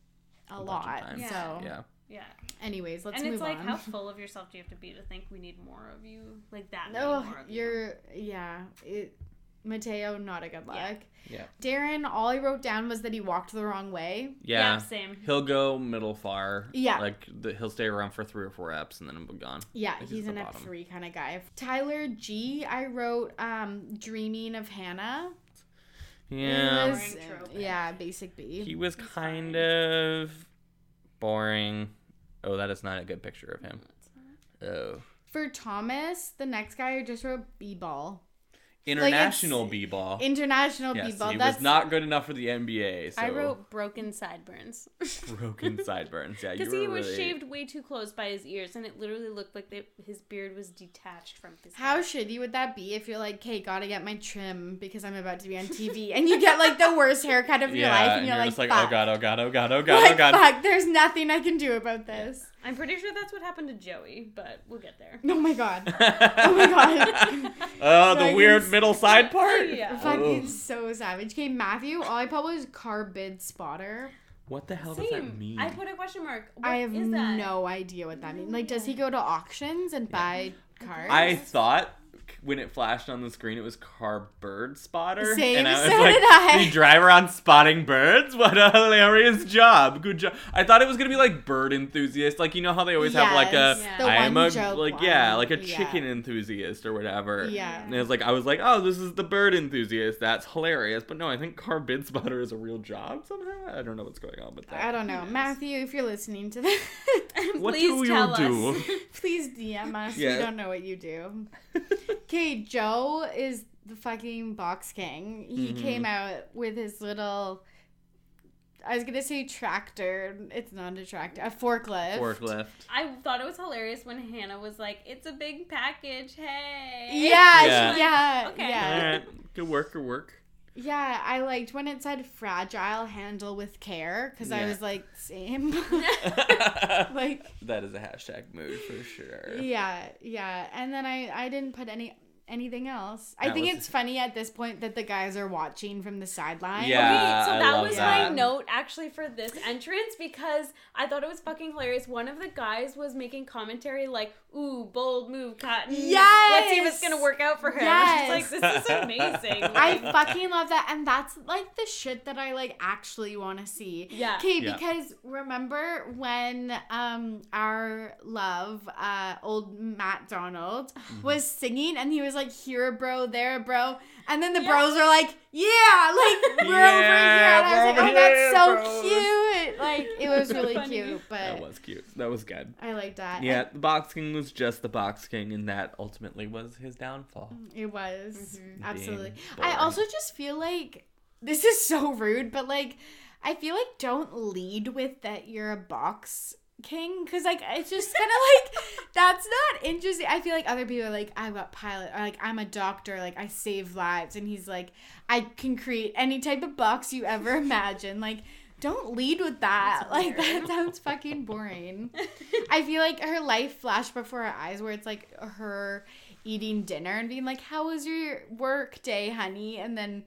a, A lot. So, Yeah. Yeah. anyways, let's and move it's like, on. how full of yourself do you have to be to think we need more of you? Like that. No, more of you. you're yeah. It, Matteo, not a good luck. Yeah. Yeah. Darren, all I wrote down was that he walked the wrong way. Yeah. same. He'll go middle far. Yeah. Like the, he'll stay around for three or four eps and then he'll be gone. Yeah, Like, he's he's an F three kind of guy. Tyler G, I wrote um, "Dreaming of Hannah." Yeah. Was- yeah, basic B. He was kind of boring. Oh, that is not a good picture of him. Oh. For Thomas, the next guy who just wrote B-ball. International b-ball. International yes, B-ball. he That's was not good enough for the NBA. So I wrote broken sideburns. broken sideburns. Yeah, you Because were he was really... shaved way too close by his ears, and it literally looked like they, his beard was detached from his How head. shitty would that be if you're like, okay, gotta get my trim because I'm about to be on TV, and you get like the worst haircut of your Yeah, life, and and you're, like, just like, oh god, oh god, oh god, oh god, like, oh god. fuck, there's nothing I can do about this. I'm pretty sure that's what happened to Joey, but we'll get there. Oh my god. Oh my god. oh, the weird middle side part. Yeah. Fucking Oh. so savage. Okay, Matthew, all I put was carbid spotter. What the hell does that mean? I put a question mark. What I have is that? no idea what that means. Like, does he go to auctions and buy cars? I thought when it flashed on the screen, it was car bird spotter, Same, and I was so like, did I. "You drive around spotting birds? What a hilarious job! Good job!" I thought it was gonna be like bird enthusiast, like you know how they always have like a, Yeah. the I am one a joke like yeah, like a Yeah. chicken enthusiast or whatever. Yeah. and it was like I was like, "Oh, this is the bird enthusiast. That's hilarious." But no, I think car bird spotter is a real job somehow. I don't know what's going on with that. I don't know. Yes. Matthew, if you're listening to this, What Please do you tell do? us. please DM us. Yeah. We don't know what you do. Okay, Joe is the fucking box king. He Mhm. came out with his little. I was gonna say tractor. It's not a tractor. A forklift. Forklift. I thought it was hilarious when Hannah was like, "It's a big package, hey." Yeah, Yeah. yeah, yeah, Okay. yeah. All right, good work, good work. Yeah, I liked when it said fragile, handle with care, because I was like, same. like, that is a hashtag mood for sure. yeah, yeah. And then I, I didn't put any anything else. I think was- it's funny at this point that the guys are watching from the sideline. Yeah. Okay, so I that love was that. my note actually for this entrance because I thought it was fucking hilarious. One of the guys was making commentary like, "Ooh, bold move, Cotton. Let's see if it's gonna work out for him." Yes. It's like this is amazing. I fucking love that, and that's like the shit that I like actually want to see. Yeah. Okay, Yeah. because remember when um our love, uh, old Matt Donald Mm-hmm. was singing, and he was like, "Here, a bro, there, a bro," and then the Yeah. bros are like, "Yeah, like we're over here," and I was like, "Oh, that's so bros." cute!" Like it was really cute, but That was cute. That was good. I like that. Yeah, the Box King was just the Box King, and that ultimately was his downfall. It was Mhm. absolutely. Being I also just feel like this is so rude, but like I feel like don't lead with that you're a box king because like it's just kind of like that's not interesting. I feel like other people are like I'm a pilot or like I'm a doctor, like I save lives, and he's like I can create any type of box you ever imagine. Like don't lead with that. Like that sounds fucking boring. I feel like her life flashed before her eyes where it's like her eating dinner and being like, How was your work day, honey? And then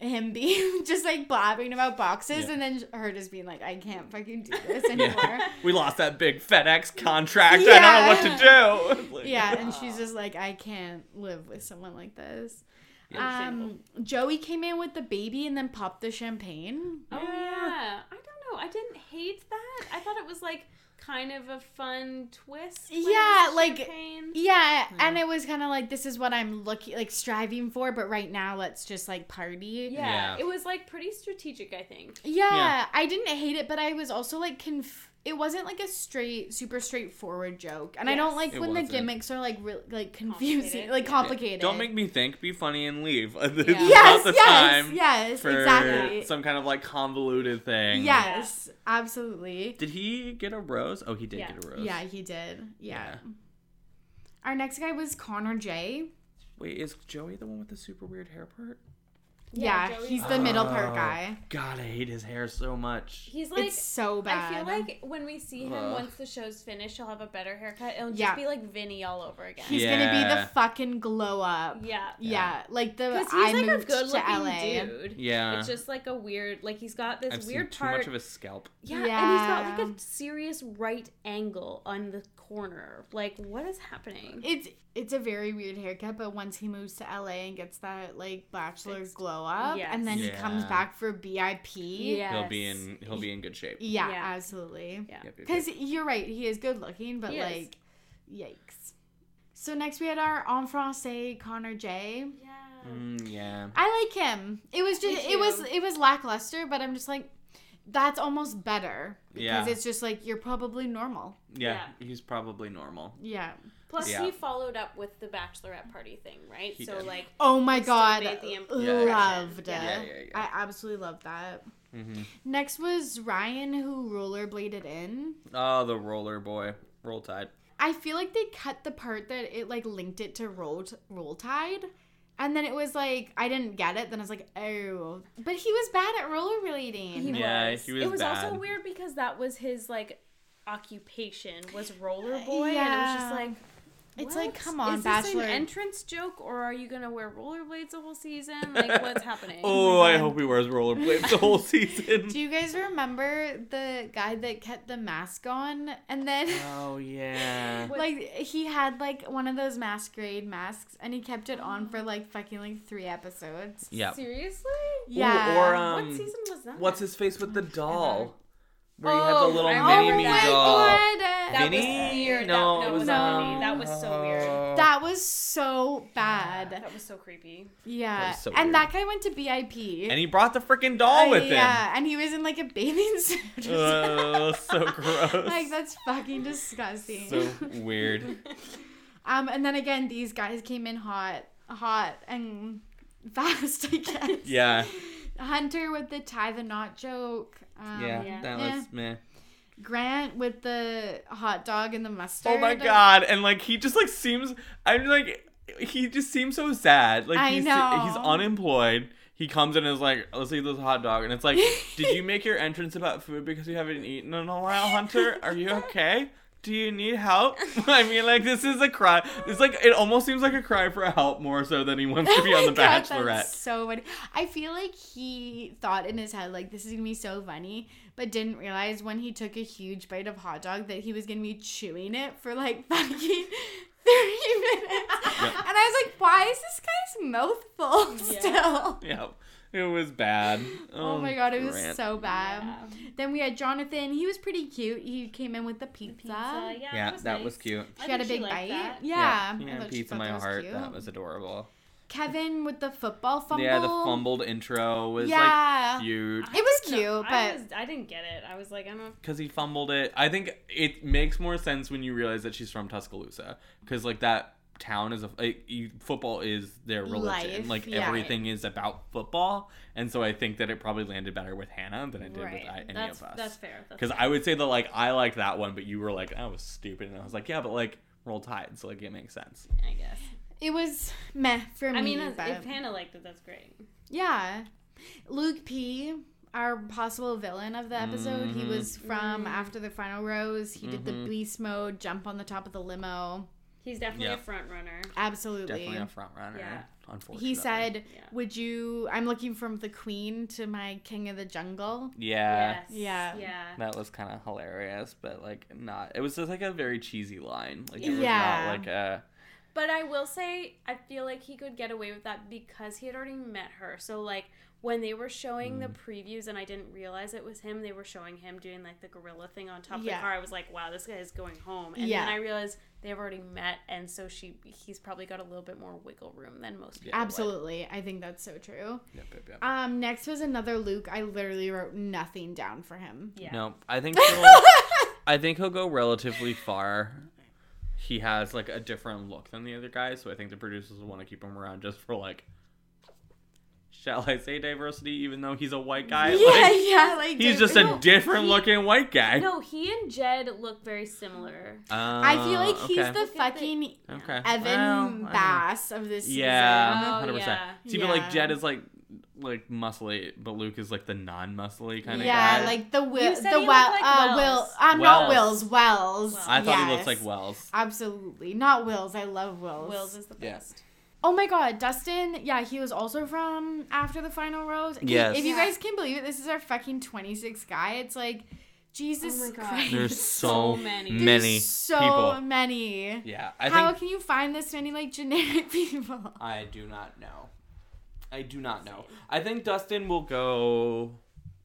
him being just like blabbing about boxes Yeah. and then her just being like, I can't fucking do this anymore. Yeah. we lost that big FedEx contract. I don't know what to do. Like, Yeah, and she's just like, I can't live with someone like this. Yeah. Um, Joey came in with the baby and then popped the champagne. Oh yeah. I don't know. I didn't hate that. I thought it was like kind of a fun twist. Yeah, like- champagne. Yeah, Hmm. and it was kind of like this is what I'm looking like striving for, but right now let's just like party. Yeah, Yeah. it was like pretty strategic. I think. Yeah, Yeah. I didn't hate it, but I was also like conf- it wasn't like a straight super straightforward joke. And I don't like It when the wasn't. gimmicks are like really like confusing, Complicated. like Yeah. complicated. Don't make me think. Be funny and leave. It's Yeah. Yes, not the yes, time yes, for exactly. some kind of like convoluted thing. Yes, absolutely. Did he get a rose? Oh, he did Yeah. get a rose. Yeah, he did. Yeah. Yeah. Our next guy was Connor J. Wait, is Joey the one with the super weird hair part? Yeah, Yeah, he's the- the middle part Oh. guy. God, I hate his hair so much. He's like. it's so bad. I feel like when we see him Ugh. once the show's finished, he'll have a better haircut. It'll just Yeah. be like Vinny all over again. he's gonna be the fucking glow up. yeah. Yeah, like the Because I he's like a good looking LA. dude. Yeah. It's just like a weird, like he's got this I've weird seen too part. much of his scalp. yeah, and he's got like a serious right angle on the corner. Like, what is happening? It's it's a very weird haircut, but once he moves to LA and gets that like bachelor Fixed. glow up, Yes. and then he comes back for BIP. Yeah. He'll be in. He'll be in good shape. Yeah, Yeah. absolutely. Yeah. Yep, yep, Because you're right, he is good looking, but He is. like, yikes. So next we had our en français Connor J. Yeah. Mm, yeah. I like him. It was just it was it was lackluster, but I'm just like that's almost better because Yeah. it's just like you're probably normal. yeah. Yeah. He's probably normal. Yeah. Plus, Yeah. he followed up with the bachelorette party thing, right? He so did. like, Oh my god. made the impression. Yeah, yeah. Loved Yeah. it. Yeah, yeah, yeah. I absolutely loved that. hmm Next was Ryan who rollerbladed in. Oh, the roller boy. Roll Tide. I feel like they cut the part that it like linked it to roll roll tide. And then it was like I didn't get it. Then I was like, oh, but he was bad at rollerblading. he Yeah, was. he was It was also weird because that was his like occupation was roller boy, and it was just like. It's what? like, come on, Is Bachelor. this an entrance joke, or are you gonna wear rollerblades the whole season? Like, what's happening? Oh, my I hope he wears rollerblades the whole season. Do you guys remember the guy that kept the mask on and then oh yeah. Like he had like one of those masquerade masks and he kept it on for like fucking like three episodes. Yeah. Seriously? Yeah. Or, um, what season was that? What's his face with the doll? Where you Oh, had the little I mini me that. doll. That Vinny? was weird. No, that, it was was not Vinny. That was so weird. That was so bad. That was so creepy. Yeah. was so and weird. that guy went to BIP. And he brought the freaking doll with Uh, him. Yeah, and he was in like a bathing suit. Oh, so gross. like that's fucking disgusting. so weird. Um, and then again, these guys came in hot, hot and fast. I guess. Yeah. Hunter with the tie the knot joke. Um, Yeah. yeah. That Yeah. was meh. Grant with the hot dog and the mustard. Oh my god! And like he just like seems I'm like he just seems so sad. Like I he's know. he's unemployed. He comes in and is like, let's eat this hot dog. And it's like, did you make your entrance about food because you haven't eaten in a while, Hunter? Are you okay? Do you need help? I mean, like, this is a cry. It's like, it almost seems like a cry for help more so than he wants to be on The God, Bachelorette. That's so funny. I feel like he thought in his head like this is gonna be so funny, but didn't realize when he took a huge bite of hot dog that he was gonna be chewing it for like fucking thirty minutes. Yep. And I was like, why is this guy's mouth full Yeah. still? Yeah, it was bad. Oh, oh, my god, it was Grant. so bad. Yeah. Then we had Jonathan. He was pretty cute. He came in with the pizza. Pizza. Yeah, Yeah, was that was nice. cute. I She had a big bite. that. Yeah. I yeah, thought pizza thought my that heart. cute. That was adorable. Kevin with the football fumble. Yeah, the fumbled intro was Yeah. like cute. It was No, cute, I, but was, I didn't get it. I was like, I don't. because he fumbled it. I think it makes more sense when you realize that she's from Tuscaloosa, because like that town is a like, you- football is their religion. Life, like yeah. everything is about football, and so I think that it probably landed better with Hannah than it did Right. with I- any That's of us. that's fair. Because. I would say that like I liked that one, but you were like that was stupid, and I was like yeah, but like roll tide, so like it makes sense. I guess. it was meh for me. I mean, as- but if Hannah liked it, that's great. yeah, Luke P. Our possible villain of the episode. He Mhm. was from Mm. After the Final Rose. He did the Mhm. beast mode, jump on the top of the limo. He's definitely Yeah. a front runner. Absolutely. Definitely a front runner. Yeah. Unfortunately, He said, Yeah. "Would you? I'm looking from the Queen to my King of the Jungle." yeah. Yes. Yeah. Yeah. That was kind of hilarious, but like not. It was just like a very cheesy line. Like it was Yeah. not like a. But I will say, I feel like he could get away with that because he had already met her. So, like, when they were showing the Mm. previews and I didn't realize it was him, they were showing him doing, like, the gorilla thing on top of the car. I was like, wow, this guy is going home. And Yeah. then I realized they've already met, and so she he's probably got a little bit more wiggle room than most people. would. Absolutely, I think that's so true. Yep, yep, yep. Um, next was another Luke. I literally wrote nothing down for him. Yeah. No, I think he'll, I think he'll go relatively far. He has like a different look than the other guys, so I think the producers will want to keep him around just for like, shall I say diversity? Even though he's a white guy, yeah, like, yeah, like he's just a no, different he- looking white guy. No, he and Jed look very similar. I feel like Uh, he's okay. the Look at the- fucking okay. Evan Well, Bass of this Yeah, season. Oh, hundred percent. yeah. See, but like Jed is like like muscly, but Luke is like the non-muscly kind of yeah, guy. Yeah, like the will, You said the he well, looked like uh, Will, Wells. um, not Wills, Wells. Wells. I thought he Yes. looked like Wells. Absolutely, not Wills. I love Wills. Wills is the Yeah. Best. Oh my God, Dustin. Yeah, he was also from After the Final Rose. He- Yes. If you guys can believe it, this is our fucking 26 guy. It's like, Jesus Oh my God. Christ. There's so many. There's many so people. many. Yeah, I How think can you find this many like generic people? I do not know. I do not know. I think Dustin will go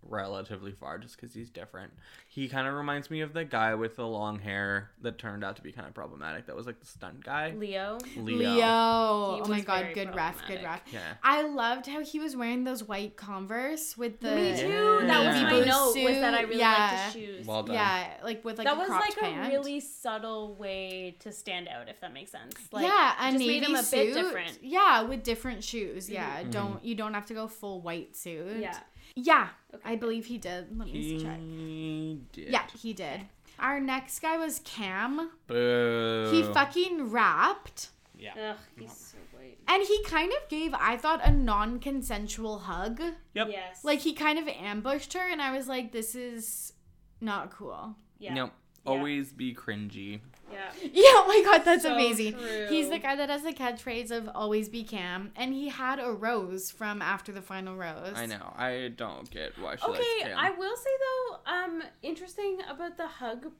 relatively far just because he's different. He kind of reminds me of the guy with the long hair that turned out to be kind of problematic. That was like the stunt guy. Leo. Leo. He Oh my god, good ref, good problematic. ref. Yeah. I loved how he was wearing those white Converse with the Me too. That was Yeah. my navy blue note. Was that I really yeah. liked the shoes. Well done. Yeah, like with like that a was like pant. a really subtle way to stand out, if that makes sense. Like, yeah, a just navy made him a suit. bit different. Yeah, with different shoes. Yeah, Mhm. don't you don't have to go full white suit. Yeah. Yeah, Okay, I believe he did. Let me check. He did. Yeah, he did. Our next guy was Cam. Boo. He fucking rapped. Yeah. Ugh, he's so white. And he kind of gave, I thought, a non consensual hug. Yep. Yes. Like, he kind of ambushed her, and I was like, this is not cool. yeah. Nope. Yeah. Always be cringy. Yeah. Yeah, oh my god, that's So amazing. true. He's the guy that has the catchphrase of always be Cam, and he had a rose from after the final rose. I know. I don't get why she Okay, likes Cam. I will say though, um, interesting about the hug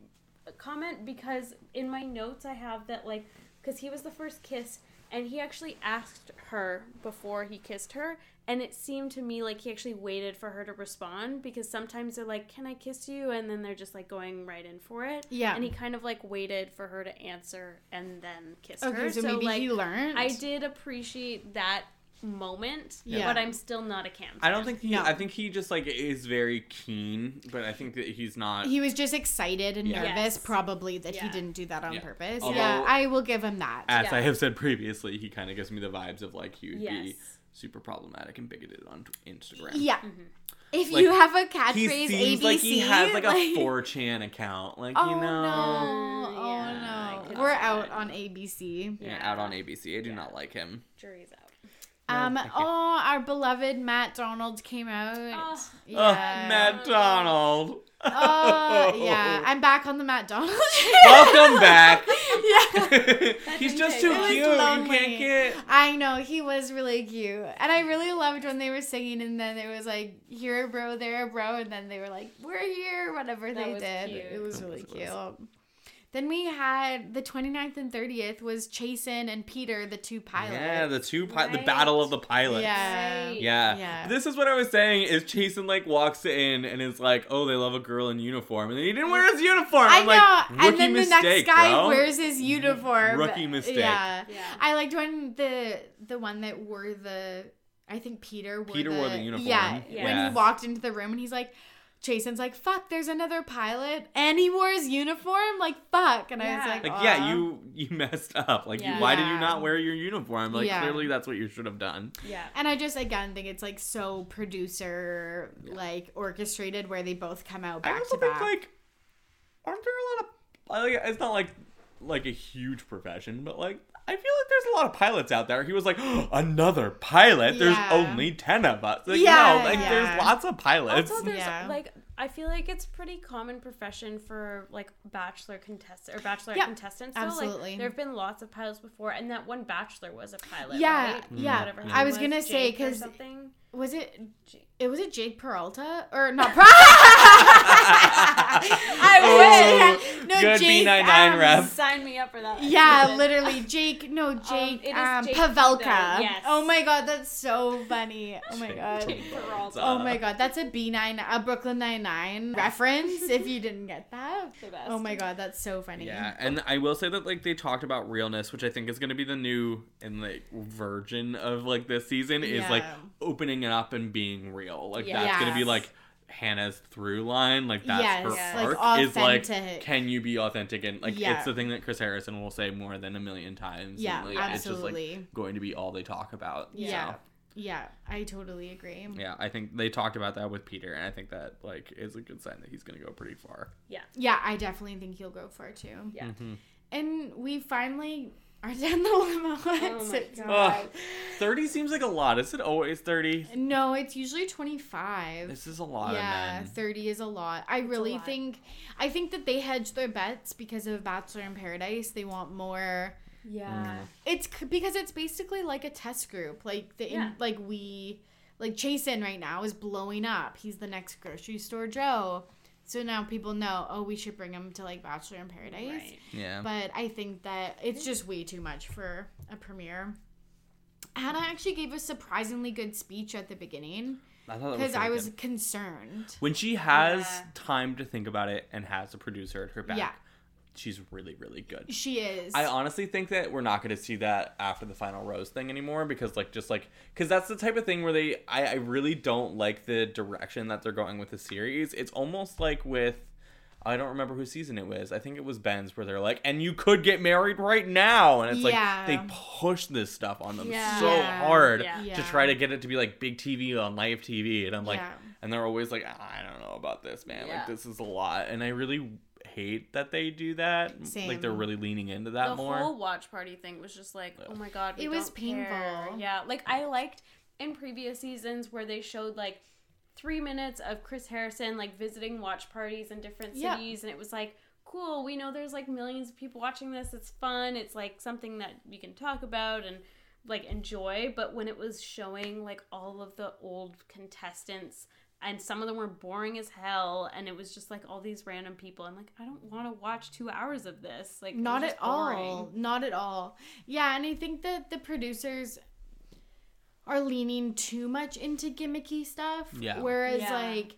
comment because in my notes I have that like, because he was the first kiss, and he actually asked her before he kissed her, and it seemed to me like he actually waited for her to respond because sometimes they're like, "Can I kiss you?" and then they're just like going right in for it. Yeah. and he kind of like waited for her to answer and then kissed Okay, her. so, maybe like, he learned. I did appreciate that moment, Yeah. but I'm still not a Cam. I don't think he. No. I think he just like is very keen, but I think that he's not. He was just excited and Yeah. nervous, Yes. probably, that he didn't do that on Yeah. purpose. Although- yeah, I will give him that. as I have said previously, he kind of gives me the vibes of like he would be super problematic and bigoted on Instagram. Yeah. Mm-hmm. If Like, you have a He catchphrase seems ABC, like he has like a 4chan account, like Oh you know. no! Oh I no! We're out on ABC. Yeah, Yeah. out on ABC. I do Yeah. not like him. Jury's out. Um. thank. Oh, our beloved Matt Donald came out. Oh. yeah. Ugh, Matt Donald. Oh yeah, I'm back on the Matt Donald. Welcome back. yeah. He's just too cute. You can't get. I know he was really cute, and I really loved when they were singing, and then it was like here a bro, there a bro, and then they were like we're here, whatever That they did. cute. It was That really was- cute. Then we had the 29th and 30th was Chasen and Peter, the two pilots. Yeah, the two pi- the battle of the pilots. Yeah. Right. Yeah. Yeah. This is what I was saying is Chasen like walks in and is like, "Oh, they love a girl in uniform." And then he didn't wear his uniform. I I'm know, like, and "Rookie then the mistake, next guy bro." wears his uniform. Rookie mistake. Yeah. Yeah. I liked when the the one that wore the I think Peter wore Peter the, wore the uniform. Yeah, when he walked into the room and he's like Chasen's like, fuck, there's another pilot and he wore his uniform, like fuck. And I was like, Like, "Aw." yeah, you you messed up. Like, Yeah. you, why did you not wear your uniform? Like, Yeah. clearly that's what you should have done. Yeah. and I just again think it's like so producer like orchestrated where they both come out I also to think back. like, aren't there a lot of like? It's not like like a huge profession, but like. I feel like there's a lot of pilots out there. He was like, another pilot. There's Yeah. only ten of us. Like, Yeah, no, like yeah. there's lots of pilots. Also, there's Yeah. like I feel like it's pretty common profession for like bachelor contestants or bachelor Yeah, contestants. So, absolutely. Like, there have been lots of pilots before, and that one bachelor was a pilot. Yeah, right? yeah. Whatever mm, his I name was gonna say, Jake or 'cause- something. Was it Jake. it was it Jake Peralta or not? Per- I Oh, wish. No, good Jake. B99 um, rep. Sign me up for that. Yeah, Listen. literally, Jake. No, Jake. it is Um, Jake Pavelka. Yes. Oh my god, that's so funny. Oh my god. Jake Peralta. Oh my god, that's a B nine, a Brooklyn Nine Nine reference. If you didn't get that. The best. Oh my god, that's so funny. Yeah, and I will say that like they talked about realness, which I think is going to be the new and like version of like this season is like Yeah. opening it up and being real. Like Yes. that's going to be like Hannah's through line. Like that's Yes, her like arc is like can you be authentic and like Yeah. it's the thing that Chris Harrison will say more than a million times. Yeah, and, like, It's just absolutely. like going to be all they talk about. Yeah. So, Yeah, I totally agree. yeah, I think they talked about that with Peter, and I think that like is a good sign that he's going to go pretty far. Yeah, Yeah, I definitely think he'll go far too. Yeah. Mhm. And we finally are down the limo. Oh my It's- God. Ugh, thirty seems like a lot. Is it always thirty? No, it's usually 25. This is a lot yeah, of men. 30 is a lot. I a really lot. think I think that they hedge their bets because of Bachelor in Paradise. They want more Yeah. Mm. It's c- because it's basically like a test group. Like the Yeah. in, like we like Chasen right now is blowing up. He's the next grocery store Joe. So now people know, oh, we should bring him to like Bachelor in Paradise. Right. Yeah. But I think that it's just way too much for a premiere. Hannah actually gave a surprisingly good speech at the beginning. I thought that because so I was concerned. when she has Yeah. time to think about it and has a producer at her back. Yeah. She's really, really good. She is. I honestly think that we're not going to see that after the final rose thing anymore because, like, just like, because that's the type of thing where they, I, I really don't like the direction that they're going with the series. It's almost like with, I don't remember whose season it was. I think it was Ben's where they're like, and you could get married right now. And it's Yeah. like, they push this stuff on them Yeah. so hard Yeah. Yeah. to try to get it to be like big TV on live TV. And I'm like, Yeah. and they're always like, I don't know about this, man. Yeah. Like, this is a lot. And I really hate that they do that. Like, they're really leaning into that the more. The whole watch party thing was just like, oh my god, we It was don't care. painful. Yeah, like I liked in previous seasons where they showed like three minutes of Chris Harrison like visiting watch parties in different Yeah. cities, and it was like cool. We know there's like millions of people watching this. It's fun. It's like something that we can talk about and like enjoy. But when it was showing like all of the old contestants. And some of them were boring as hell, and it was just like all these random people. I'm like, I don't want to watch two hours of this. Like, not just at all not at all yeah and i think that the producers are leaning too much into gimmicky stuff Yeah. whereas Yeah. like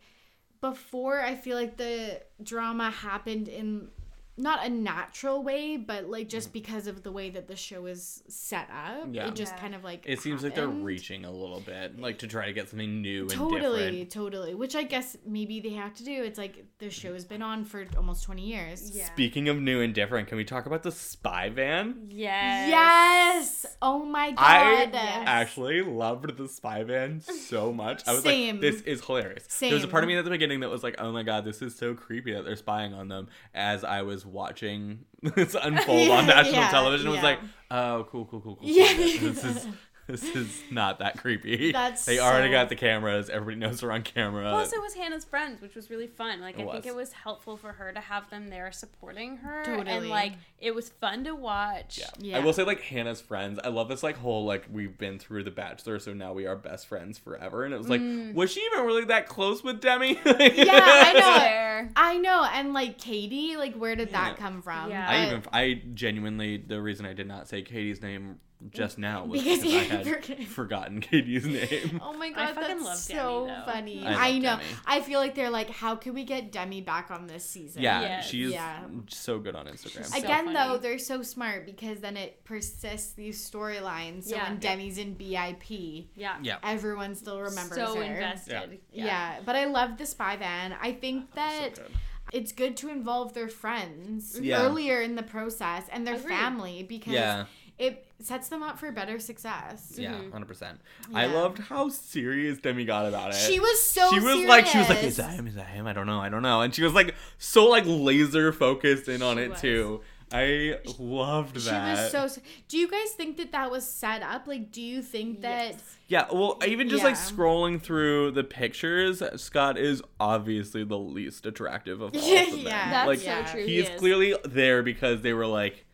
before i feel like the drama happened in not a natural way but like just mm. because of the way that the show is set up Yeah. it just Yeah. kind of like It seems like they're reaching a little bit, like to try to get something new and totally different. totally which i guess maybe they have to do it's like the show's been on for almost 20 years Yeah. Speaking of new and different, can we talk about the spy van? Yes. Yes. Oh my god. I Yes. actually loved the spy van so much. I was Same. like, this is hilarious. Same. There was a part of me at the beginning that was like, oh my god, this is so creepy that they're spying on them. As I was watching this unfold on national yeah, television, it was yeah. like, oh, cool, cool, cool, cool. cool. Yeah. This is this is not that creepy. That's they already so- got the cameras. Everybody knows we're on camera. Plus, it was Hannah's friends, which was really fun. Like, It I think it was helpful for her to have them there supporting her, Totally. and like it was fun to watch. Yeah. Yeah. I will say like Hannah's friends. I love this like whole like we've been through the Bachelor, so now we are best friends forever. And it was like, mm. was she even really that close with Demi? Yeah, I know. I know, and like Katie, like where did Yeah. that come from? Yeah. I even I genuinely the reason I did not say Katie's name just now was Because because, you I had forget- forgotten Katie's name. Oh my god, fucking that's love so Demi, funny. I love I, know. Demi. I feel like they're like, how can we get Demi back on this season? Yeah, Yes. she's Yeah. so good on Instagram. She's so Again, funny. though, they're so smart because then it persists these storylines. So Yeah. when Demi's in BIP, Yeah. yeah. everyone still remembers So her. invested. Yeah. but I love the spy van. I think oh, that So it's good to involve their friends Yeah. earlier in the process and their Agreed. family because Yeah. It sets them up for better success. Yeah, Mhm. 100%. I Yeah. loved how serious Demi got about it. She was so she was like she was like is that him is that him i don't know i don't know and she was like so like laser focused in on it was. too i loved that. She was so. Do you guys think that that was set up? Like, do you think that? Yes. yeah well even just like scrolling through the pictures scott is obviously the least attractive of all of them Yeah. That's like yeah. so true. he is clearly there because they were like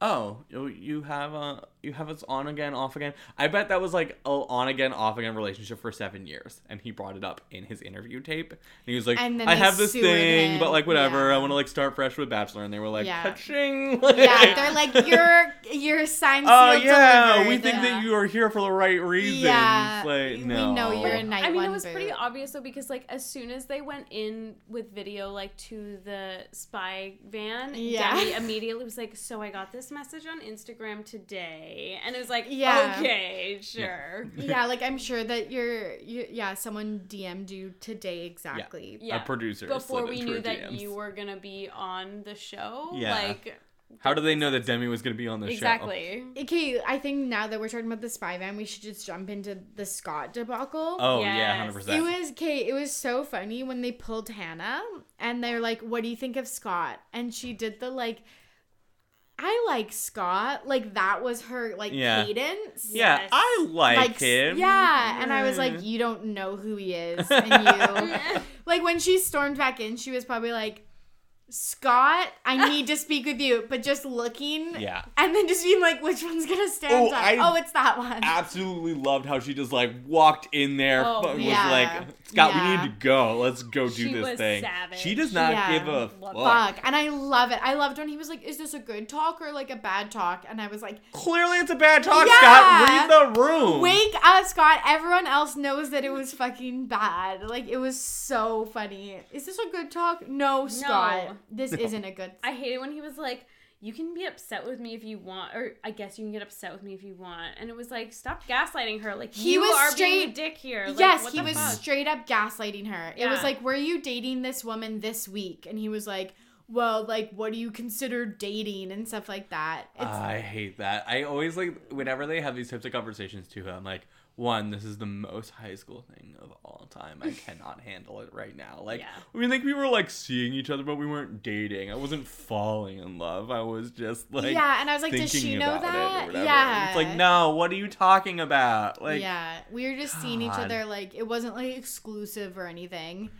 oh you- have a you have us on again off again i bet that was like a on again off again relationship for seven years and he brought it up in his interview tape and he was like And i have this thing him. but like whatever Yeah. i want to like start fresh with bachelor and they were like Yeah. touching Yeah, they're like you're you're signed. oh sealed, yeah delivered." we think Yeah. that you are here for the right reasons Yeah, like we no know you're a night I mean, one it was pretty obvious though because like as soon as they went in with video like to the spy van, Yeah. Demi immediately was like, "So I got this message on Instagram today," and it was like, Yeah. okay, sure." yeah, like I'm sure that you're, you, yeah, someone DM'd you today exactly. Yeah. a producer Before we knew that DMs. you were gonna be on the show, Yeah. like how do they know that demi was going to be on the show exactly. Okay, I think now that we're talking about the spy van, we should just jump into the Scott debacle. oh yeah 100% It was okay. It was so funny when they pulled Hannah and they're like, "What do you think of Scott?" And she did the like, "I like Scott." Like that was her like Yeah. cadence. yeah Yes. i like, Like him yeah, and I was like, Mm. "You don't know who he is," and you like when she stormed back in, she was probably like, Scott, I need to speak with you, but just looking, Yeah. and then just being like, which one's gonna stand Oh, up? I- oh, it's that one. Absolutely loved how she just like walked in there, Oh, fu- was yeah. like, Scott, we need to go. Let's go do She this was thing. savage. She does not Yeah. give a fuck. Fuck, and I love it. I loved when he was like, "Is this a good talk or like a bad talk?" And I was like, Clearly, it's a bad talk, Yeah. Scott. Read the room. Wake up, Scott. Everyone else knows that it was fucking bad. Like it was so funny. Is this a good talk? No, Scott. This isn't a good. I hate it when he was like, "You can be upset with me if you want, or I guess you can get upset with me if you want." And it was like, stop gaslighting her. Like He you was are being a straight- dick here. Like, yes, he was fuck? straight up gaslighting her. It was like, "Were you dating this woman this week?" And he was like, "Well, like, what do you consider dating and stuff like that?" It's, I hate that. I always like whenever they have these types of conversations too. I'm like, one, this is the most high school thing of all time. I cannot handle it right now. Like, Yeah. I mean, like we were like seeing each other, but we weren't dating. I wasn't falling in love. I was just like, yeah, and I was like, "Does she know about it or that?" Yeah, It's like, no, what are you talking about? Like, yeah, we were just seeing each other like it wasn't like exclusive or anything.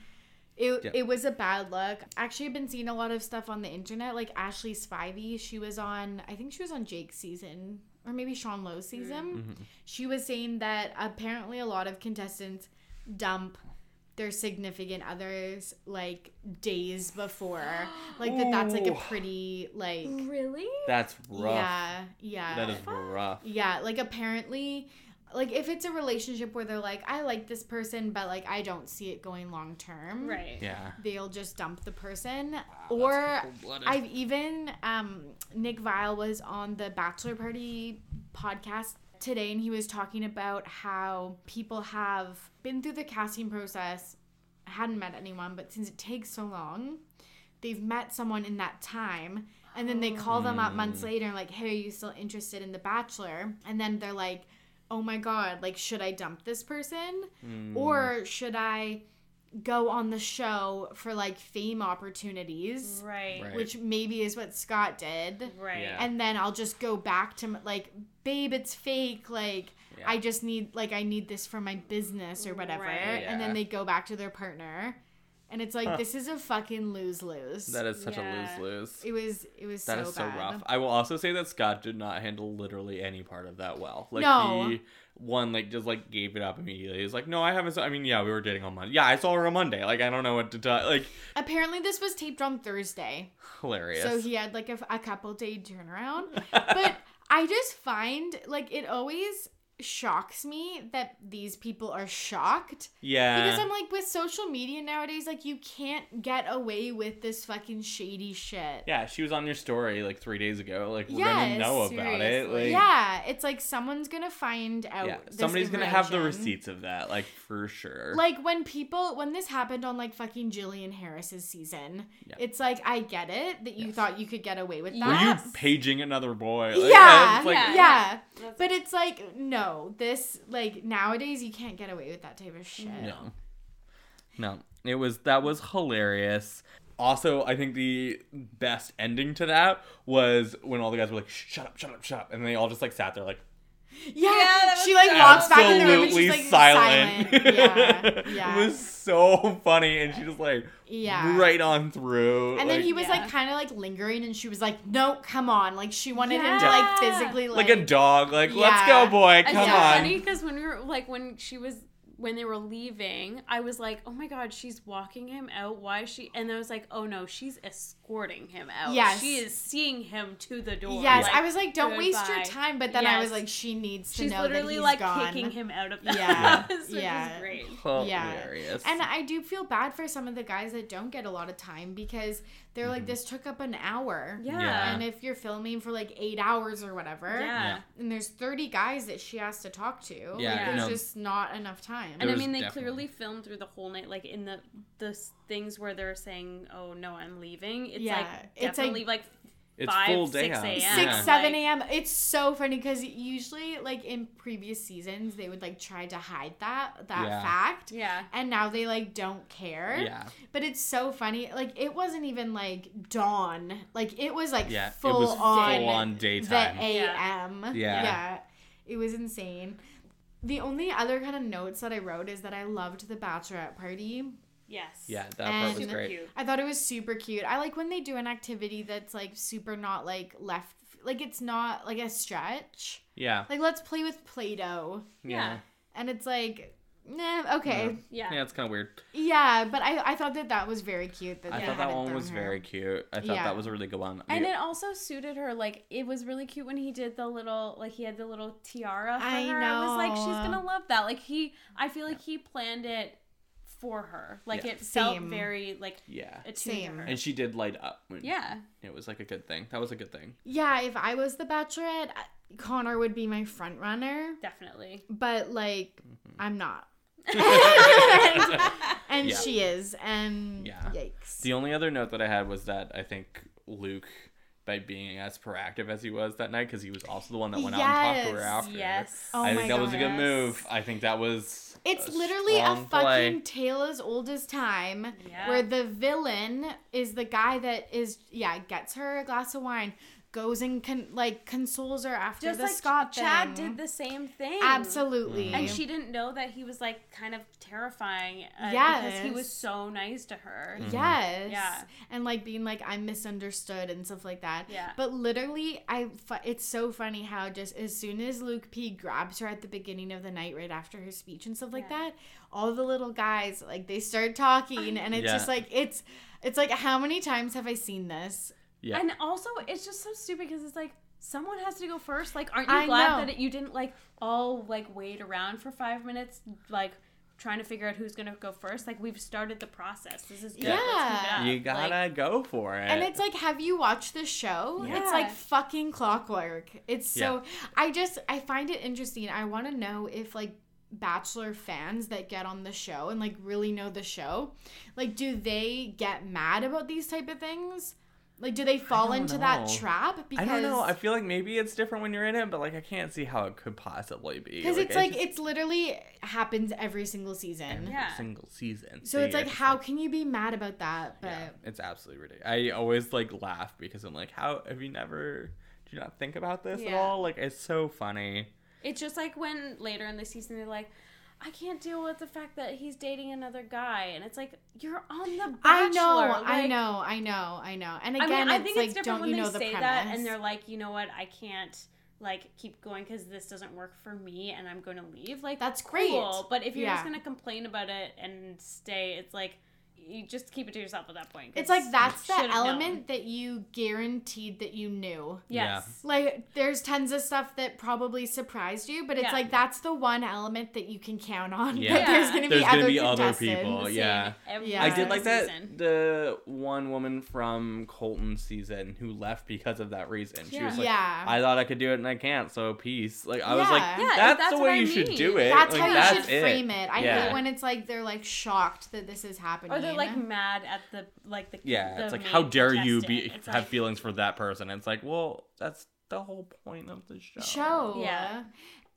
It, Yeah. it was a bad look. Actually, I've been seeing a lot of stuff on the internet. Like Ashley Spivey, she was on, I think she was on Jake's season or maybe Sean Lowe's season. Mm-hmm. She was saying that apparently a lot of contestants dump their significant others like days before. Like that that's like a pretty like really. that's rough. yeah, yeah. That is rough. Yeah, like apparently, like if it's a relationship where they're like, I like this person, but like I don't see it going long term. Right. Yeah. They'll just dump the person. or. I've even um Nick Viall was on the Bachelor Party podcast today and he was talking about how people have been through the casting process, hadn't met anyone, but since it takes so long, they've met someone in that time and then they call them up months later and like hey are you still interested in the bachelor and then they're like oh my god like should i dump this person mm. or should i go on the show for like fame opportunities Right. Right. which maybe is what scott did Right. Yeah. and then i'll just go back to like babe it's fake like Yeah. i just need like i need this for my business or whatever Right. and then they go back to their partner and it's like Huh. this is a fucking lose lose That is such Yeah. a lose lose. it was it was That so is so bad. rough. I will also say that Scott did not handle literally any part of that well. Like No. he one like just like gave it up immediately. He's like, no, I haven't. I mean, yeah, we were dating on Monday. Yeah, I saw her on Monday. Like I don't know what to tell. Like Apparently, this was taped on Thursday, hilarious. so he had like a, a couple day turnaround. but I just find like it always shocks me that these people are shocked yeah, because I'm like with social media nowadays, like you can't get away with this fucking shady shit. yeah, she was on your story like three days ago. Like we're Yes, gonna know about it. Like yeah, it's like someone's gonna find out. yeah, this somebody's gonna have the receipts of that. Like for sure. Like when people when this happened on like fucking Jillian Harris's season, Yeah. it's like I get it that you Yes. thought you could get away with that. were you paging another boy? Like, yeah, like- yeah, Yeah, That's- But it's like no, this like nowadays you can't get away with that type of shit. No. No. It was that was hilarious. Also, I think the best ending to that was when all the guys were like, "Shut up, shut up, shut up," and they all just like sat there like Yeah, that she was like walks back in the room and absolutely she's like silent. silent. Yeah, yeah, it was so funny, and she just like yeah. right on through. And then he was Yeah. like kind of like lingering, and she was like, "No, come on!" Like she wanted him to like physically like, like a dog. Like, let's go, boy, come so on. funny because when we were like when she was when they were leaving, I was like, oh my god, she's walking him out. Why is she? And I was like, oh no, she's escorting him out. Yes. she is seeing him to the door. Yes, Like, I was like, "Don't waste your time," but then I was like, "She needs to She's know literally that he's like gone." kicking him out of the Yeah, house, which yeah. is great. Oh, hilarious. And I do feel bad for some of the guys that don't get a lot of time because they're like, mm-hmm. this took up an hour. Yeah. Yeah. And if you're filming for like eight hours or whatever, Yeah. and there's 30 guys that she has to talk to, Yeah, there's no. just not enough time. And I mean, they definitely- clearly filmed through the whole night, like in the the things where they're saying, "Oh no, I'm leaving." It's Yeah, like it's like- definitely like, it's five, full day six a.m. Six, Yeah. seven a.m. It's so funny because usually, like in previous seasons, they would like try to hide that that Yeah. fact, yeah. and now they like don't care. Yeah. But it's so funny. Like it wasn't even like dawn. Like it was like Yeah. full it was on full on the daytime. AM. Yeah. Yeah. It was insane. The only other kind of notes that I wrote is that I loved the bachelorette party. Yes. Yeah, that part was Super great. cute. I thought it was super cute. I like when they do an activity that's like super not like left, like it's not like a stretch. Yeah. Like let's play with Play-Doh, Yeah. and it's like, nah, okay, Yeah. Yeah, it's kind of weird. yeah. But I I thought that that was very cute. That I thought that one was her. very cute. I thought Yeah. that was a really good one. And The- it also suited her. Like it was really cute when he did the little, like he had the little tiara for I her. I was like, she's gonna love that. Like he, I feel like he planned it for her. Like Yeah. it felt Same. very like yeah. attuned Same. And she did light up. When yeah. It was like a good thing. That was a good thing. Yeah, if I was the Bachelorette, Connor would be my front runner. Definitely. But like, Mm-hmm. I'm not. and Yeah. she is, and Yeah. yikes. The only other note that I had was that I think Luke, by being as proactive as he was that night, because he was also the one that went out and talked to her after. Yes. Oh I think that was a good gosh. move. I think that was. It's a literally a strong fucking play. tale as old as time Yeah. where the villain is the guy that is yeah, gets her a glass of wine, goes and con- like consoles her after Just the like Scott Chad thing. did the same thing. Absolutely. And she didn't know that he was like kind of terrifying. Uh, Because he was so nice to her. Yes. Yeah. And like being like I'm misunderstood and stuff like that. Yeah. But literally, I fu- it's so funny how just as soon as Luke P grabs her at the beginning of the night, right after her speech and stuff like Yeah. that, all the little guys like they start talking, and it's Yeah. just like it's it's like how many times have I seen this? Yeah. And also, it's just so stupid because it's like someone has to go first. Like, aren't you I glad know. that it, you didn't like all like wait around for five minutes, like trying to figure out who's gonna go first? Like, we've started the process. This is good. Let's Yeah. you gotta Like, go for it. And it's like, have you watched the show? Yeah. It's like fucking clockwork. It's so I just I find it interesting. I want to know if like bachelor fans that get on the show and like really know the show, like do they get mad about these type of things? Like do they fall don't into that trap? Because I don't know. I feel like maybe it's different when you're in it, but like I can't see how it could possibly be. because it's like just- it's literally happens every single season. every Yeah. single season. So it's like, just how can you be mad about that? But Yeah, it's absolutely ridiculous. I always like laugh because I'm like, how have you never? Do you not think about this at all? Like it's so funny. It's just like when later in the season they're like, I can't deal with the fact that he's dating another guy, and it's like you're on the Bachelor. I know, I know, I know, I know. And I again, mean, I it's think like, it's different don't when you they the say that and they're like, you know what, I can't like keep going because this doesn't work for me, and I'm going to leave. Like That's great. cool. But if you're just going to complain about it and stay, it's like you just keep it to yourself at that point. It's like that's you the should've known. element that you guaranteed that you knew. Yes. Like there's tons of stuff that probably surprised you, but it's Yeah. like that's the one element that you can count on. Yeah. That there's gonna There's be gonna other be other people, yeah. Yeah. I did like that season. the one woman from Colton season who left because of that reason. She was like, Yeah. I thought I could do it and I can't, so peace. Like I was like, Yeah. Yeah, that's, that's the what way I you should mean. do it. That's Like, how you that's should frame it. I Yeah. hate when it's like they're like shocked that this is happening. Or they're like mad at the like the Yeah, the it's like how dare you be. It's have like, feelings for that person? It's like, well, that's the whole point of the show. show. Yeah.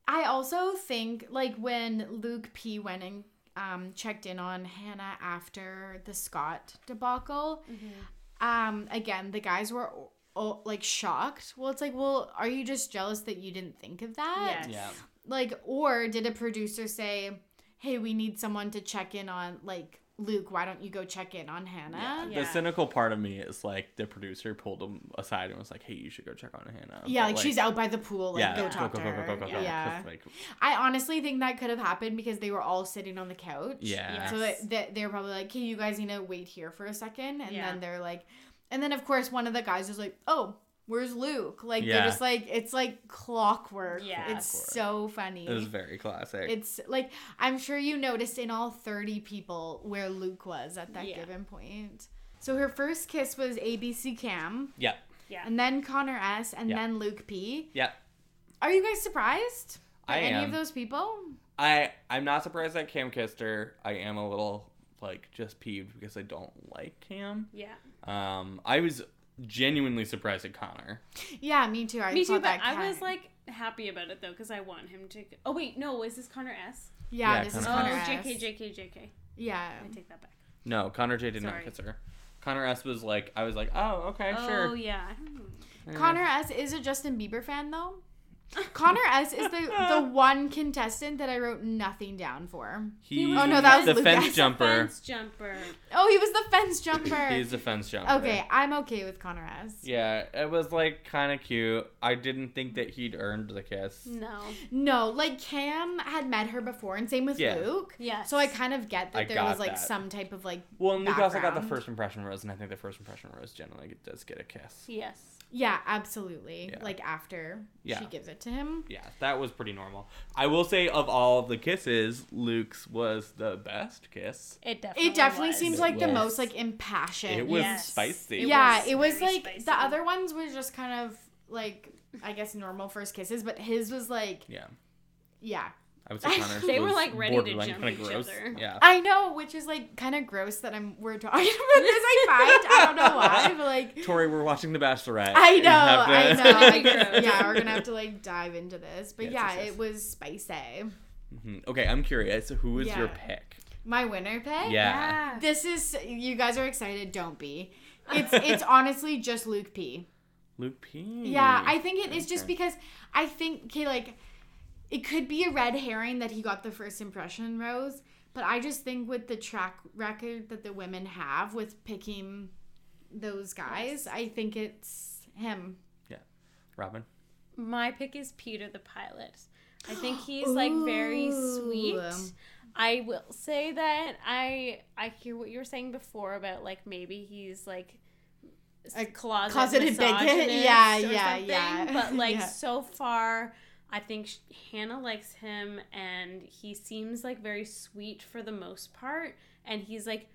I also think like when Luke P went and um, checked in on Hannah after the Scott debacle. Mm-hmm. Um, again, the guys were oh, like shocked. Well, it's like, well, are you just jealous that you didn't think of that? Yes. Yeah. Like, or did a producer say, "Hey, we need someone to check in on like Luke. Why don't you go check in on Hannah?" The Yeah. cynical part of me is like the producer pulled him aside and was like, "Hey, you should go check on Hannah." Yeah, But, like, she's out by the pool. Like, yeah, go go, talk go, to her. go, go, go, go. Yeah. 'Cause, Like, I honestly think that could have happened because they were all sitting on the couch. yeah. So Yes. that, that they're probably like, "Okay, you guys need to wait here for a second. and Yeah. then they're like, and then of course one of the guys is like, "Oh, where's Luke?" Like Yeah. they're just like, it's like clockwork. Yeah. it's so funny. It was very classic. It's like I'm sure you noticed in all 30 people where Luke was at that Yeah. given point. So her first kiss was ABC Cam, yeah. Yeah. and then Connor S, and Yeah. then Luke P. Yeah. Are you guys surprised by I any am. of those people? I I'm not surprised that Cam kissed her. I am a little like just peeved because I don't like Cam. yeah. Um, I was genuinely surprised at Connor. Yeah, me too. I Me too, but that I was like happy about it though because I want him to. Oh wait, no, is this Connor S? yeah, Yeah, this is Connor Oh, Connor S. S. JK, JK, JK. Yeah. I take that back. No, Connor J did Sorry. not kiss her. Connor S was like, I was like, oh okay, Oh sure. Oh yeah. I don't know. Connor S is a Justin Bieber fan though. Connor S is the the one contestant that I wrote nothing down for. He, Oh, no, that was the Luke fence jumper. Fence jumper. Oh, he was the fence jumper. He's the fence jumper. okay, I'm okay with Connor S. Yeah, it was like kind of cute. I didn't think that he'd earned the kiss. No. No, like Cam had met her before, and same with Yeah. Luke. Yes. So I kind of get that I there was like that. some type of like Well, and Luke also got the first impression rose, and I think the first impression rose generally does get a kiss. Yes. Yeah, absolutely. Yeah. Like after Yeah. she gives it to him. Yeah, that was pretty normal. I will say, of all the kisses, Luke's was the best kiss. It definitely. It definitely was. seems It like the was. most like impassioned. It was Yes. spicy. It yeah, was it was like spicy. the other ones were just kind of like I guess normal first kisses, but his was like Yeah, yeah. I would say Connor's They were, like, ready to jump kinda each gross. other. Yeah, I know, which is like kind of gross that I'm we're talking about this. I find I don't know why, but like Tori, we're watching The Bachelorette. I know, to- I know. Pretty gross. yeah, we're gonna have to like dive into this, but Yes, yeah, yes, yes. it was spicy. Mhm. Okay, I'm curious. Who was your pick? My winner pick. Yeah. This is you guys are excited. Don't be. It's it's honestly just Luke P. Luke P. Yeah, I think it is just because I think okay, like it could be a red herring that he got the first impression rose, but I just think with the track record that the women have with picking those guys, I think it's him. Yeah. Robin. My pick is Peter the pilot. I think he's like very sweet. I will say that I I hear what you were saying before about like maybe he's like A closet closeted bigot? Yeah, yeah, something, yeah. But like Yeah. so far, I think sh- Hannah likes him, and he seems like very sweet for the most part. And he's like,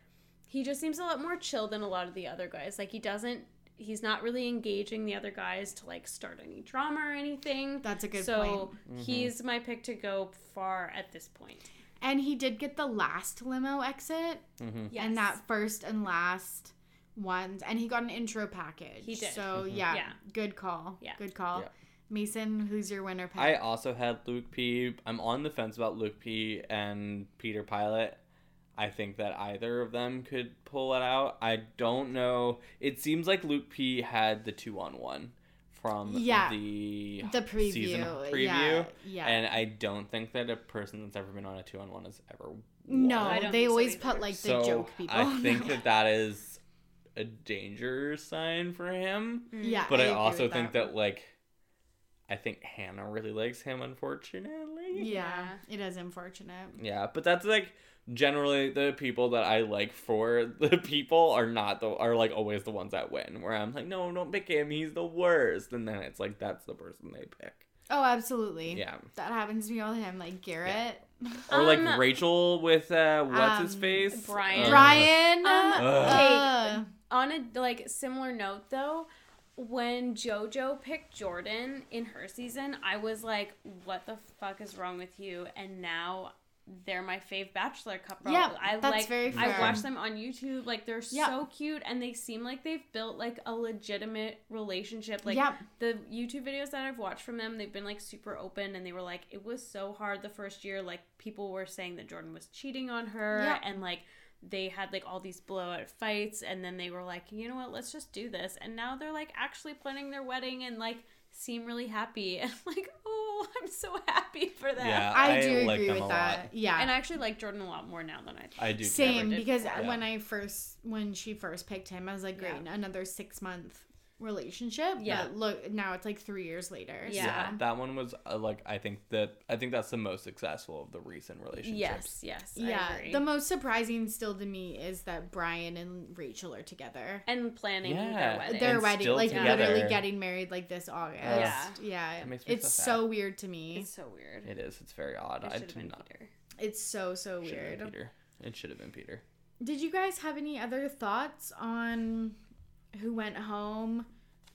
he just seems a lot more chill than a lot of the other guys. Like he doesn't. He's not really engaging the other guys to like start any drama or anything. That's a good so point. he's my pick to go far at this point. And he did get the last limo exit Mm-hmm. Yes. and that first and last ones, and he got an intro package. He did. So yeah, Yeah. good call. Yeah. good call. Yeah. Mason, who's your winner pick? I also had Luke P. I'm on the fence about Luke P. and Peter Pilot. I think that either of them could pull it out. I don't know. It seems like Luke P. had the two on one from Yeah. the the preview. season preview. Yeah. yeah. And I don't think that a person that's ever been on a two on one has ever. no, won. I don't they think so always put like the so joke people. I think that that is a danger sign for him. yeah, But I, agree also with think that. like, I think Hannah really likes him. Unfortunately. yeah, it is unfortunate. Yeah, but that's like generally the people that I like for the people are not the are like always the ones that win. Where I'm like, no, don't pick him. He's the worst. And then it's like that's the person they pick. Oh, absolutely. Yeah. that happens to me all the time. Like Garrett, Or like Um, Rachel with uh what's his um, face? Bryan. Uh, Bryan. Um, uh, on a like similar note though when jojo picked jordan in her season i was like what the fuck is wrong with you? And now they're my fave bachelor couple. Yeah, i that's like very i watch them on youtube like they're Yeah. so cute and they seem like they've built like a legitimate relationship. Like the youtube videos that i've watched from them they've been like super open and they were like it was so hard the first year. Like people were saying that jordan was cheating on her Yeah. and like they had like all these blowout fights and then they were like you know what let's just do this and now they're like actually planning their wedding and like seem really happy and like oh i'm so happy for them Yeah, I, I do like agree them with a that. lot. Yeah, and i actually like jordan a lot more now than i thought I do. Same because before. when I first when she first picked him, I was like, great, Yeah. another six month relationship. Yeah. But look, now it's like three years later. Yeah. Yeah, that one was uh, like I think that I think that's the most successful of the recent relationships. yes yes So, I yeah. agree. The most surprising still to me is that Bryan and Rachel are together. and planning Yeah. their wedding Their And wedding, like together. literally getting married like this August. Yeah. Yeah. That makes me it's so so, weird to me. it's so weird It is. It's very odd. it I should have do been not. peter It's so so weird. Peter. It should have been Peter. Did you guys have any other thoughts on who went home?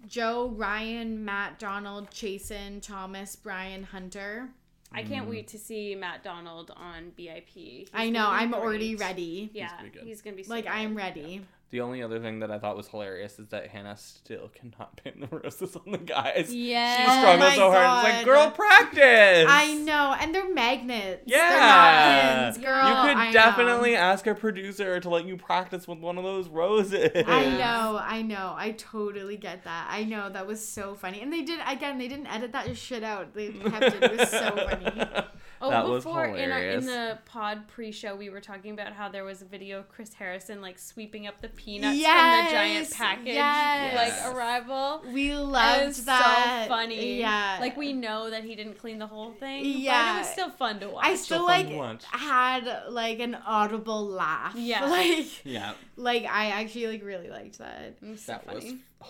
Joe, Ryan, Matt, Donald, Chasen, Thomas, Brian, Hunter. i can't Mm. wait to see matt donald on bip He's I know. I'm great. already ready. yeah gonna be good. he's gonna be so Like good. I'm ready. The only other thing that I thought was hilarious is that Hannah still cannot pin the roses on the guys. Yeah. She Oh struggles my so hard. It's like, girl, practice. I know, and they're magnets. Yeah. They're not pins, girl. You could I know. definitely ask a producer to let you practice with one of those roses. I know, I know. I totally get that. I know that was so funny, and they did again. They didn't edit that shit out. They kept it. It was so funny. Oh, that was before in, our, in the pod pre-show, we were talking about how there was a video of Chris Harrison like sweeping up the peanuts from the giant package, yes. like arrival. We It loved was that. so funny. Yeah, like we know that he didn't clean the whole thing. but Yeah. it was still fun to watch. I still still like to watch. had like an audible laugh. Yeah. like Yeah, like I actually like really liked that. It was so that was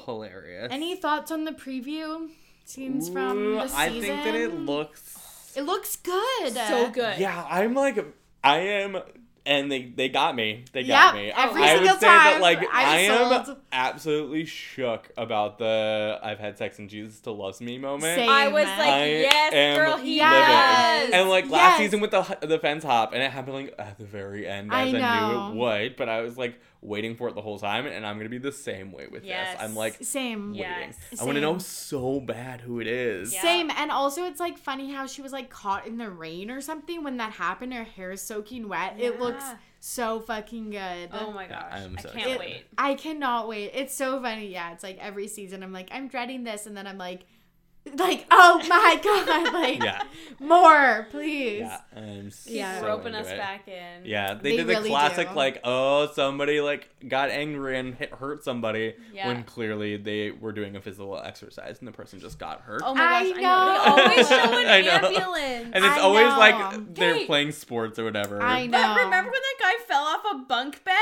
hilarious. Any thoughts on the preview scenes from the season? I think that it looks It looks good. so good. Yeah, I'm like, I am, and they they got me. They got Yep, me. every I single would say that time, like I'm I am sold. Absolutely shook about the "I've had sex and Jesus still loves me" moment. Same. I was like, I yes, am girl, he Yes. living. And like last Yes. season with the the fence hop, and it happened like at the very end, I as I, know. knew it would. But I was like waiting for it the whole time, and I'm gonna be the same way with Yes. this. I'm like Same. Yeah. waiting. Yes. I want to know so bad who it is. Yeah. Same, and also it's like funny how she was like caught in the rain or something when that happened. Her hair is soaking wet. It looks Yeah. So fucking good. Oh my Yeah, gosh, I am I can't It- wait. I cannot wait. It's so funny. Yeah, it's like every season I'm like I'm dreading this, and then I'm like, like oh my god, like Yeah. more please. Yeah, I'm so Yeah. roping into us it. back in. Yeah, they, They did the really classic do. like, oh, somebody like got angry and hit, hurt somebody Yeah. when clearly they were doing a physical exercise and the person just got hurt. Oh my gosh, I know. know. Always show an I know. ambulance. and it's I always know. like they're Okay. playing sports or whatever. I know. But remember when that guy fell off a bunk bed?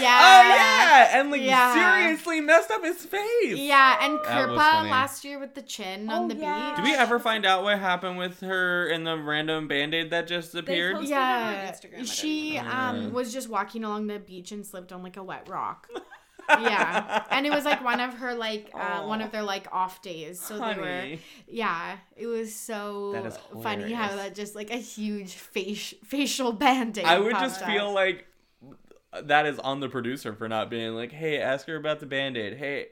Yeah. Oh yeah, and like Yeah. seriously messed up his face. Yeah, and That was Kirpa last year with the chin Oh, on the yeah. Did we ever find out what happened with her and the random band-aid that just appeared? posted- beach. it on Yeah, Instagram, she um was just walking along the beach and slipped on like a wet rock. yeah, and it was like one of her like uh, one of their like off days. So they were yeah. It was so That is funny how that just like a huge face facial band aid. I would just popped feel like that is on the producer for not being like, hey, ask her about the band aid. Hey,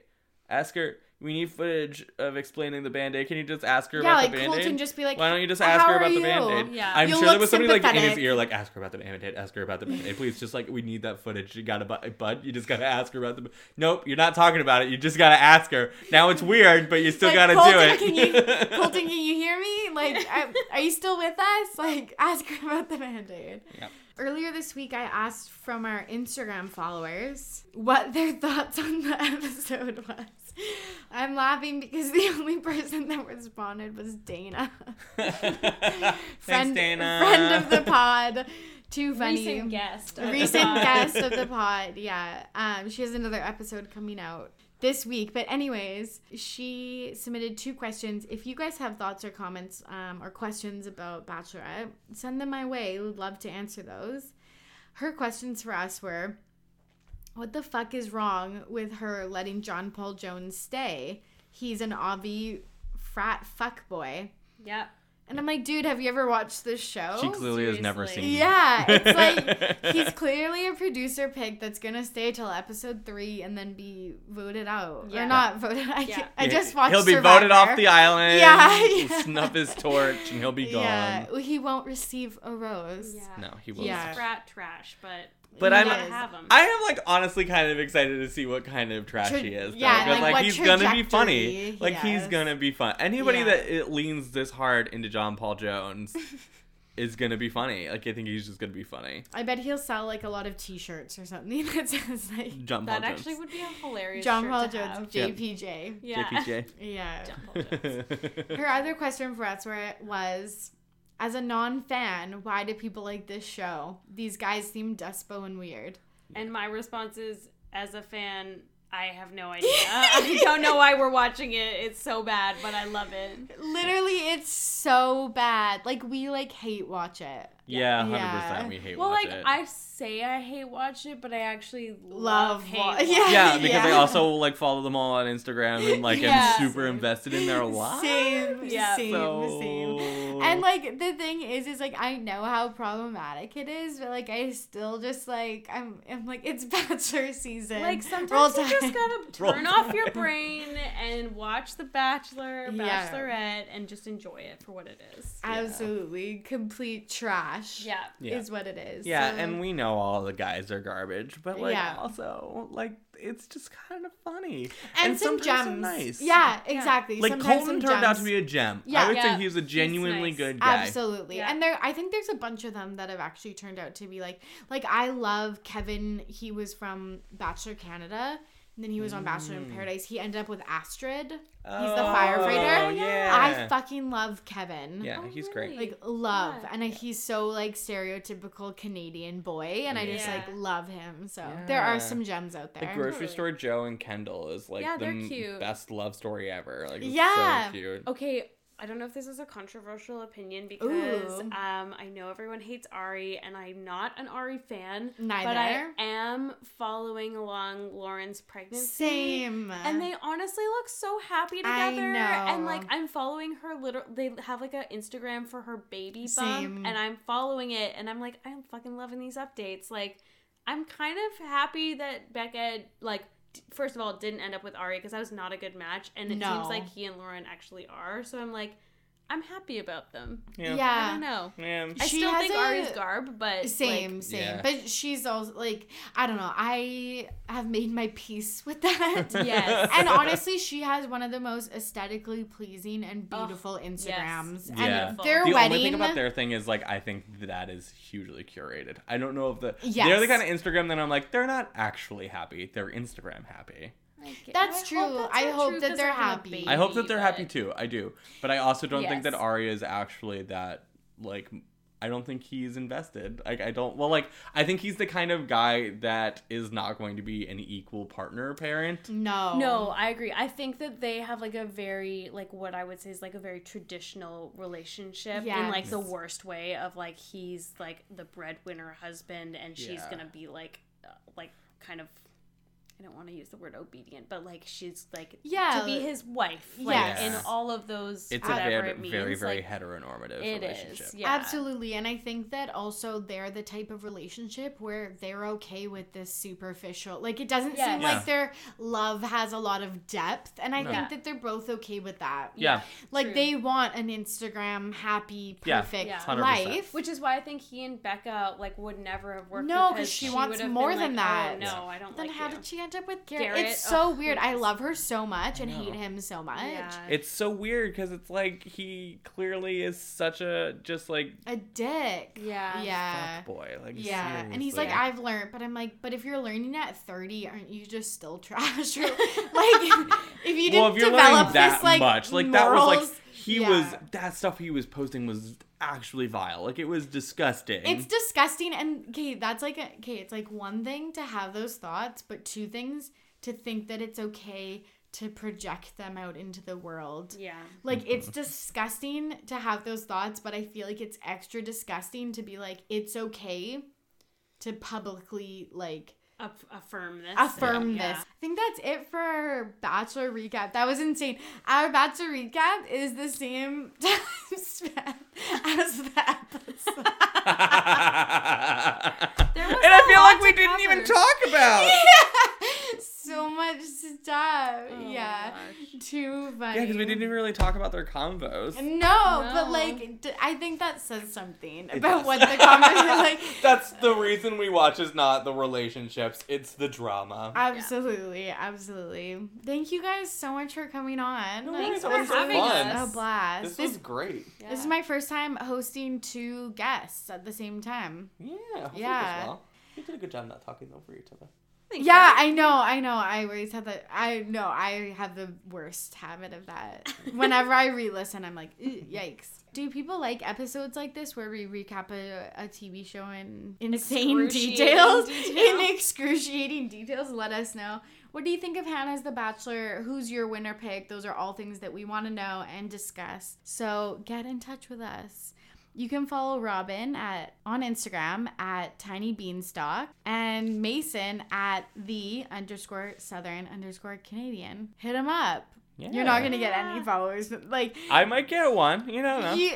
ask her. We need footage of explaining the band aid. Can you just ask her yeah, about like the band Colton aid? just be like, Why don't you just ask her about the band aid? Yeah. I'm You'll sure there was somebody like in his ear, like, ask her about the band aid, ask her about the band aid. Please, just like, we need that footage. You gotta, bu- bud, you just gotta ask her about the. Nope, you're not talking about it. You just gotta ask her. Now it's weird, but you still Like, gotta Colton, do it. Can you, Colton, can you hear me? Like, I, are you still with us? Like, ask her about the band aid. Yep. Earlier this week, I asked from our Instagram followers what their thoughts on the episode was. I'm laughing because the only person that responded was Dana. Thanks, friend, Dana. Friend of the pod. Too funny. Recent guest. of the recent pod. guest of the pod yeah um she has another episode coming out this week but anyways she submitted two questions if you guys have thoughts or comments um, or questions about bachelorette send them my way We'd love to answer those her questions for us were what the fuck is wrong with her letting john paul jones stay he's an obvi frat fuck boy Yep. and i'm like dude have you ever watched this show She clearly has never seriously. seen. yeah, it's like he's clearly a producer pick that's gonna stay till episode three and then be voted out Yeah. or not voted. I, Yeah. I just watched. He'll be Survivor. voted off the island. Yeah, He'll yeah. Snuff his torch and he'll be gone. Yeah, he won't receive a rose. Yeah. No, he won't. Yeah. Frat trash, but But He I'm- gotta have him. I am like honestly kind of excited to see what kind of trash Tra- he is. yeah, because like, like, what he's gonna be funny. trajectory Like he he's gonna be fun. Anybody Yeah. that it leans this hard into John Paul Jones is gonna be funny. Like I think he's just gonna be funny. I bet he'll sell like a lot of T-shirts or something that says like John Paul that Jones. actually would be a hilarious John shirt Paul to Jones have. Yeah. JPJ. Yeah. JPJ. Yeah. John Paul Jones. Her other question for us were, was, as a non-fan, why do people like this show? These guys seem despo and weird. And my response is, as a fan, I have no idea. I don't know why we're watching it. It's so bad, but I love it. Literally, it's so bad. Like we like hate watch it. Yeah, hundred Yeah. percent. We hate watching it. Well, watch like it. I say I hate watch it, but I actually Love love, hate. wa- watch yeah. it. yeah, because I also like follow them all on Instagram and like Yeah. am super invested in their lives. Same, Yeah. same, so same. And like the thing is, is like I know how problematic it is, but like I still just like I'm, I'm like it's Bachelor season. Like sometimes Roll you just gotta Roll turn off your brain and watch The Bachelor, Yeah. Bachelorette, and just enjoy it for what it is. absolutely complete trash. Yeah. Yeah. is what it is. Yeah, So- and we know all the guys are garbage, but like Yeah. also like it's just kind of funny and, some sometimes gems. nice. Yeah, exactly. like Sometimes Colton some turned out to be a gem. Yeah. I would Yeah, say he was a he's genuinely nice. good guy. Absolutely. Yeah. And there I think there's a bunch of them that have actually turned out to be like like I love Kevin. He was from Bachelor Canada. And then he was on Bachelor in mm. Paradise. He ended up with Astrid. He's the Oh, firefighter. yeah. I fucking love Kevin. Yeah, Oh, he's great. Like love. Yeah. And he's so like stereotypical Canadian boy and I just like love him. So there are some gems out there. The there. grocery Totally. store Joe and Kendall is like Yeah, the they're cute. best love story ever. Like it's Yeah. so cute. Okay, I don't know if this is a controversial opinion because um, I know everyone hates Ari, and I'm not an Ari fan. Neither. But I am following along Lauren's pregnancy. Same. And they honestly look so happy together. I together. And like I'm following her little they have like an Instagram for her baby bump Same. and I'm following it and I'm like, I'm fucking loving these updates. Like I'm kind of happy that Becca like first of all didn't end up with Ari because that was not a good match and it No. seems like he and Lauren actually are. So I'm like, I'm happy about them. Yeah. yeah. I don't know. Yeah. I She still think a- Ari's garb, but Same, like, same. Yeah. But she's also like, I don't know. I have made my peace with that. Yes. and honestly, she has one of the most aesthetically pleasing and Oh, beautiful Instagrams. yes. Yeah. And their the wedding. only thing about their thing is like I think that is hugely curated. I don't know if the Yes. they're the kind of Instagram that I'm like they're not actually happy. They're Instagram happy. Like, That's I true. Hope that's I hope true that 'cause they're of her happy. I hope that they're happy too. I do, but I also don't think that Yes. Arya is actually that like. I don't think he's invested. Like I don't. Well, like I think he's the kind of guy that is not going to be an equal partner parent. no. No, I agree. I think that they have like a very like what I would say is like a very traditional relationship in like the worst way of like he's like the breadwinner husband and she's Yeah. gonna be like uh, like kind of I don't want to use the word obedient, but like she's like Yeah, to be his wife. Like Yes. in all of those It's a very, it means. very, very like, heteronormative it relationship. is. Yeah. Absolutely. And I think that also they're the type of relationship where they're okay with this superficial. Like it doesn't Yes. seem Yeah. like their love has a lot of depth. And I No. think Yeah. that they're both okay with that. Yeah. Like True. they want an Instagram happy, Yeah. perfect Yeah. 100%. life. Which is why I think he and Becca like would never have worked. No, 'cause because she she wants more than like, that. Oh, no, I don't Then like how you. did she end up with Garrett? Garrett? It's so Ugh, weird. I love her so much and hate him so much. Yeah. It's so weird because it's like he clearly is such a just like A dick. Yeah. Yeah. fuck boy. Like Yeah, and he's like, seriously. I've learned, but I'm like, but if you're learning at 30, aren't you just still trash? Like, if you didn't well, if you're develop learning that like, much, like that was like he Yeah. was that stuff he was posting was actually vile. Like it was disgusting. It's disgusting, and okay, that's like, a, okay, it's like one thing to have those thoughts, but two things to think that it's okay to project them out into the world. Yeah. Like it's disgusting to have those thoughts, but I feel like it's extra disgusting to be like it's okay to publicly like Aff- affirm this. affirm Yeah. this. I think that's it for our Bachelor recap. That was insane. Our Bachelor recap is the same time span as the episode. And I a feel like we didn't even talk about. so much stuff. Oh yeah. gosh. Too funny. Yeah, because we didn't even really talk about their combos. No, but like d- I think that says something It about does. what the conversation like. That's the reason we watch is not the relationships; it's the drama. Absolutely, absolutely. Thank you guys so much for coming on. No Thanks for was having fun. us. A blast. This This, was great. this is my first time hosting two guests at the same time. Yeah. Yeah. well. You did a good job not talking over each other. Yeah. I know, I know. I always have that. I know I have the worst habit of that. Whenever I re-listen, I'm like, yikes. Do people like episodes like this where we recap a, a TV show in insane details? detail. In excruciating details, let us know. What do you think of Hannah's The Bachelor? Who's your winner pick? Those are all things that we want to know and discuss. So get in touch with us. You can follow Robin at on Instagram at Tiny Beanstalk and Mason at the underscore Southern underscore Canadian. Hit him up. You're not gonna get any followers. Like I might get one. You don't know. you,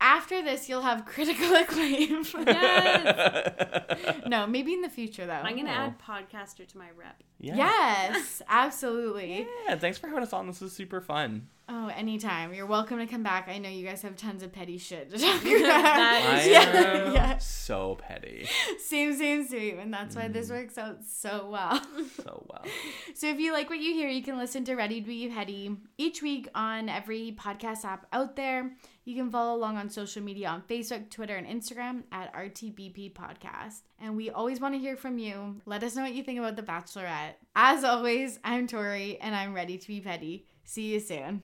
After this, you'll have critical acclaim. Yes. no, maybe in the future though. I'm gonna Oh. add podcaster to my rep. yeah. Yes, absolutely. Yeah, thanks for having us on. This is super fun. Oh, anytime. You're welcome to come back. I know you guys have tons of petty shit to talk about. I yeah, am yeah. so petty. Same, same, same. And that's why this mm. works out so well. So well. So if you like what you hear, you can listen to Ready to Be Petty each week on every podcast app out there. You can follow along on social media on Facebook, Twitter, and Instagram at RTBP Podcast. And we always want to hear from you. Let us know what you think about The Bachelorette. As always, I'm Tori, and I'm ready to be petty. See you soon.